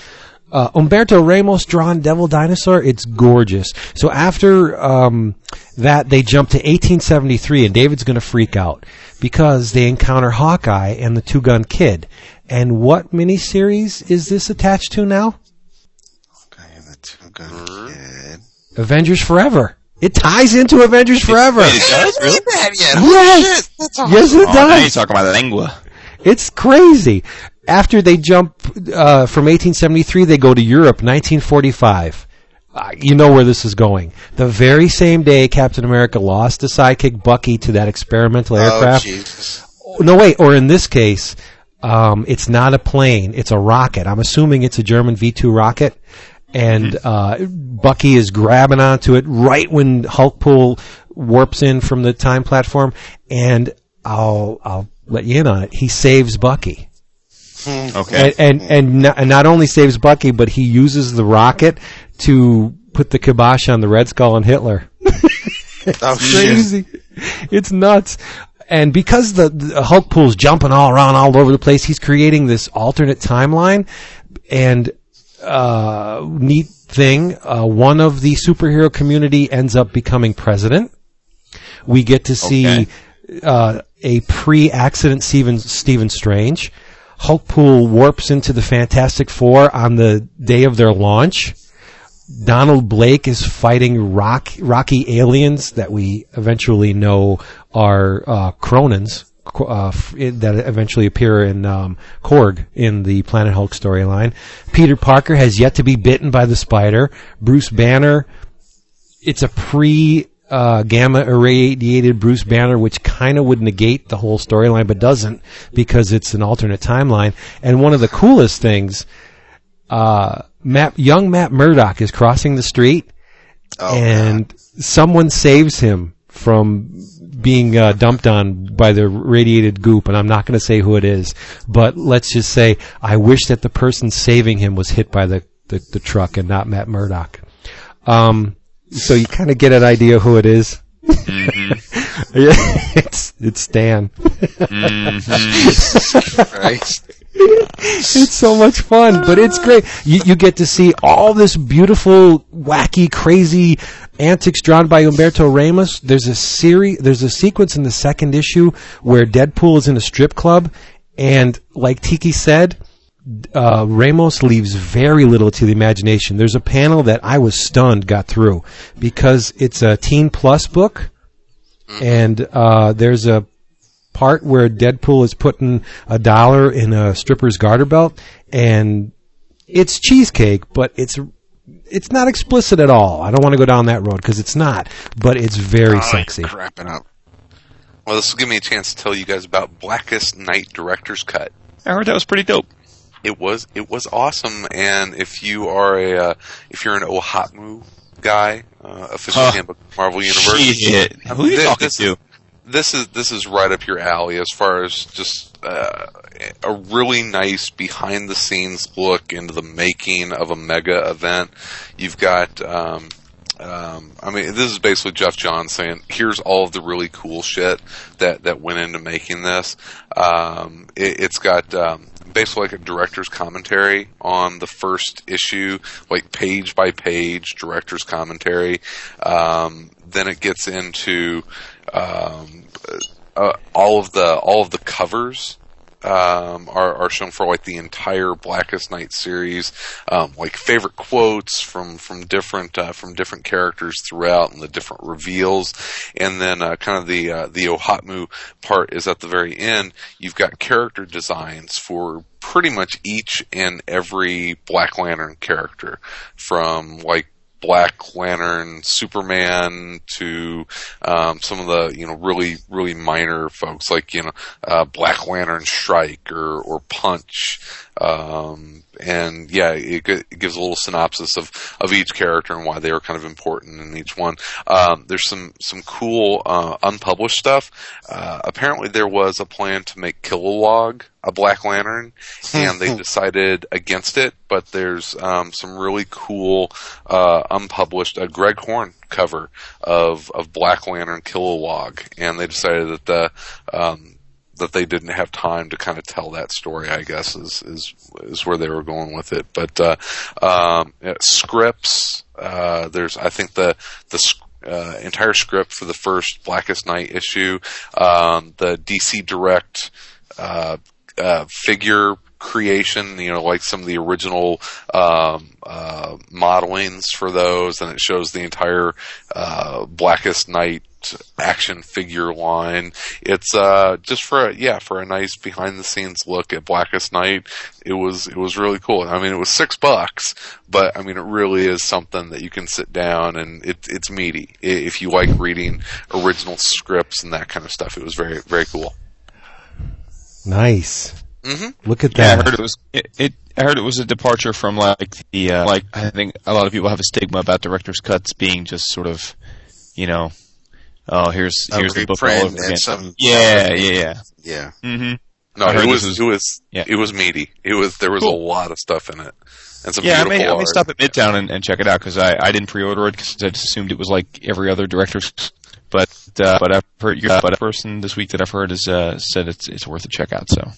Uh, Humberto Ramos drawn Devil Dinosaur. It's gorgeous. So after um, that, they jump to 1873, and David's going to freak out because they encounter Hawkeye and the Two Gun Kid. And what miniseries is this attached to now? Okay, the two gun kid. Avengers Forever. It ties into Avengers Forever. Wait, it does really? that? Yes. Shit, awesome. Yes, it Oh, now you're talking about lengua. It's crazy. After they jump uh, from 1873, they go to Europe, 1945. Uh, you know where this is going. The very same day Captain America lost his sidekick Bucky to that experimental Oh, aircraft. Jesus. no, wait. Or in this case, um, it's not a plane; it's a rocket. I'm assuming it's a German V2 rocket. And uh, Bucky is grabbing onto it right when Hulkpool warps in from the time platform, and I'll I'll let you in on it. He saves Bucky, Okay. and and and not, and not only saves Bucky, but he uses the rocket to put the kibosh on the Red Skull and Hitler. *laughs* Oh, shit. crazy. It's nuts. And because the, the Hulk pool's jumping all around all over the place, he's creating this alternate timeline. And uh, neat thing, uh, one of the superhero community ends up becoming president. We get to see Okay. uh, a pre-accident Stephen Stephen Strange. Hulkpool warps into the Fantastic Four on the day of their launch. Donald Blake is fighting rock, rocky aliens that we eventually know are uh, Kronans uh, that eventually appear in um, Korg in the Planet Hulk storyline. Peter Parker has yet to be bitten by the spider. Bruce Banner, it's a pre uh, gamma irradiated Bruce Banner, which kind of would negate the whole storyline, but doesn't because it's an alternate timeline. And one of the coolest things, uh, Matt, young Matt Murdock is crossing the street, Oh, and someone saves him from being uh, dumped on by the radiated goop, and I'm not going to say who it is, but let's just say I wish that the person saving him was hit by the, the, the truck and not Matt Murdock. Um, so you kind of get an idea who it is. yeah, *laughs* it's it's Stan. *laughs* Christ. *laughs* it's so much fun, but it's great. You, you get to see all this beautiful, wacky, crazy antics drawn by Humberto Ramos. There's a series, there's a sequence in the second issue where Deadpool is in a strip club, and like Tiki said, uh, Ramos leaves very little to the imagination. There's a panel that I was stunned got through because it's a teen plus book, and uh, there's a part where Deadpool is putting a dollar in a stripper's garter belt, and it's cheesecake, but it's it's not explicit at all. I don't want to go down that road because it's not, but it's very Oh, sexy. Crapping up. Well, this will give me a chance to tell you guys about Blackest Night Director's Cut. I heard that was pretty dope. It was it was awesome, and if you are a uh, if you're an OHOTMU guy, uh, official Huh. handbook of Marvel Universe, Shit. Who are you Thi- talking this, to? This is this is right up your alley as far as just uh, a really nice behind the scenes look into the making of a mega event. You've got. Um, um, I mean, this is basically Geoff Johns saying, "Here's all of the really cool shit that that went into making this." Um, it, it's got um, basically like a director's commentary on the first issue, like page by page director's commentary. Um, then it gets into um, uh, all of the all of the covers um, are, are shown for like the entire Blackest Night series, um, like favorite quotes from from different uh, from different characters throughout, and the different reveals, and then uh, kind of the uh, the OHOTMU part is at the very end. You've got character designs for pretty much each and every Black Lantern character, from like Black Lantern, Superman, to um, some of the you know really really minor folks like you know uh, Black Lantern Strike or or Punch. Um, and yeah, it, it, gives a little synopsis of, of each character and why they were kind of important in each one. Um, there's some some cool uh, unpublished stuff. Uh, apparently, there was a plan to make Kilowog a Black Lantern, and they *laughs* decided against it. But there's um, some really cool uh, unpublished uh, Greg Horn cover of of Black Lantern Kilowog, and they decided that the um, that they didn't have time to kind of tell that story. I guess is is is where they were going with it. But uh, um, scripts, uh, there's I think the the uh, entire script for the first Blackest Night issue, um, the DC Direct uh, uh, figure creation, you know, like some of the original um, uh, modelings for those, and it shows the entire uh, Blackest Night action figure line. It's uh, just for a, yeah for a nice behind the scenes look at Blackest Night. It was it was really cool. I mean, it was six bucks, but I mean, it really is something that you can sit down and it, it's meaty. If you like reading original scripts and that kind of stuff, it was very very cool. Nice. Mm-hmm. Look at Yeah, I that. heard it was it, it. I heard it was a departure from like the uh, like I think a lot of people have a stigma about director's cuts being just sort of, you know, oh here's A here's the book all reprint over and again. some- yeah, yeah, yeah. Yeah. Mm-hmm. No, it was, was- it was yeah. it was meaty. It was there was Cool. a lot of stuff in it and some Yeah, I beautiful may, I may stop at Midtown and, and check it out because I, I didn't pre-order it because I just assumed it was like every other director's. But uh, but I've heard uh, but a person this week that I've heard has uh, said it's it's worth a check out. So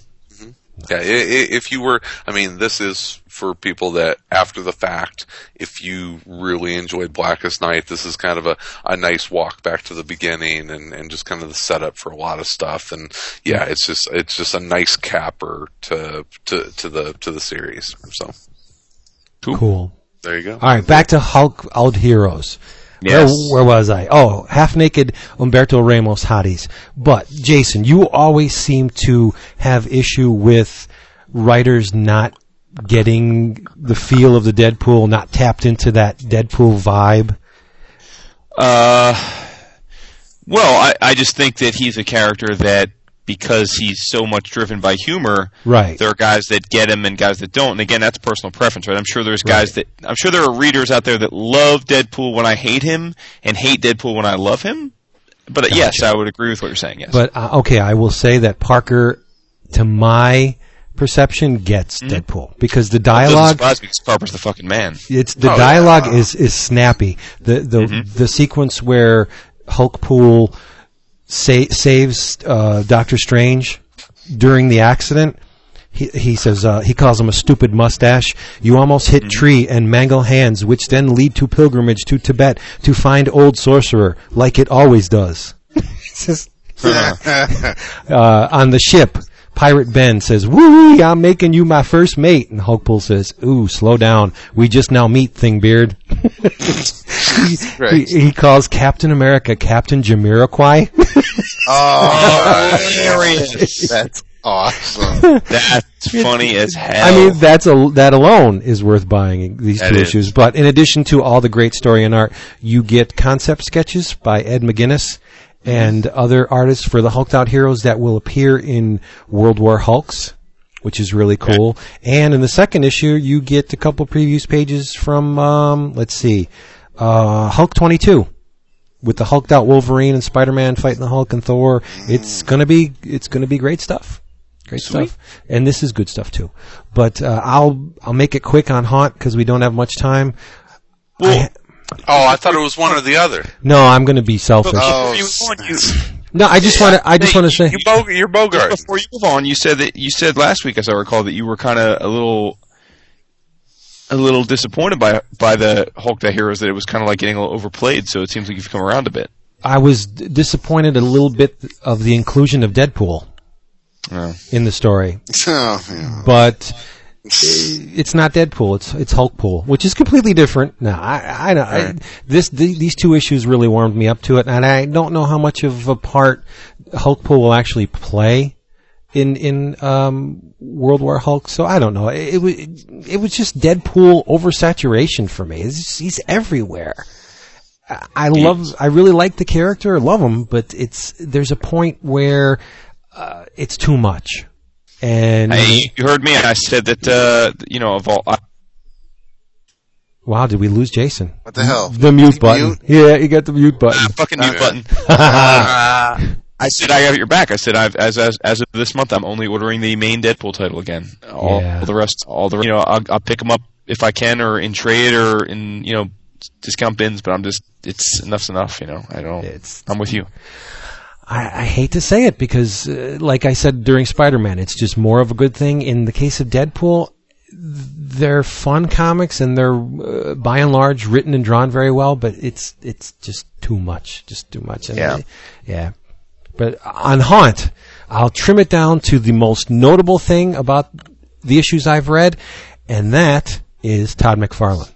Yeah, i- i- if you were, I mean, this is for people that after the fact, if you really enjoyed Blackest Night, this is kind of a, a nice walk back to the beginning and, and just kind of the setup for a lot of stuff. And yeah, it's just, it's just a nice capper to, to, to the, to the series. So Cool. there you go. All right, back to Hulk Out Heroes. Yes. Where, where was I? Oh, half naked Humberto Ramos hotties. But Jason, you always seem to have issue with writers not getting the feel of the Deadpool, not tapped into that Deadpool vibe. Uh, well, I, I just think that he's a character that because he's so much driven by humor, Right. there are guys that get him and guys that don't. And again, that's personal preference, right? I'm sure there's guys that I'm sure there are readers out there that love Deadpool when I hate him and hate Deadpool when I love him. But uh, yes, I would agree with what you're saying. Yes, But uh, okay, I will say that Parker, to my perception, gets Deadpool because the Mm-hmm. Dialogue surprise me because Carper's the fucking man. It's the Oh, dialogue yeah. is is snappy. The the Mm-hmm. the sequence where Hulkpool sa- saves uh, Doctor Strange during the accident. He, he says uh, he calls him a stupid mustache. You almost hit Mm-hmm. tree and mangle hands, which then lead to pilgrimage to Tibet to find old sorcerer, like it always does. *laughs* Just, *laughs* uh, on the ship, Pirate Ben says, "Woo! I'm making you my first mate." And Hulkpool says, "Ooh, slow down. We just now meet, Thingbeard." *laughs* he, he, he calls Captain America Captain Jamiroquai. *laughs* Oh, Hilarious. that's awesome. That's *laughs* funny as hell. I mean, that's a that alone is worth buying these That two is. issues. But in addition to all the great story and art, you get concept sketches by Ed McGuinness and other artists for the Hulked Out Heroes that will appear in World War Hulks, which is really cool. And in the second issue, you get a couple previews pages from um, let's see, uh, Hulk twenty two. With the Hulked out Wolverine and Spider Man fighting the Hulk and Thor, it's gonna be it's gonna be great stuff. Great stuff, and this is good stuff too. But uh, I'll I'll make it quick on Haunt because we don't have much time. I- Oh, I thought it was one or the other. no, I'm going to be selfish. Oh, you, you, no, I just want to I just want to say You Bo- you're Bogart. before you move on, you said that you said last week, as I recall, that you were kind of a little, a little disappointed by by the Hulk the Heroes that it was kind of like getting a little overplayed. So it seems like you've come around a bit. I was d- disappointed a little bit of the inclusion of Deadpool Oh. in the story, *laughs* Oh, yeah. but it's not Deadpool. It's it's Hulkpool, which is completely different. No, I I, don't, I this the, these two issues really warmed me up to it, and I don't know how much of a part Hulkpool will actually play in in um, World War Hulk. So I don't know. It, it was it was just Deadpool oversaturation for me. Just, he's everywhere. I- I love. I really like the character. I love him, but it's there's a point where uh, it's too much. And Hey, you heard me. I said that uh, you know of all. I, wow, did we lose Jason? What the hell? The mute Mute? button. Yeah, you got the mute button. ah, fucking mute Okay. button. *laughs* I said I got your back. I said I've as as as of this month, I'm only ordering the main Deadpool title again. All, Yeah. all the rest, all the you know, I'll, I'll pick them up if I can, or in trade, or in you know discount bins. But I'm just it's enough's enough. You know, I don't. It's I'm with you. I, I hate to say it because, uh, like I said during Spider-Man, it's just more of a good thing. In the case of Deadpool, they're fun comics and they're uh, by and large written and drawn very well, but it's it's just too much, just too much. And Yeah. I- yeah. But on Haunt, I'll trim it down to the most notable thing about the issues I've read, and that is Todd McFarlane.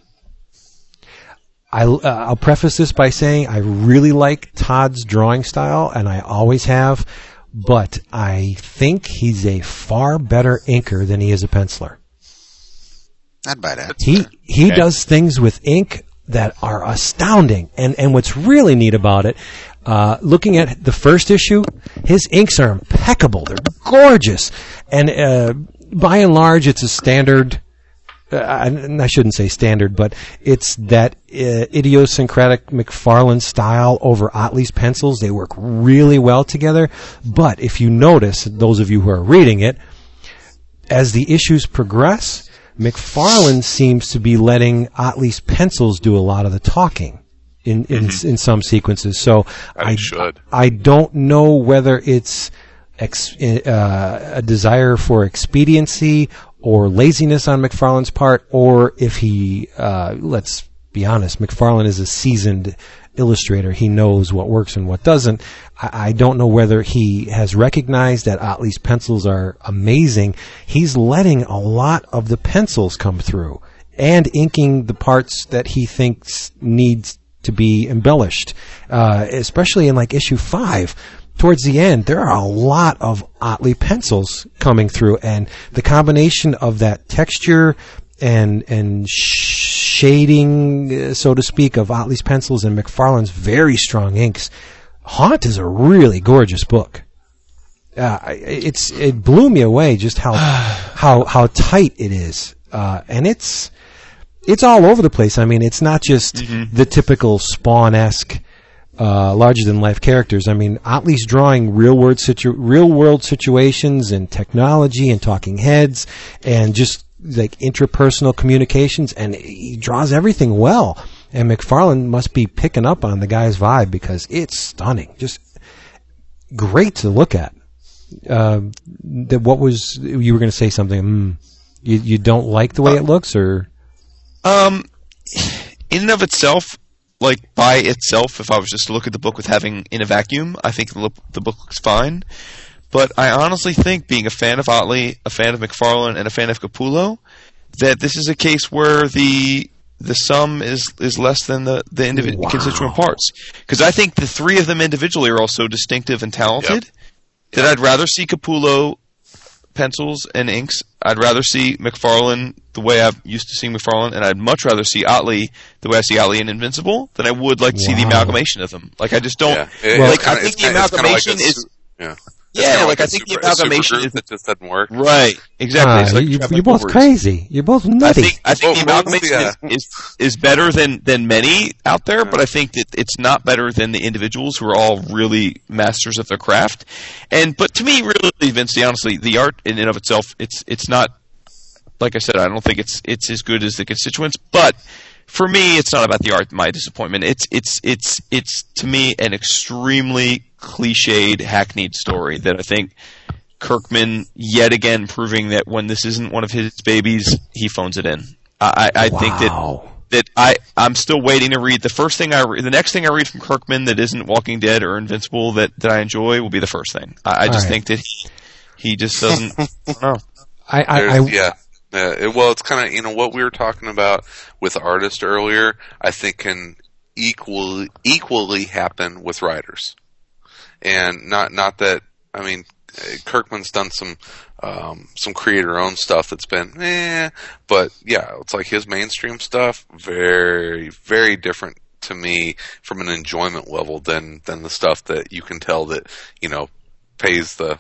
I, uh, I'll preface this by saying I really like Todd's drawing style, and I always have, but I think he's a far better inker than he is a penciler. I'd buy that. He he Okay. does things with ink that are astounding, and and what's really neat about it, uh, looking at the first issue, his inks are impeccable. They're gorgeous, and uh, by and large, it's a standard. Uh, and I shouldn't say standard, but it's that uh, idiosyncratic McFarlane style over Ottley's pencils. They work really well together. But if you notice, those of you who are reading it, as the issues progress, McFarlane seems to be letting Ottley's pencils do a lot of the talking in in, in some sequences. So I I should. I don't know whether it's ex, uh, a desire for expediency or laziness on McFarlane's part, or if he uh, let's be honest, McFarlane is a seasoned illustrator. He knows what works and what doesn't. I, I don't know whether he has recognized that Ottley's pencils are amazing. He's letting a lot of the pencils come through and inking the parts that he thinks needs to be embellished, uh, especially in like issue five. Towards the end, there are a lot of Ottley pencils coming through, and the combination of that texture and and shading, uh, so to speak, of Ottley's pencils and McFarlane's very strong inks. Haunt is a really gorgeous book. Uh, it's it blew me away just how *sighs* how how tight it is, uh, and it's it's all over the place. I mean, it's not just the typical Spawn esque. Uh, larger than life characters. I mean, Ottley's drawing real world situ- real world situations and technology and talking heads and just like interpersonal communications, and he draws everything well. And McFarlane must be picking up on the guy's vibe because it's stunning, just great to look at. Uh, the, what was you were going to say something? Mm, you you don't like the way it looks, or Um, in and of itself, like by itself, if I was just to look at the book with having in a vacuum, I think the, the book looks fine. But I honestly think, being a fan of Ottley, a fan of McFarlane, and a fan of Capullo, that this is a case where the the sum is is less than the the individual Wow. constituent parts. Because I think the three of them individually are all so distinctive and talented that I'd rather see Capullo pencils and inks. I'd rather see McFarlane the way I'm used to seeing McFarlane, and I'd much rather see Ottley the way I see Ottley in Invincible than I would like to see the amalgamation of them. Like I just don't. Yeah. It- like, I kinda- think it's the kinda- it's kinda like amalgamation is- yeah. It's Yeah, kinda like, I think the super- a super amalgamation is- that just doesn't work. Right. Exactly. It's like you, you're both Cooper's. crazy. You're both I nutty. think I think Well, the what was amalgamation the, uh, is, is is better than than many out there, but I think that it's not better than the individuals who are all really masters of their craft. And but to me, really, Vince, honestly, the art in and of itself, it's it's not like I said. I don't think it's it's as good as the constituents, but. For me, it's not about the art. My disappointment. It's it's it's it's to me an extremely cliched, hackneyed story that I think Kirkman yet again proving that when this isn't one of his babies, he phones it in. I, I, I think that that I I'm still waiting to read the first thing I re- the next thing I read from Kirkman that isn't Walking Dead or Invincible that, that I enjoy will be the first thing. I, I just All right. think that he, he just doesn't. *laughs* I. I, I, I yeah. Yeah, it- well, it's kind of you know what we were talking about with artists earlier. I think can equally equally happen with writers, and not not that I mean Kirkman's done some um, some creator owned stuff that's been eh, but yeah, it's like his mainstream stuff very very different to me from an enjoyment level than than the stuff that you can tell that you know pays the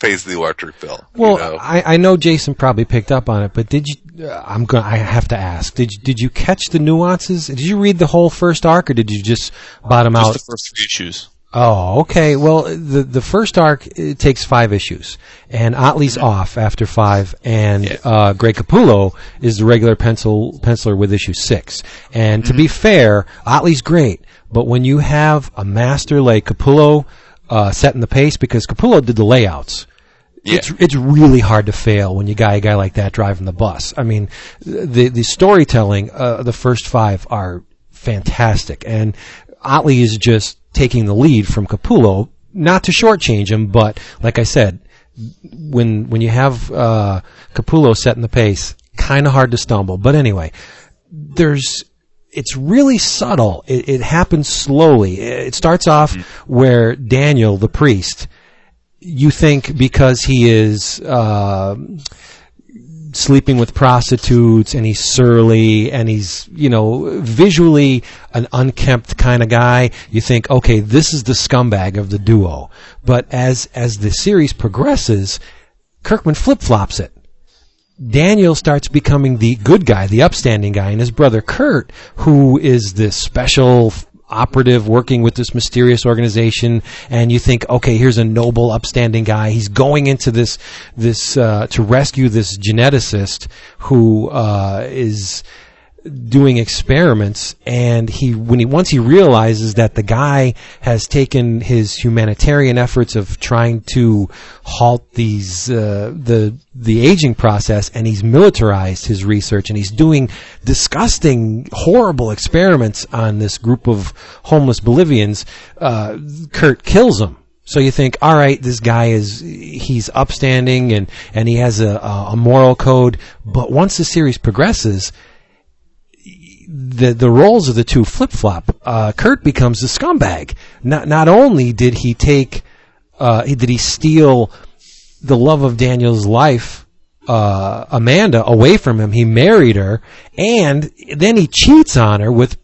pays the electric bill. Well, you know? I, I know Jason probably picked up on it, but did you? Uh, I'm going. I have to ask. Did you, did you catch the nuances? Did you read the whole first arc, or did you just bottom out? Just the first three issues. Oh, okay. Well, the the first arc it takes five issues, and Ottley's off after five, and Yeah. uh, Greg Capullo is the regular pencil penciler with issue six. And to be fair, Ottley's great, but when you have a master like Capullo uh, setting the pace, because Capullo did the layouts. Yeah. It's it's really hard to fail when you got a guy like that driving the bus. I mean, the the storytelling, uh, the first five are fantastic, and Ottley is just taking the lead from Capullo. Not to shortchange him, but like I said, when when you have uh, Capullo setting the pace, kind of hard to stumble. But anyway, there's it's really subtle. It, it happens slowly. It starts off where Daniel, the priest, you think because he is uh, sleeping with prostitutes and he's surly and he's you know visually an unkempt kind of guy you think okay this is the scumbag of the duo. But as as the series progresses kirkman flip-flops it. Daniel starts becoming the good guy, the upstanding guy, and his brother Kurt, who is this special operative working with this mysterious organization, and you think, okay, here's a noble, upstanding guy. He's going into this, this, uh, to rescue this geneticist who, uh, is, doing experiments and he when he once he realizes that the guy has taken his humanitarian efforts of trying to halt these uh, the the aging process and he's militarized his research and he's doing disgusting horrible experiments on this group of homeless Bolivians uh, Kurt kills him so you think, all right, this guy is he's upstanding and and he has a a moral code. But once the series progresses, the the roles of the two flip flop. Uh, Kurt becomes the scumbag. Not not only did he take, uh, did he steal the love of Daniel's life, uh, Amanda, away from him. He married her, and then he cheats on her with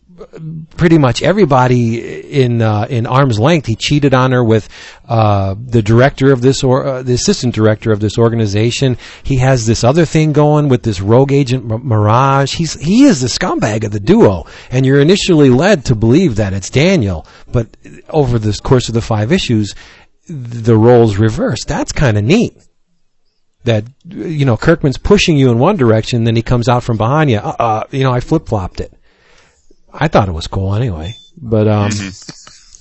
pretty much everybody in uh, in arm's length. He cheated on her with uh, the director of this or uh, the assistant director of this organization. He has this other thing going with this rogue agent Mirage. He's he is the scumbag of the duo, and you're initially led to believe that it's Daniel, but over the course of the five issues, the roles reverse. That's kind of neat. That you know, Kirkman's pushing you in one direction, then he comes out from behind you. Uh, uh you know, I flip flopped it. I thought it was cool anyway, but um,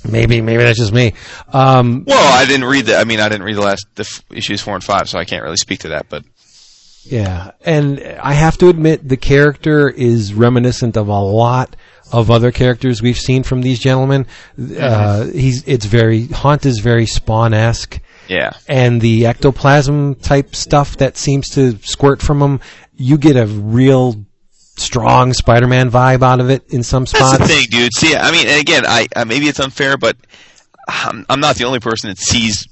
maybe maybe that's just me. Um, Well, I didn't read the. I mean, I didn't read the last the f- issues four and five, so I can't really speak to that. But yeah, and I have to admit the character is reminiscent of a lot of other characters we've seen from these gentlemen. Uh, he's it's very Haunt is very Spawn esque. yeah, and the ectoplasm type stuff that seems to squirt from him, you get a real strong Spider-Man vibe out of it in some spots. that's the thing, dude. See, I mean, and again, I, I maybe it's unfair, but I'm, I'm not the only person that sees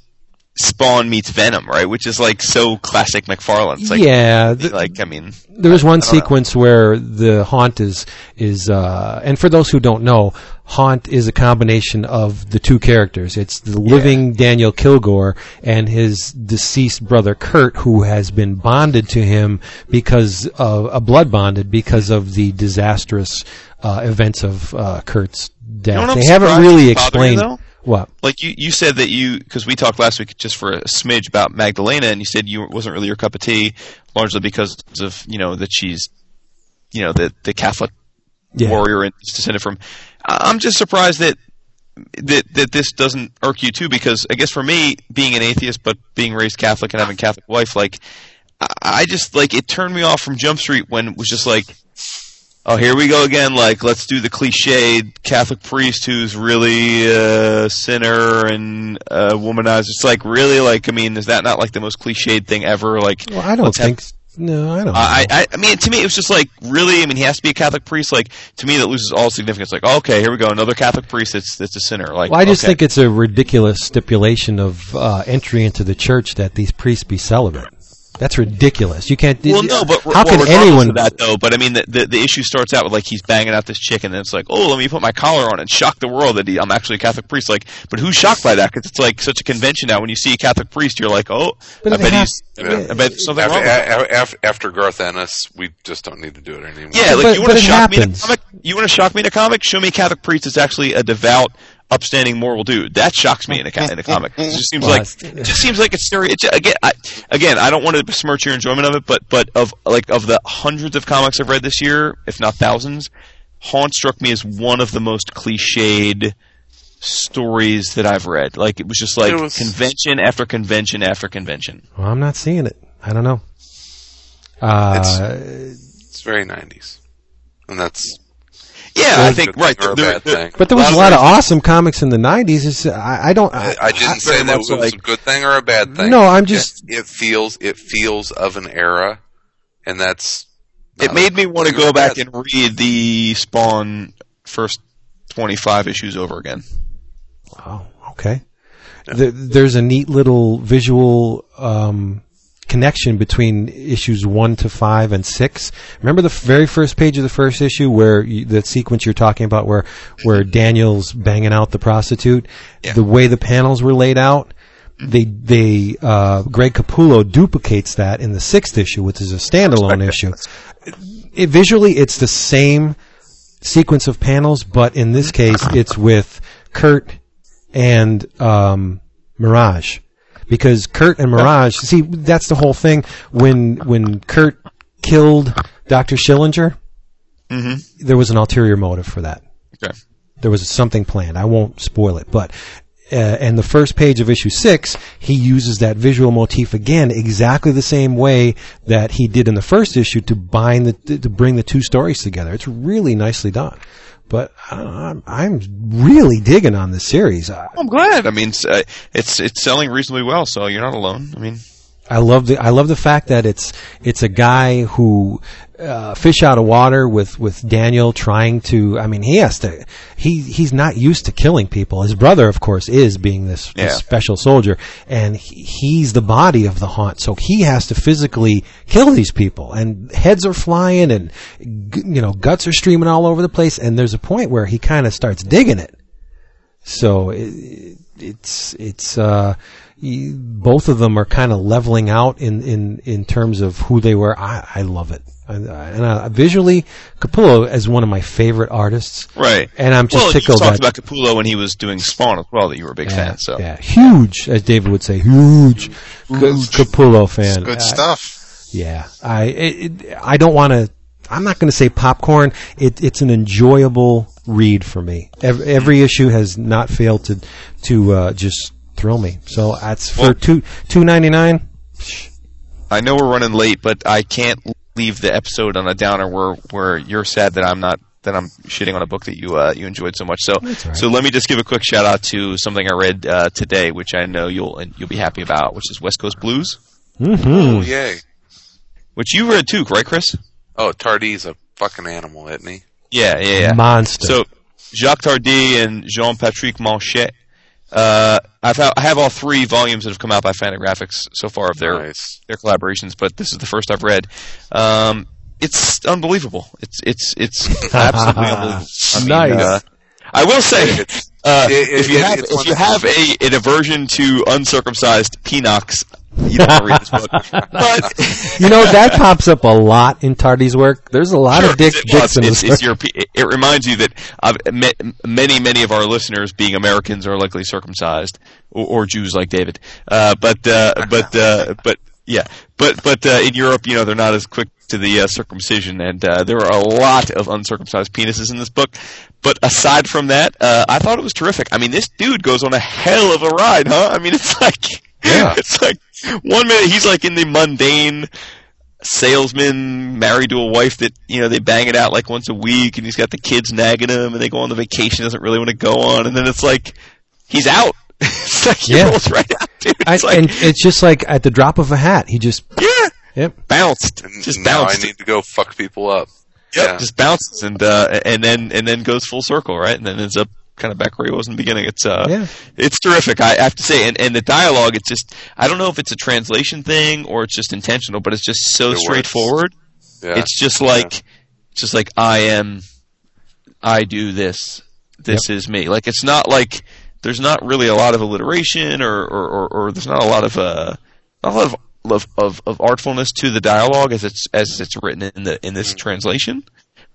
Spawn meets Venom, right? Which is like so classic McFarlane. It's like, yeah, th- like I mean, there was one don't know. sequence where the haunt is is uh, and for those who don't know, haunt is a combination of the two characters. It's the living Daniel Kilgore and his deceased brother Kurt, who has been bonded to him because of a blood bonded because of the disastrous uh, events of uh, Kurt's death. what I'm they haven't really you, explained? What. like you, you said that you because we talked last week just for a smidge about Magdalena, and you said you wasn't really your cup of tea, largely because of you know that she's, you know, the the Catholic Yeah. warrior and descended from. I'm just surprised that that that this doesn't irk you too, because I guess for me, being an atheist but being raised Catholic and having a Catholic wife, like I, I just like it turned me off from Jump Street when it was just like. Oh, here we go again. Like, let's do the cliched Catholic priest who's really a sinner and a womanizer. It's like, really? Like, I mean, is that not like the most cliched thing ever? Like, Well, I don't let's have- think No, I don't. I, I, I mean, to me, it was just like, really. I mean, he has to be a Catholic priest. Like, to me, that loses all significance. Like, okay, here we go, another Catholic priest that's that's a sinner. Like, well, I just okay. think it's a ridiculous stipulation of uh, entry into the church that these priests be celibate. That's ridiculous. You can't. Well, no, but how well, can anyone? of that though? But I mean, the, the the issue starts out with like he's banging out this chick, and then it's like, oh, let me put my collar on and shock the world that he, I'm actually a Catholic priest. Like, but who's shocked by that? Because it's like such a convention now. When you see a Catholic priest, you're like, oh, But I bet hap- he's, I bet- I bet something After, wrong. With a- a- after Garth Ennis, we just don't need to do it anymore. Yeah, like But- you but want to it shock me in a comic? You want to shock me in a comic? Show me a Catholic priest that's actually a devout, upstanding, moral dude. That shocks me in a in a comic. *laughs* It just seems Well, like it's- it just seems like it's stereo. It's, again, I, again, I don't want to besmirch your enjoyment of it, but but of like of the hundreds of comics I've read this year, if not thousands, Haunt struck me as one of the most cliched stories that I've read. Like it was just like was- convention after convention after convention. Well, I'm not seeing it. I don't know. Uh, It's very 90s. And that's Yeah, I think right. thing or a there- there- but there was a of lot of awesome comics in the '90s. It's, I, I don't. I, I didn't say that was like- a good thing or a bad thing. No, I'm just- It, it feels it feels of an era, and that's. It made me want to go back bad and read the Spawn first 25 issues over again. Oh, okay. There, there's a neat little visual um, connection between issues one to five and six. Remember the very first page of the first issue, where you, the sequence you're talking about, where where Daniel's banging out the prostitute. The way the panels were laid out, they they uh, Greg Capullo duplicates that in the sixth issue, which is a standalone issue. It, visually, it's the same sequence of panels, but in this case, it's with Kurt and um, Mirage, because Kurt and Mirage. See, that's the whole thing. When when Kurt killed Doctor Schillinger, there was an ulterior motive for that. Okay. There was something planned. I won't spoil it, but. Uh, and the first page of issue six, he uses that visual motif again, exactly the same way that he did in the first issue to bind the to bring the two stories together. It's really nicely done. But uh, I'm, I'm really digging on this series. I, I'm glad. I mean, it's, uh, it's it's selling reasonably well, so you're not alone. I mean, I love the I love the fact that it's it's a guy who uh, fish out of water with with Daniel trying to. I mean, he has to. He he's not used to killing people. His brother, of course, is being this, this special soldier, and he, he's the body of the haunt. So he has to physically kill these people, and heads are flying, and you know guts are streaming all over the place. And there's a point where he kind of starts digging it. So it, it's it's uh, both of them are kind of leveling out in, in, in terms of who they were. I, I love it, I, I- and visually, Capullo is one of my favorite artists. right. And I'm just well, tickled you talked about Capullo when he was doing Spawn as well. That you were a big Yeah, fan. So yeah, huge, as David would say, huge, Ca- Capullo fan. It's good stuff. Yeah, I it, it, I don't want to. I'm not going to say popcorn. It, it's an enjoyable read for me. Every, every issue has not failed to to uh, just thrill me. So that's for Well- two two ninety nine. I know we're running late, but I can't leave the episode on a downer where where you're sad that I'm not that I'm shitting on a book that you uh, you enjoyed so much. So That's all right. so let me just give a quick shout out to something I read uh, today, which I know you'll you'll be happy about, which is West Coast Blues, Mm-hmm. Oh, yay. which you read too, right, Chris? Oh, Tardi's a fucking animal, isn't he? Yeah, yeah, yeah. Monster. So Jacques Tardi and Jean-Patrick Manchette. Uh, I've ha- I have all three volumes that have come out by Fantagraphics so far of their Nice. their collaborations, but this is the first I've read. Um, it's unbelievable. It's it's it's *laughs* absolutely unbelievable. I mean, Nice. uh, I will say, uh, it- if you it- have if you have a an aversion to uncircumcised Peanox, you don't read this book. *laughs* But *laughs* you know that pops up a lot in Tardi's work. There's a lot Sure, of dick, it- well, dicks in it's, this. it's Europe- it, it reminds you that uh, many, many of our listeners, being Americans, are likely circumcised or, or Jews like David. Uh, but, uh, but, uh, but, yeah, but, but uh, in Europe, you know, they're not as quick to the uh, circumcision, and uh, there are a lot of uncircumcised penises in this book. But aside from that, uh, I thought it was terrific. I mean, this dude goes on a hell of a ride, huh? I mean, *laughs* it's like, Yeah. it's like one minute he's like in the mundane salesman married to a wife that you know they bang it out like once a week and he's got the kids nagging him and they go on the vacation doesn't really want to go on and then it's like he's out *laughs* it's like he Yeah. rolls right out dude I, it's like and it's just like at the drop of a hat, he just yeah Yep. bounced, And just now bounced. I need to go fuck people up. Yep, Yeah. just bounces and uh, and then and then goes full circle, right? And then ends up kind of back where he was in the beginning. It's uh, Yeah. it's terrific. I have to say, and and the dialogue, it's just I don't know if it's a translation thing or it's just intentional, but it's just so It straightforward. Yeah. It's just like it's just like I am, I do this. This is me. Like it's not like there's not really a lot of alliteration or or, or, or there's not a lot of uh not a lot of of, of of artfulness to the dialogue as it's as it's written in the in this translation.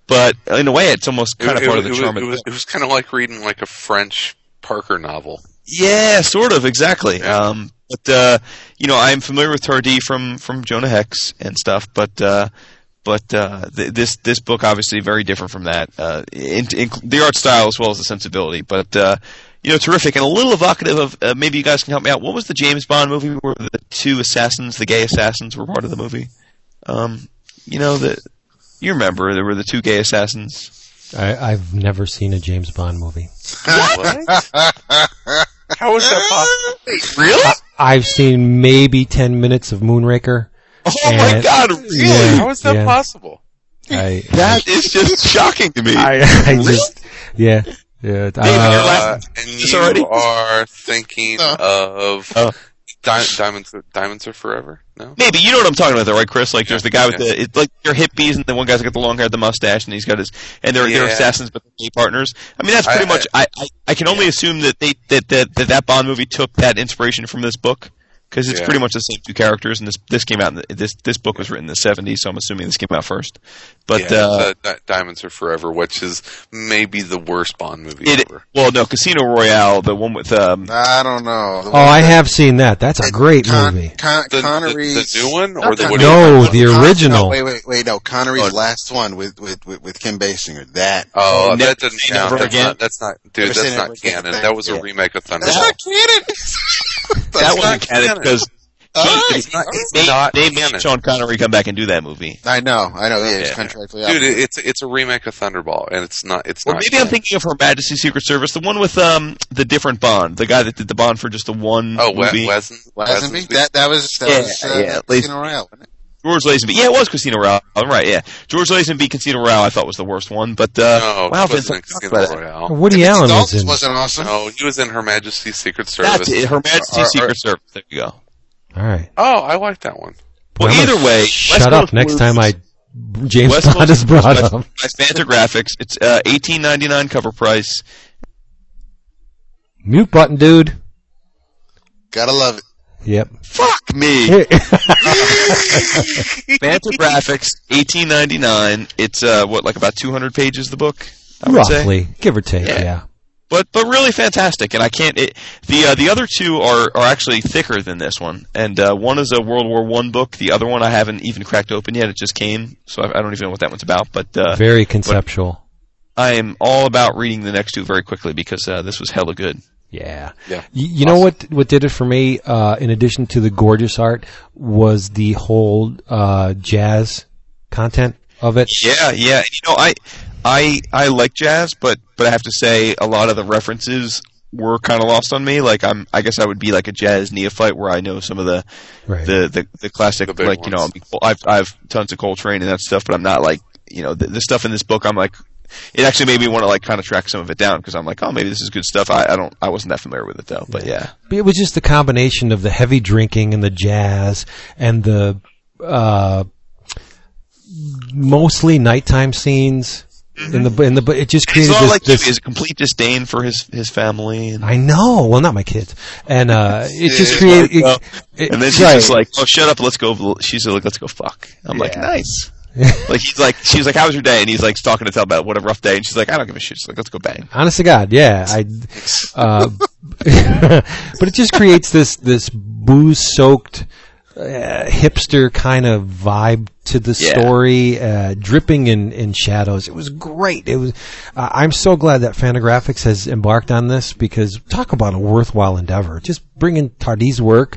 But in a way, it's almost kind Mm. It- of part it- of the it charm. was, of it was, it was kind of like reading like a French Parker novel. Yeah, sort of, exactly. Yeah. Um, but uh, you know, I'm familiar with Tardi from from Jonah Hex and stuff, but uh, but uh, th- this this book obviously very different from that. Uh, in, in the art style as well as the sensibility, but uh, you know, terrific and a little evocative of. Uh, maybe you guys can help me out. What was the James Bond movie where the two assassins, the gay assassins, were part of the movie? Um, you know the. You remember there were the two gay assassins. I, I've never seen a James Bond movie. What? *laughs* How is that possible? Really? I've seen maybe ten minutes of Moonraker. Oh my God! Really? Yeah. How is that Yeah. possible? I, That is just shocking to me. *laughs* I, I just, yeah, yeah. David, you're Uh. Uh, and you already? are thinking *laughs* of Oh. Di- diamonds. Diamonds are forever. No. Maybe you know what I'm talking about, though, right, Chris? Like, there's the guy with Yeah. the it's like they're hippies, and the one guy's got the long hair, the mustache, and he's got his and they're they're assassins, but they're gay partners. I mean, that's pretty I- much. I, I I can only assume that they that that that, that Bond movie took that inspiration from this book because it's Yeah. pretty much the same two characters, and this this came out in the, this this book was written in the 70s, so I'm assuming this came out first. But yeah, uh, the- Di- Diamonds Are Forever, which is maybe the worst Bond movie it ever. well, no, Casino Royale, the one with um, I don't know. Oh, I have seen that. That's a great Con- movie. Con- The, the, Connery's the new one or the No, the Con- original. No, wait, wait, wait. No, Connery's Oh. last one with with with, with Kim Basinger. That. Oh, Never that doesn't count. That's Again? not, that's not, dude. Never That's not Again. canon. That was a remake of That's not canon. *laughs* that wasn't canon canon. because Alright. It's not- it's they, not they made. Sean Connery come back and do that movie. I know, I know. Yeah, it's contractually Dude, obligated. it's it's a remake of Thunderball, and it's not. It's Or not. maybe I'm thinking of Her Majesty's Secret Service, the one with um the different Bond, the guy that did the Bond for just the one Oh, movie. we- Wesen, Lazenby? Wesenby? That that was that Yeah, was uh, yeah, Casino Royale. wasn't it? George Lazenby. Yeah, it was Casino Royale. I'm right. Yeah, George Lazenby, Casino Royale. I thought was the worst one, but uh, no, wow, Vince, in Casino. Royale. Woody Timothy Allen was in. wasn't awesome. No, he was in Her Majesty's Secret Service. That's it. Her Majesty's Or- or- Secret Service. There you go. All right. Oh, I like that one. Well, I'm gonna either way, shut West up Coast next Blues- time I James West Bond is brought Blues up. by, by Fantagraphics. It's uh, 18.99 cover price. Mute button, dude. Gotta love it. Yep. Fuck me. *laughs* Fantagraphics, 18.99. It's uh, what like about 200 pages. The book, I would say. Roughly, give or take. Yeah. Yeah. but but really fantastic. And I can't. It, the uh, the other two are are actually thicker than this one. And uh, one is a World War One book. The other one I haven't even cracked open yet. It just came, so I, I don't even know what that one's about. But uh, Very conceptual. I am all about reading the next two very quickly because uh, this was hella good. Yeah. Yeah. You, you know what? What did it for me? Uh, in addition to the gorgeous art, was the whole uh, jazz content of it. Yeah, yeah. You know, I I I like jazz, but but I have to say a lot of the references were kind of lost on me. Like I'm, I guess I would be like a jazz neophyte where I know some of the Right. the the, the classic The big like you know. I've I've tons of Coltrane and that stuff, but I'm not like you know the, the stuff in this book. I'm like. It actually made me want to like kind of track some of it down because I'm like, oh, maybe this is good stuff. I, I don't, I wasn't that familiar with it though, but yeah, But it was just the combination of the heavy drinking and the jazz and the uh, mostly nighttime scenes in the in the. But it just it's created this. like this his complete disdain for his his family, and, I know. Well, not my kids, and uh, *laughs* it just Yeah. created. It, it- and then she's right. just like, oh, shut up, let's go. She's like, let's go fuck. I'm like, nice. *laughs* like he's like, she's like, how was your day? And he's like talking to tell about what a rough day, and she's like, I don't give a shit. She's like, let's go bang. Honest to God, yeah. I, uh, *laughs* but it just creates this this booze soaked uh, hipster kind of vibe to the Yeah. story, uh, dripping in, in shadows. It was great. It was. Uh, I'm so glad that Fantagraphics has embarked on this because talk about a worthwhile endeavor. Just bringing Tardi's work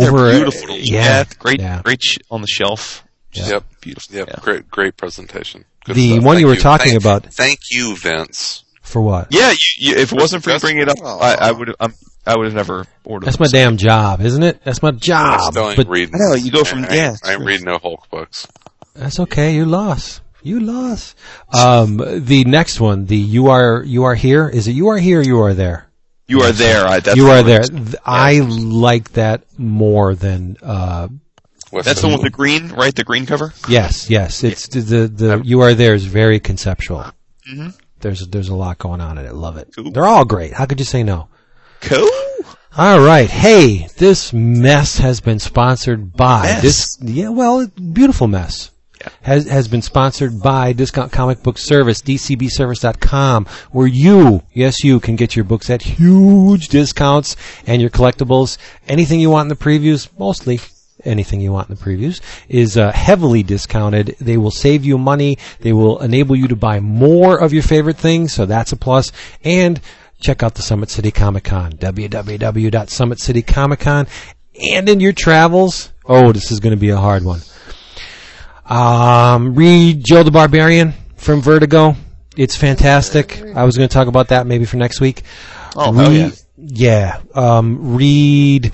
over. They're beautiful. yeah, great, yeah. great sh- on the shelf. Yep. Beautiful. Yep. Yeah. Great, great presentation. Good The stuff. one you Thank were talking Thank- about- Thank you, Vince, For what? Yeah, you, you, if it wasn't for you That's- bringing it up, I, I would have. I would have never ordered. That's my them. damn job, isn't it? That's my I job. still ain't But reading. I know, you go from- I, I, yeah, ain't- I ain't reading no Hulk books. that's okay. You lost. You lost. Um, the next one, the you are you are here. Is it you are here? Or you are there. You are there. I, that's you are there. I like that more than. Uh, What's That's the one with the green, right? The green cover. yes, yes. It's the the, the you are there is very conceptual. Mhm. There's there's a lot going on in it. Love it. Cool. They're all great. How could you say no? Cool. All right. Hey, this mess has been sponsored by Mess? this. Yeah, well, beautiful mess. Yeah. Has has been sponsored by Discount Comic Book Service, DCBService.com, where you, yes, you can get your books at huge discounts and your collectibles. Anything you want in the previews, mostly anything you want in the previews, is uh, heavily discounted. They will save you money. They will enable you to buy more of your favorite things, so that's a plus. And check out the Summit City Comic Con, www.summitcitycomiccon. And in your travels, oh, this is going to be a hard one. Um, read Joe the Barbarian from Vertigo. It's fantastic. I was going to talk about that maybe for next week. Oh, hell yeah. Yeah. Um, read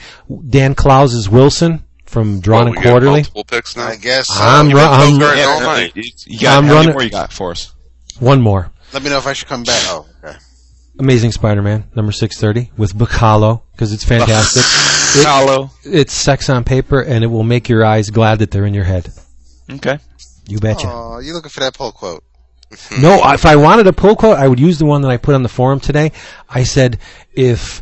Dan Clowes's Wilson from Drawn and we Quarterly. multiple picks now. I guess. so. I'm, You've ru- I'm Yeah, all you you got I'm how many running- more you got for us? one more. Let me know if I should come back. Oh, okay. Amazing Spider-Man number 630 with Bachalo because it's fantastic. *laughs* It- Hollow. it's sex on paper and it will make your eyes glad that they're in your head. Okay. You betcha. Oh, you looking for that pull quote? *laughs* No, if I wanted a pull quote, I would use the one that I put on the forum today. I said, if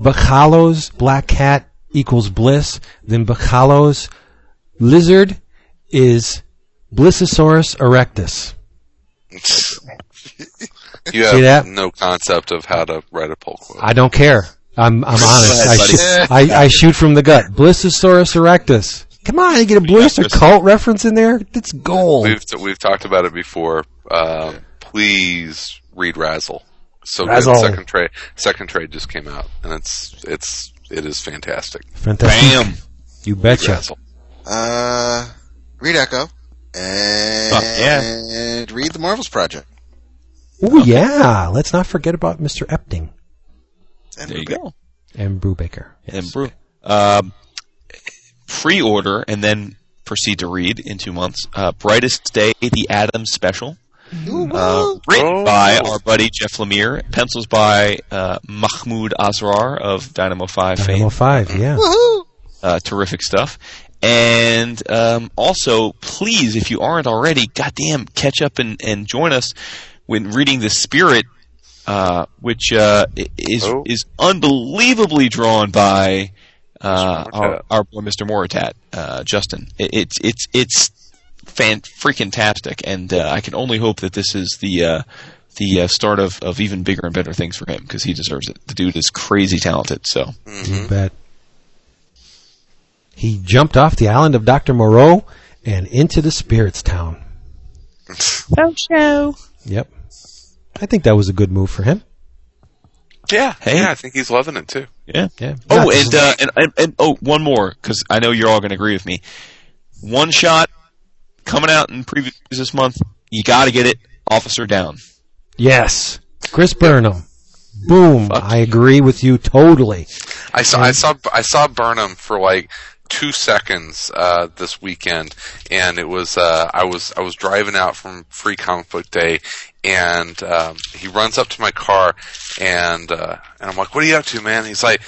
Bachalo's black cat equals bliss, then Bachalo's lizard is Blissosaurus erectus. *laughs* You See that? have no concept of how to write a poll quote. I don't care. I'm, I'm honest. I, buddy. shoot, I, I shoot from the gut. Blissosaurus erectus. Come on, you get a Blister Chris. cult reference in there? That's gold. We've we've talked about it before. Um, please read RASL. So good. RASL. Second trade second trade just came out, and it's it's it is fantastic. Fantastic. Bam. You betcha. Uh, read Echo and Oh, read the Marvels Project. Oh yeah. Let's not forget about Mr. Epting And There you go. and Brubaker. And brew. Um, pre-order and then proceed to read in two months. Uh, Brightest Day, the Adams Special. Uh, written Oh. by our buddy Jeff Lemire. Pencils by uh, Mahmud Asrar of Dynamo 5 Dynamo fame. Five. Yeah. Woohoo! Uh, terrific stuff. And um, also, please, if you aren't already, goddamn, catch up and, and join us when reading The Spirit, uh, which uh, is Oh. is unbelievably drawn by uh, our, Moritat. our boy Mr. Moritat, uh, Justin. It, it's it's it's fan freaking tastic, and uh, I can only hope that this is the uh, the uh, start of, of even bigger and better things for him because he deserves it. The dude is crazy talented. So You bet. He jumped off the island of Dr. Moreau and into the Spirits Town. *laughs* So show. Yep. I think that was a good move for him. Yeah, Hey. yeah, I think he's loving it too. yeah. Yeah. Oh, and, uh, and, and and oh, one more because I know you're all going to agree with me. One shot coming out in previews this month. You got to get it. Officer down. yes. Chris Burnham. Boom. Fuck I agree with you totally. I saw I saw I saw Burnham for like two seconds uh, this weekend, and it was uh, I was I was driving out from Free Comic Book Day, and um, he runs up to my car, and uh, and I'm like, "What are you up to, man?" He's like,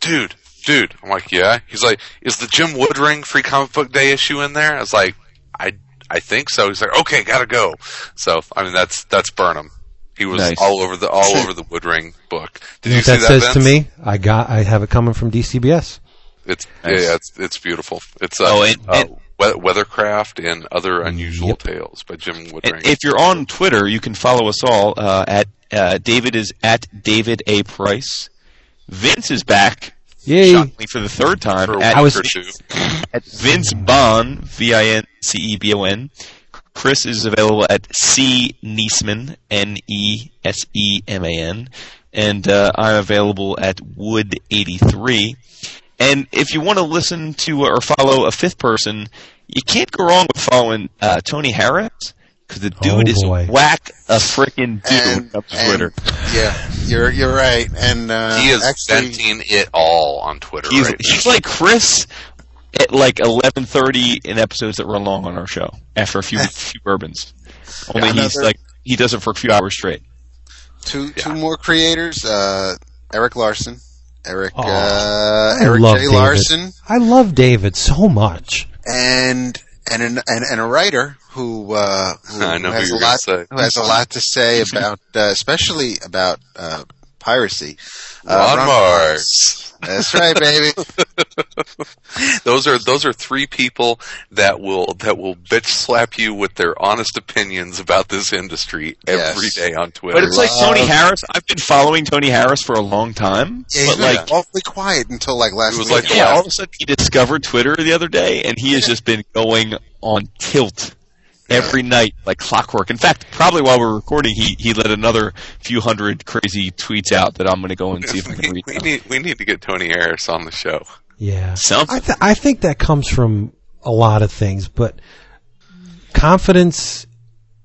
"Dude, dude." I'm like, "Yeah." He's like, "Is the Jim Woodring Free Comic Book Day issue in there?" I was like, "I I think so." He's like, "Okay, gotta go." So I mean, that's that's Burnham. He was Nice. all over the all *laughs* over the Woodring book. Did You know you what see that that, says Vince? to me? I got, I have it coming from DCBS. It's Nice. yeah, it's it's beautiful. It's uh, Oh, and- uh, and- We- Weathercraft and other unusual Yep. tales by Jim Woodring. if you're on Twitter, you can follow us all uh, at uh, David is at David A Price. Vince is back. Yay. Shockingly for the third time for at, I was- week at Vince Bon V I N C E B O N. Chris is available at C Neseman N E S E M A N, and uh, I'm available at Wood eighty three. And if you want to listen to or follow a fifth person, you can't go wrong with following uh, Tony Harris because the dude Oh, is whack a freaking dude when And, it comes and- Twitter. yeah, you're you're right. And uh, he is actually, venting it all on Twitter He's right he's like Chris at like eleven thirty in episodes that run long on our show after a few *laughs* few bourbons. Only Yeah. he's like he does it for a few hours straight. two two more creators. Uh, Erik Larsen, Eric Aw, uh, I Eric love J. David. Larsen, I love David so much. and and an, and, and a writer who uh, who *laughs* I know who has a lot who has a lot to say about uh, especially about uh, piracy. Uh, Ron Ron Marz. That's right, baby. *laughs* those are those are three people that will that will bitch slap you with their honest opinions about this industry Yes. every day on Twitter. But it's like Tony Harris. I've been following Tony Harris for a long time, Yeah, he's but been like awfully quiet until like last It was week. like yeah, all of a sudden he discovered Twitter the other day, and he has just been going on tilt every night like clockwork. In fact, probably while we're recording, he he let another few hundred crazy tweets out that I'm going to go and see if I can *laughs* we, read. we now. need we need to get Tony Harris on the show. Yeah. Something. I, th- I think that comes from a lot of things, but confidence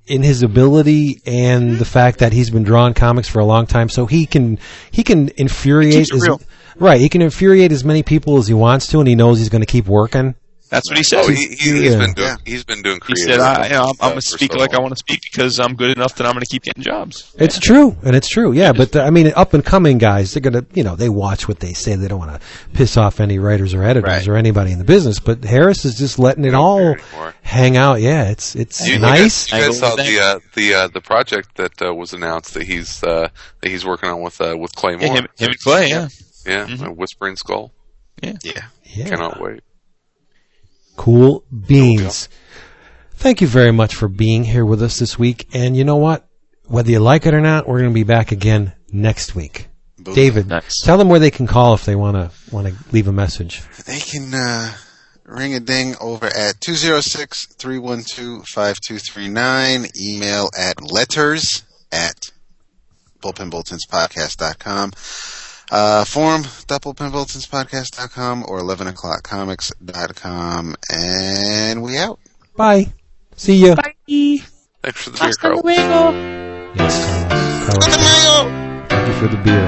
in his ability and the fact that he's been drawing comics for a long time, so he can he can infuriate keeps it as, real. right. He can infuriate as many people as he wants to, and he knows he's going to keep working. That's what he said. Oh, he, he, he's Yeah. been doing Yeah. he's been doing he said, I, you know, I'm, I'm going to speak so like I want to speak because I'm good enough that I'm going to keep getting jobs. It's true, and it's true. Yeah, but uh, I mean, up and coming guys, they're gonna, you know, they watch what they say. They don't want to piss off any writers or editors Right. or anybody in the business. But Harris is just letting it all hang out. Yeah, it's it's You, nice. You guys, you guys saw the uh, the uh, the project that uh, was announced that he's uh, that he's working on with uh, with Clay Moore. Yeah, him, him and Clay, yeah. Yeah, Mhm. uh, Whispering Skull. yeah. yeah. Cannot wait. Cool beans. Thank you very much for being here with us this week. And you know what? Whether you like it or not, we're going to be back again next week. Boom. David, Nice. tell them where they can call if they want to want to leave a message. They can uh, ring a ding over at 206-312-5239. Email at letters at bullpenbulletinspodcast.com. Uh, forum, bullpenbulletinspodcast.com or 11 o'clockcomics.com. And we out. Bye. See you. Bye. Thanks for the beer, Carl. Yes, Carlos. Carlos. Thank you for the beer.